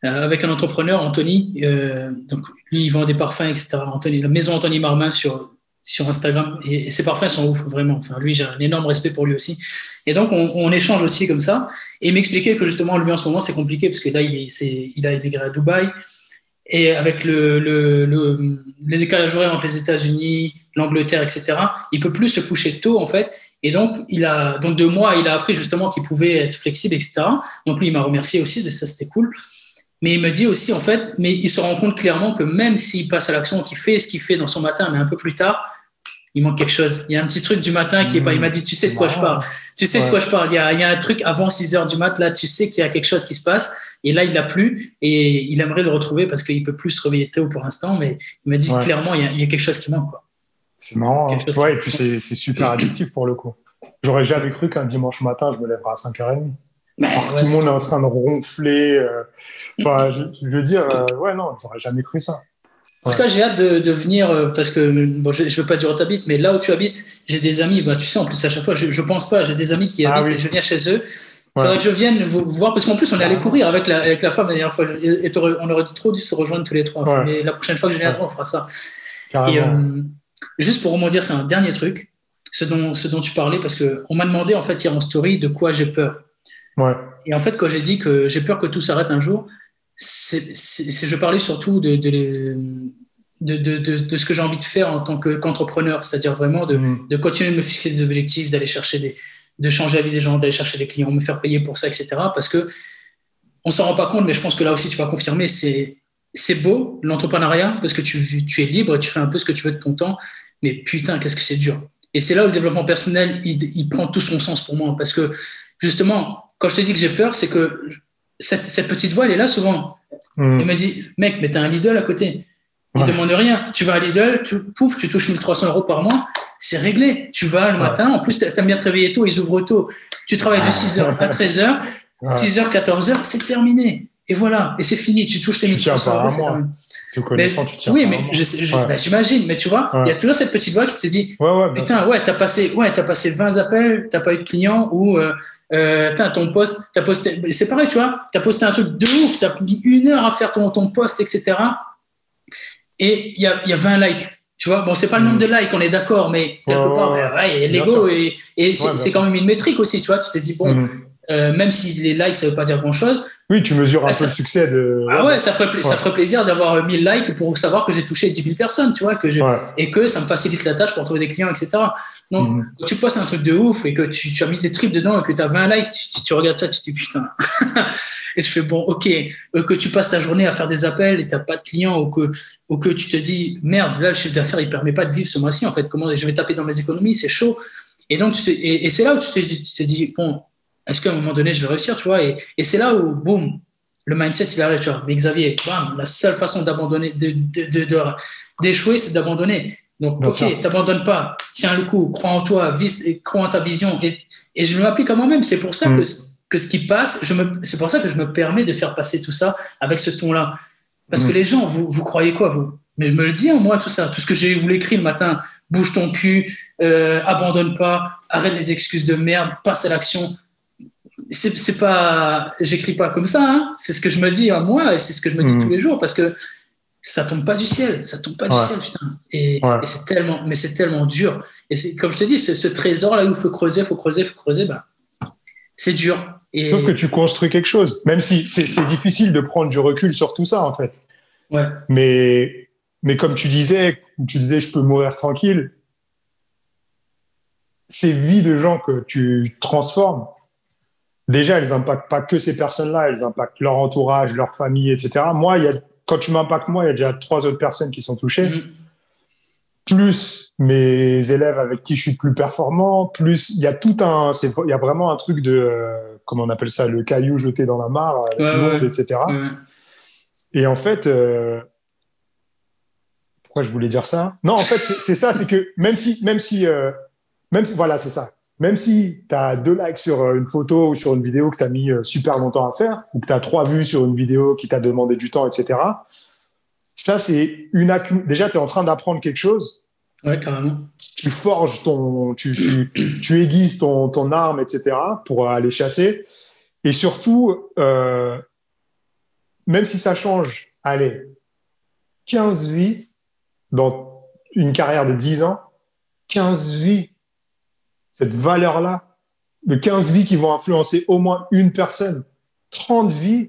Speaker 1: avec un entrepreneur, Anthony. Euh, donc lui, il vend des parfums, etc. Anthony, la maison Anthony Marmin sur sur Instagram et, ses parfums sont ouf vraiment. Enfin lui, j'ai un énorme respect pour lui aussi. Et donc on, échange aussi comme ça et il m'expliquait que justement lui en ce moment c'est compliqué parce que là il est, il a immigré à Dubaï et avec le, le, le, décalage horaire entre les États-Unis, l'Angleterre, etc., il peut plus se coucher tôt, en fait. Et donc, il a, donc de moi, il a appris justement qu'il pouvait être flexible, etc. Donc, lui, il m'a remercié aussi, ça, c'était cool. Mais il me dit aussi, en fait, mais il se rend compte clairement que même s'il passe à l'action, qu'il fait ce qu'il fait dans son matin, mais un peu plus tard, il manque quelque chose. Il y a un petit truc du matin qui est pas. Il m'a dit, tu sais de quoi je parle. Tu sais de quoi je parle. Il y, a, il y, a, un truc avant 6 heures du mat, là, tu sais qu'il y a quelque chose qui se passe. Et là, il l'a plus et il aimerait le retrouver parce qu'il peut plus se réveiller tôt pour l'instant. Mais il m'a dit clairement, il y, a, il y, a, quelque chose qui manque.
Speaker 2: C'est marrant. Hein. Ouais, et puis c'est super addictif pour le coup. J'aurais jamais cru qu'un dimanche matin, je me lèverais à 5h30. Tout le monde est en train de ronfler. Euh, enfin, je, veux dire, euh, ouais, non, j'aurais jamais cru ça.
Speaker 1: En tout cas, j'ai hâte de, venir euh, parce que bon, je ne veux pas dire où tu habites, mais là où tu habites, j'ai des amis. Bah, tu sais, en plus, à chaque fois, je ne pense pas. J'ai des amis qui ah habitent et je viens chez eux. Il faudrait que je vienne vous voir parce qu'en plus, on est allé courir avec la, avec la femme la dernière fois. Et on aurait trop dû se rejoindre tous les trois. Mais la prochaine fois que je viendrai, on fera ça. Et, euh, juste pour rebondir, c'est un dernier truc, ce dont, ce dont tu parlais, parce qu'on m'a demandé en fait hier en story de quoi j'ai peur.
Speaker 2: Ouais.
Speaker 1: Et en fait, quand j'ai dit que j'ai peur que tout s'arrête un jour, c'est, je parlais surtout de, de, de, de, ce que j'ai envie de faire en tant qu'entrepreneur, c'est-à-dire vraiment de, mm. de, continuer de me fixer des objectifs, d'aller chercher des, de changer la vie des gens, d'aller chercher des clients, me faire payer pour ça, etc. Parce que on s'en rend pas compte, mais je pense que là aussi tu vas confirmer, c'est c'est beau l'entrepreneuriat parce que tu, tu es libre, tu fais un peu ce que tu veux de ton temps, mais putain qu'est-ce que c'est dur. Et c'est là où le développement personnel il, il, prend tout son sens pour moi parce que justement quand je te dis que j'ai peur, c'est que cette, cette, petite voix elle est là souvent. Mm. Elle me dit mec mais t'as un Lidl à côté. Il ne demande rien. Tu vas à Lidl, tu, pouf, tu touches 1300 euros par mois, c'est réglé. Tu vas le matin, en plus, tu aimes bien te réveiller tôt, ils ouvrent tôt. Tu travailles de 6h à 13h, 6h, 14h, c'est terminé. Et voilà, et c'est fini. Tu touches tes 1300 euros.
Speaker 2: Tu tiens
Speaker 1: Oui, mais bah, j'imagine, mais tu vois, il y a toujours cette petite voix qui te dit Putain, ouais, t'as passé, ouais, as passé 20 appels, t'as pas eu de clients, ou euh, euh ton poste, as posté, c'est pareil, tu vois, tu as posté un truc de ouf, tu as mis une heure à faire ton, ton poste, etc et il y a, y a 20 likes. Tu vois, bon, c'est pas le nombre de likes, on est d'accord, mais quelque part, il y a l'ego et, et c'est quand même une métrique aussi, tu vois. Tu te dis, bon, mhm. euh, même si les likes, ça veut pas dire grand chose.
Speaker 2: Oui, tu mesures un peu le succès de.
Speaker 1: Ah ouais, ça ferait, ça ferait plaisir d'avoir 1000 likes pour savoir que j'ai touché 10 000 personnes, tu vois, que et que ça me facilite la tâche pour trouver des clients, etc. Donc, mhm. quand tu passes un truc de ouf et que tu, tu as mis des tripes dedans et que tu as 20 likes, tu, tu, regardes ça, tu te dis putain. et je fais bon, ok, euh, que tu passes ta journée à faire des appels et tu n'as pas de clients ou que, ou que tu te dis merde, là, le chiffre d'affaires, il ne permet pas de vivre ce mois-ci, en fait, comment je vais taper dans mes économies, c'est chaud. Et donc, et, c'est là où tu te, tu te dis, bon, est-ce qu'à un moment donné, je vais réussir, tu vois, et, et c'est là où, boum, le mindset, il arrive, tu vois. Mais Xavier, bam, la seule façon d'abandonner, d'échouer, c'est d'abandonner. Donc, ok, ok, t'abandonnes pas, tiens le coup, crois en toi, vise, crois en ta vision. Et, et je m'applique à moi-même. C'est pour ça mm. que, que ce qui passe, c'est pour ça que je me permets de faire passer tout ça avec ce ton-là. Parce que mm. les gens, vous, vous croyez quoi, vous? Mais je me le dis en moi, tout ça. Tout ce que j'ai voulu écrire le matin, bouge ton cul, euh, abandonne pas, arrête les excuses de merde, passe à l'action. C'est pas, j'écris pas comme ça. Hein. C'est ce que je me dis à moi et c'est ce que je me dis mm. tous les jours parce que ça tombe pas du ciel, ça tombe pas du ciel, putain. Et, c'est tellement, mais c'est tellement dur. Et c'est comme je te dis, ce, trésor là où il faut creuser, il faut creuser, il faut creuser, bah, c'est dur.
Speaker 2: Et... Sauf que tu construis quelque chose, même si c'est difficile de prendre du recul sur tout ça en fait.
Speaker 1: Ouais.
Speaker 2: Mais, mais comme tu disais, tu disais, je peux mourir tranquille. Ces vies de gens que tu transformes, déjà, elles n'impactent pas que ces personnes-là, elles impactent leur entourage, leur famille, etc. Moi, il y a quand tu m'impactes moi, il y a déjà trois autres personnes qui sont touchées. Mm. plus mes élèves avec qui je suis plus performant, plus il y a tout un, il y a vraiment un truc de, euh, comment on appelle ça, le caillou jeté dans la mare, monde, etc. Et en fait, euh, pourquoi je voulais dire ça? Non, en fait, c'est ça, c'est que même si, même si, euh, même si, voilà, c'est ça. Même si tu as deux likes sur une photo ou sur une vidéo que tu as mis super longtemps à faire, ou que tu as trois vues sur une vidéo qui t'a demandé du temps, etc., ça, c'est une Déjà, tu es en train d'apprendre quelque chose.
Speaker 1: Ouais, carrément.
Speaker 2: Tu forges ton. Tu, tu, tu aiguises ton, ton, arme, etc., pour aller chasser. Et surtout, euh, même si ça change, allez, 15 vies dans une carrière de 10 ans, 15 vies, cette valeur-là, de 15 vies qui vont influencer au moins une personne, 30 vies,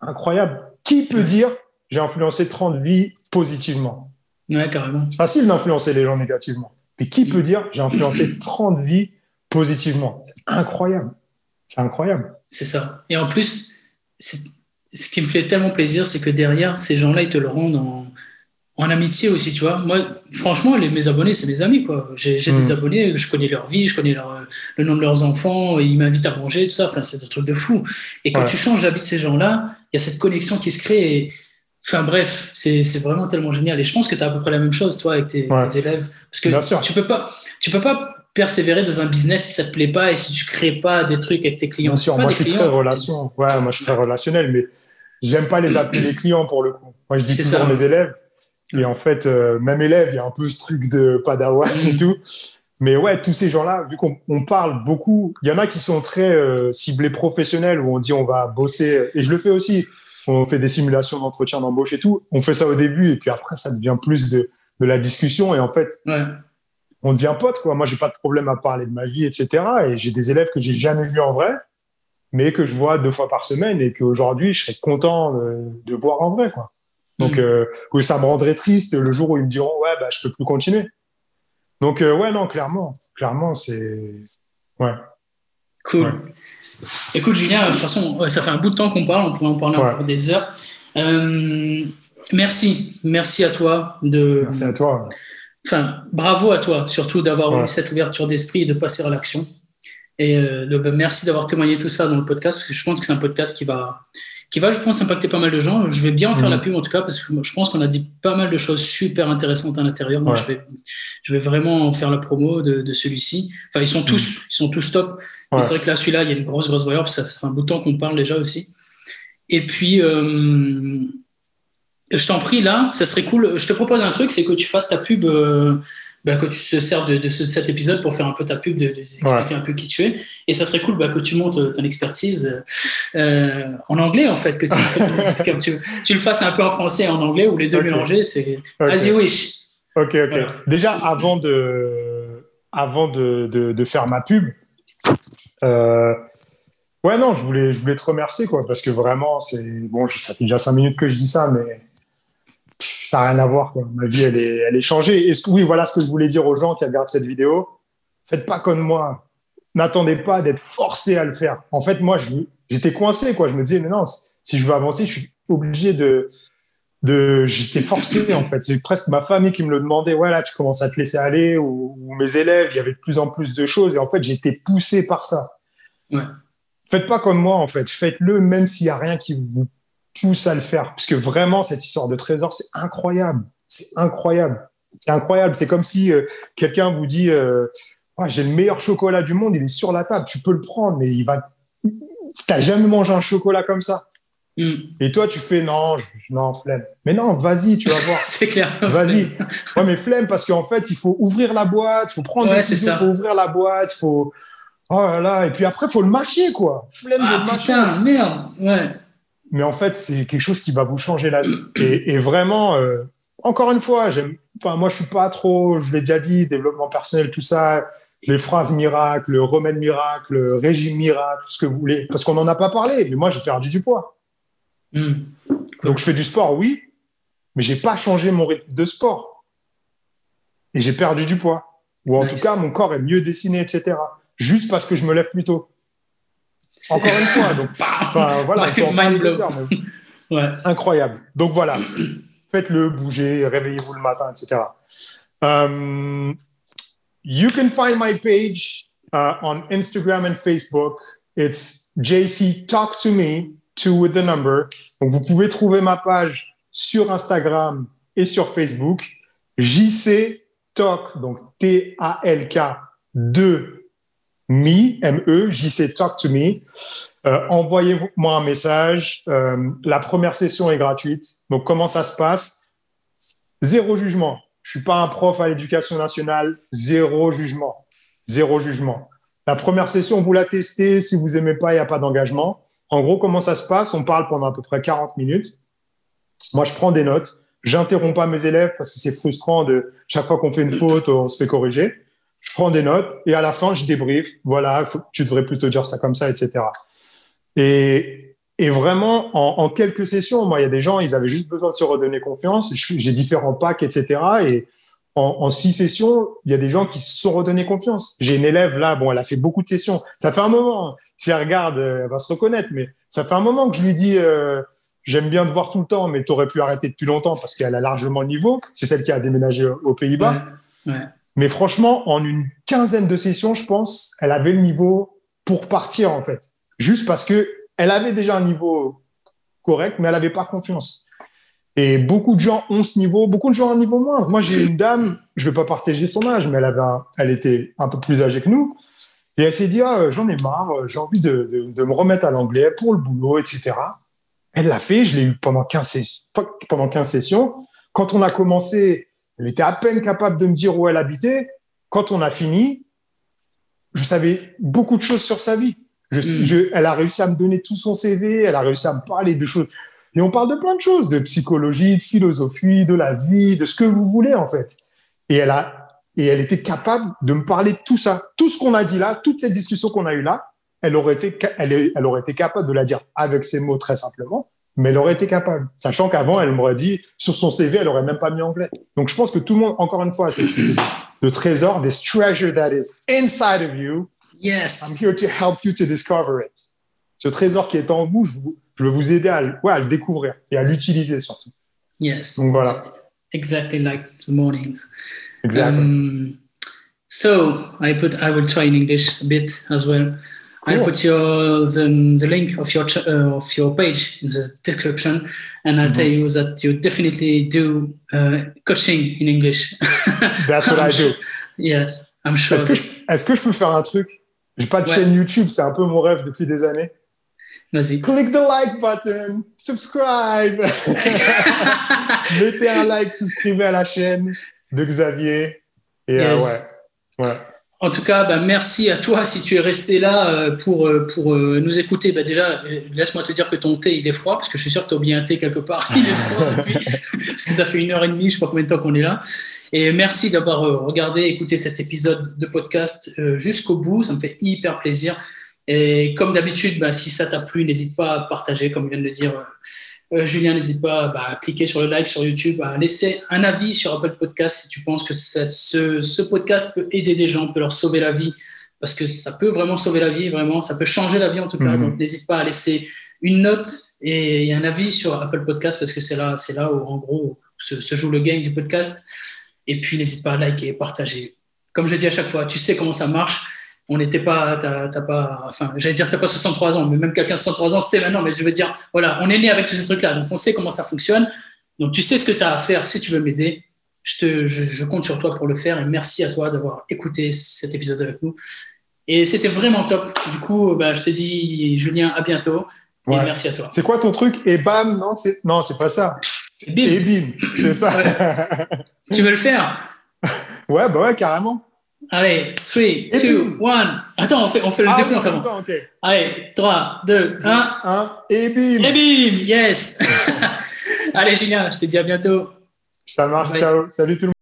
Speaker 2: incroyable. Qui peut dire j'ai influencé 30 vies positivement?
Speaker 1: Ouais, carrément.
Speaker 2: C'est facile d'influencer les gens négativement. Mais qui peut dire j'ai influencé 30 vies positivement? C'est incroyable. C'est incroyable.
Speaker 1: C'est ça. Et en plus, ce qui me fait tellement plaisir, c'est que derrière, ces gens-là, ils te le rendent en, en amitié aussi, tu vois. Moi, franchement, les, mes abonnés, c'est mes amis, quoi. J'ai des hmm. abonnés, je connais leur vie, je connais leur, le nom de leurs enfants, ils m'invitent à manger, tout ça. Enfin, c'est un truc de fou. Et quand tu changes la vie de ces gens-là, il y a cette connexion qui se crée. Et, Enfin bref, c'est vraiment tellement génial. Et je pense que tu as à peu près la même chose, toi, avec tes, élèves. Parce que tu peux pas, tu peux pas persévérer dans un business si ça te plaît pas et si tu crées pas des trucs avec tes clients.
Speaker 2: Bien sûr, moi je suis très relation. Ouais, moi je suis très relationnel, mais j'aime pas les appeler les clients pour le coup. Moi je dis toujours ça. mes élèves. Et en fait, euh, même élève, il y a un peu ce truc de padawan et mm. tout. Mais ouais, tous ces gens-là, vu qu'on parle beaucoup, il y en a qui sont très euh, ciblés professionnels où on dit on va bosser. Et je le fais aussi on fait des simulations d'entretien d'embauche et tout. On fait ça au début et puis après, ça devient plus de, de la discussion. Et en fait, on devient pote. Quoi. Moi, j'ai pas de problème à parler de ma vie, etc. Et j'ai des élèves que j'ai jamais vus en vrai, mais que je vois deux fois par semaine et qu'aujourd'hui, je serais content de, voir en vrai. Quoi. Donc, mm. euh, ça me rendrait triste le jour où ils me diront, ouais, bah, je peux plus continuer. Donc, euh, ouais, non, clairement, clairement, c'est. Ouais.
Speaker 1: Cool. Écoute, Julien, de toute façon, ça fait un bout de temps qu'on parle, on pourrait en parler encore des heures. Euh, merci, merci à toi. De,
Speaker 2: merci à toi.
Speaker 1: Enfin, bravo à toi, surtout d'avoir eu cette ouverture d'esprit et de passer à l'action. Et euh, ben, merci d'avoir témoigné tout ça dans le podcast, parce que je pense que c'est un podcast qui va, qui va, je pense, impacter pas mal de gens. Je vais bien en faire la mhm. pub en tout cas, parce que je pense qu'on a dit pas mal de choses super intéressantes à l'intérieur. Moi, je, vais, je vais vraiment faire la promo de, celui-ci. Enfin, ils sont mhm. tous, ils sont tous top. C'est vrai que là, celui-là, il y a une grosse, grosse valeur, parce que ça fait un bout de temps qu'on parle déjà aussi. Et puis, euh, je t'en prie, là, ça serait cool. Je te propose un truc, c'est que tu fasses ta pub. Euh, bah, que tu te sers de, cet épisode pour faire un peu ta pub, d'expliquer un peu qui tu es. Et ça serait cool bah, que tu montres ton expertise euh, en anglais, en fait, que tu, tu, le fasses un peu en français et en anglais, ou les deux mélangés, c'est as you wish.
Speaker 2: Ok, ok. Déjà, avant de, avant de, de faire ma pub, euh, ouais, non, je voulais, je voulais te remercier, quoi, parce que vraiment, c'est bon, ça fait déjà cinq minutes que je dis ça, mais ça n'a rien à voir. Quoi. Ma vie, elle est, elle est changée. Et oui, voilà ce que je voulais dire aux gens qui regardent cette vidéo. Faites pas comme moi. N'attendez pas d'être forcé à le faire. En fait, moi, j'étais coincé. Quoi. Je me disais, mais non, si je veux avancer, je suis obligé de. de j'étais forcé, en fait. C'est presque ma famille qui me le demandait. Ouais, là, tu commences à te laisser aller. Ou, mes élèves, il y avait de plus en plus de choses. Et en fait, j'étais poussé par ça. Ouais. Faites pas comme moi, en fait. Faites-le même s'il n'y a rien qui vous pousse à le faire. Parce que vraiment, cette histoire de trésor, c'est incroyable. C'est incroyable. C'est incroyable. C'est comme si euh, quelqu'un vous dit euh, J'ai le meilleur chocolat du monde, il est sur la table, tu peux le prendre, mais il va. Tu n'as jamais mangé un chocolat comme ça. Mm. Et toi, tu fais non, non, flemme. Mais non, vas-y, tu vas voir.
Speaker 1: c'est clair.
Speaker 2: Vas-y. Ouais, mais flemme parce qu'en fait, il faut ouvrir la boîte, il faut prendre ouais, il faut ouvrir la boîte, il faut. Oh là là, et puis après, il faut le mâcher, quoi. Flemme
Speaker 1: ah,
Speaker 2: de
Speaker 1: putain, merde. Ouais
Speaker 2: mais en fait, c'est quelque chose qui va vous changer la vie. Et, vraiment, euh, encore une fois, enfin, moi, je suis pas trop, je l'ai déjà dit, développement personnel, tout ça, les phrases miracles, le remède miracle, le régime miracle, ce que vous voulez, parce qu'on n'en a pas parlé, mais moi, j'ai perdu du poids. Hmm. Donc, je fais du sport, oui, mais j'ai pas changé mon rythme de sport. Et j'ai perdu du poids. Ou en tout cas, mon corps est mieux dessiné, etc. Juste parce que je me lève plus tôt. Encore une fois, donc, voilà, Incroyable. Donc voilà, faites-le, bougez, réveillez-vous le matin, etc. Um, you can find my page uh, on Instagram and Facebook. It's JC Talk to Me, two with the number. Donc, vous pouvez trouver ma page sur Instagram et sur Facebook. JC Talk, donc T-A-L-K 2 Me, M-E, JC Talk to Me. Euh, envoyez-moi un message. Euh, la première session est gratuite. Donc, comment ça se passe? Zéro jugement. Je suis pas un prof à l'éducation nationale. Zéro jugement. Zéro jugement. La première session, vous la testez. Si vous aimez pas, il n'y a pas d'engagement. En gros, comment ça se passe? On parle pendant à peu près 40 minutes. Moi, je prends des notes. J'interromps pas mes élèves parce que c'est frustrant de chaque fois qu'on fait une faute, on se fait corriger. Je prends des notes et à la fin, je débriefe. Voilà, tu devrais plutôt dire ça comme ça, etc. Et, vraiment, en, quelques sessions, moi, il y a des gens, ils avaient juste besoin de se redonner confiance. J'ai différents packs, etc. Et en, six sessions, il y a des gens qui se sont redonnés confiance. J'ai une élève là, bon, elle a fait beaucoup de sessions. Ça fait un moment, hein. si elle regarde, elle va se reconnaître, mais ça fait un moment que je lui dis, euh, j'aime bien te voir tout le temps, mais tu aurais pu arrêter depuis longtemps parce qu'elle a largement le niveau. C'est celle qui a déménagé aux Pays-Bas. Mais franchement, en une quinzaine de sessions, je pense, elle avait le niveau pour partir, en fait. Juste parce que elle avait déjà un niveau correct, mais elle n'avait pas confiance. Et beaucoup de gens ont ce niveau, beaucoup de gens ont un niveau moins. Moi, j'ai une dame, je ne vais pas partager son âge, mais elle, avait elle était un peu plus âgée que nous. Et elle s'est dit, ah, j'en ai marre, j'ai envie de, de, me remettre à l'anglais pour le boulot, etc. Elle l'a fait, je l'ai eu pendant 15, pendant 15 sessions. Quand on a commencé, elle était à peine capable de me dire où elle habitait. Quand on a fini, je savais beaucoup de choses sur sa vie. Hmm. Je, elle a réussi à me donner tout son CV, elle a réussi à me parler de choses. Et on parle de plein de choses, de psychologie, de philosophie, de la vie, de ce que vous voulez en fait. Et elle a, et elle était capable de me parler de tout ça, tout ce qu'on a dit là, toute cette discussion qu'on a eue là, elle aurait été, elle, elle aurait été capable de la dire avec ses mots très simplement, mais elle aurait été capable, sachant qu'avant elle m'aurait dit sur son CV, elle aurait même pas mis anglais. Donc je pense que tout le monde, encore une fois, c'est de trésor, this treasure that is inside of you
Speaker 1: Yes.
Speaker 2: I'm here to help you to discover it. Ce trésor qui est en vous, je, vous, je veux vous aider à, ouais, à le découvrir et à l'utiliser surtout.
Speaker 1: Yes.
Speaker 2: Donc voilà.
Speaker 1: Exactly like the mornings.
Speaker 2: Exactly. Um,
Speaker 1: so I put. I will try in English a bit as well. Cool. I put your the, the link of your uh, of your page in the description, and I'll mm -hmm. tell you that you definitely do uh, coaching in English.
Speaker 2: That's what I do.
Speaker 1: Yes, I'm sure.
Speaker 2: Est-ce que, est-ce que, je peux faire un truc j'ai pas de chaîne YouTube, c'est un peu mon rêve depuis des années.
Speaker 1: Vas-y.
Speaker 2: Click the like button, subscribe. Mettez un like, souscrivez à la chaîne de Xavier. Et euh, ouais.
Speaker 1: En tout cas, bah, merci à toi si tu es resté là euh, pour, euh, pour nous écouter. Bah, déjà, laisse-moi te dire que ton thé, il est froid, parce que je suis sûr que tu as oublié un thé quelque part. Il est froid depuis, parce que ça fait une heure et demie, je sais pas combien de temps qu'on est là. Et merci d'avoir euh, regardé, écouté cet épisode de podcast euh, jusqu'au bout. Ça me fait hyper plaisir. Et comme d'habitude, bah, si ça t'a plu, n'hésite pas à partager, comme vient de le dire euh, Julien. N'hésite pas bah, à cliquer sur le like sur YouTube, à laisser un avis sur Apple Podcast si tu penses que ce, podcast peut aider des gens, peut leur sauver la vie, parce que ça peut vraiment sauver la vie, vraiment, ça peut changer la vie en tout cas. Mhm. Donc n'hésite pas à laisser une note et un avis sur Apple Podcast, parce que c'est là, c'est là où en gros se, se joue le game du podcast. Et puis, n'hésite pas à liker, partager. Comme je dis à chaque fois, tu sais comment ça marche. On n'était pas, t'as, pas, enfin, j'allais dire, t'as pas 63 ans, mais même quelqu'un de 63 ans, c'est maintenant. Mais je veux dire, voilà, on est né avec tous ces trucs-là, donc on sait comment ça fonctionne. Donc, tu sais ce que tu as à faire si tu veux m'aider. Je, te, je, compte sur toi pour le faire et merci à toi d'avoir écouté cet épisode avec nous. Et c'était vraiment top. Du coup, bah, je te dis, Julien, à bientôt. Et merci à toi.
Speaker 2: C'est quoi ton truc? Et bam, non, c'est non, c'est pas ça. Et bim, c'est ça.
Speaker 1: tu veux le faire?
Speaker 2: Ouais, bah ouais, carrément.
Speaker 1: Allez, 3, 2, 1. Attends, on fait, on fait le ah, décompte avant. Allez, 3, 2, 1.
Speaker 2: 1. Et bim.
Speaker 1: Et bim, yes. Allez, Julien, je te dis à bientôt.
Speaker 2: Ça marche, ciao. Salut tout le monde.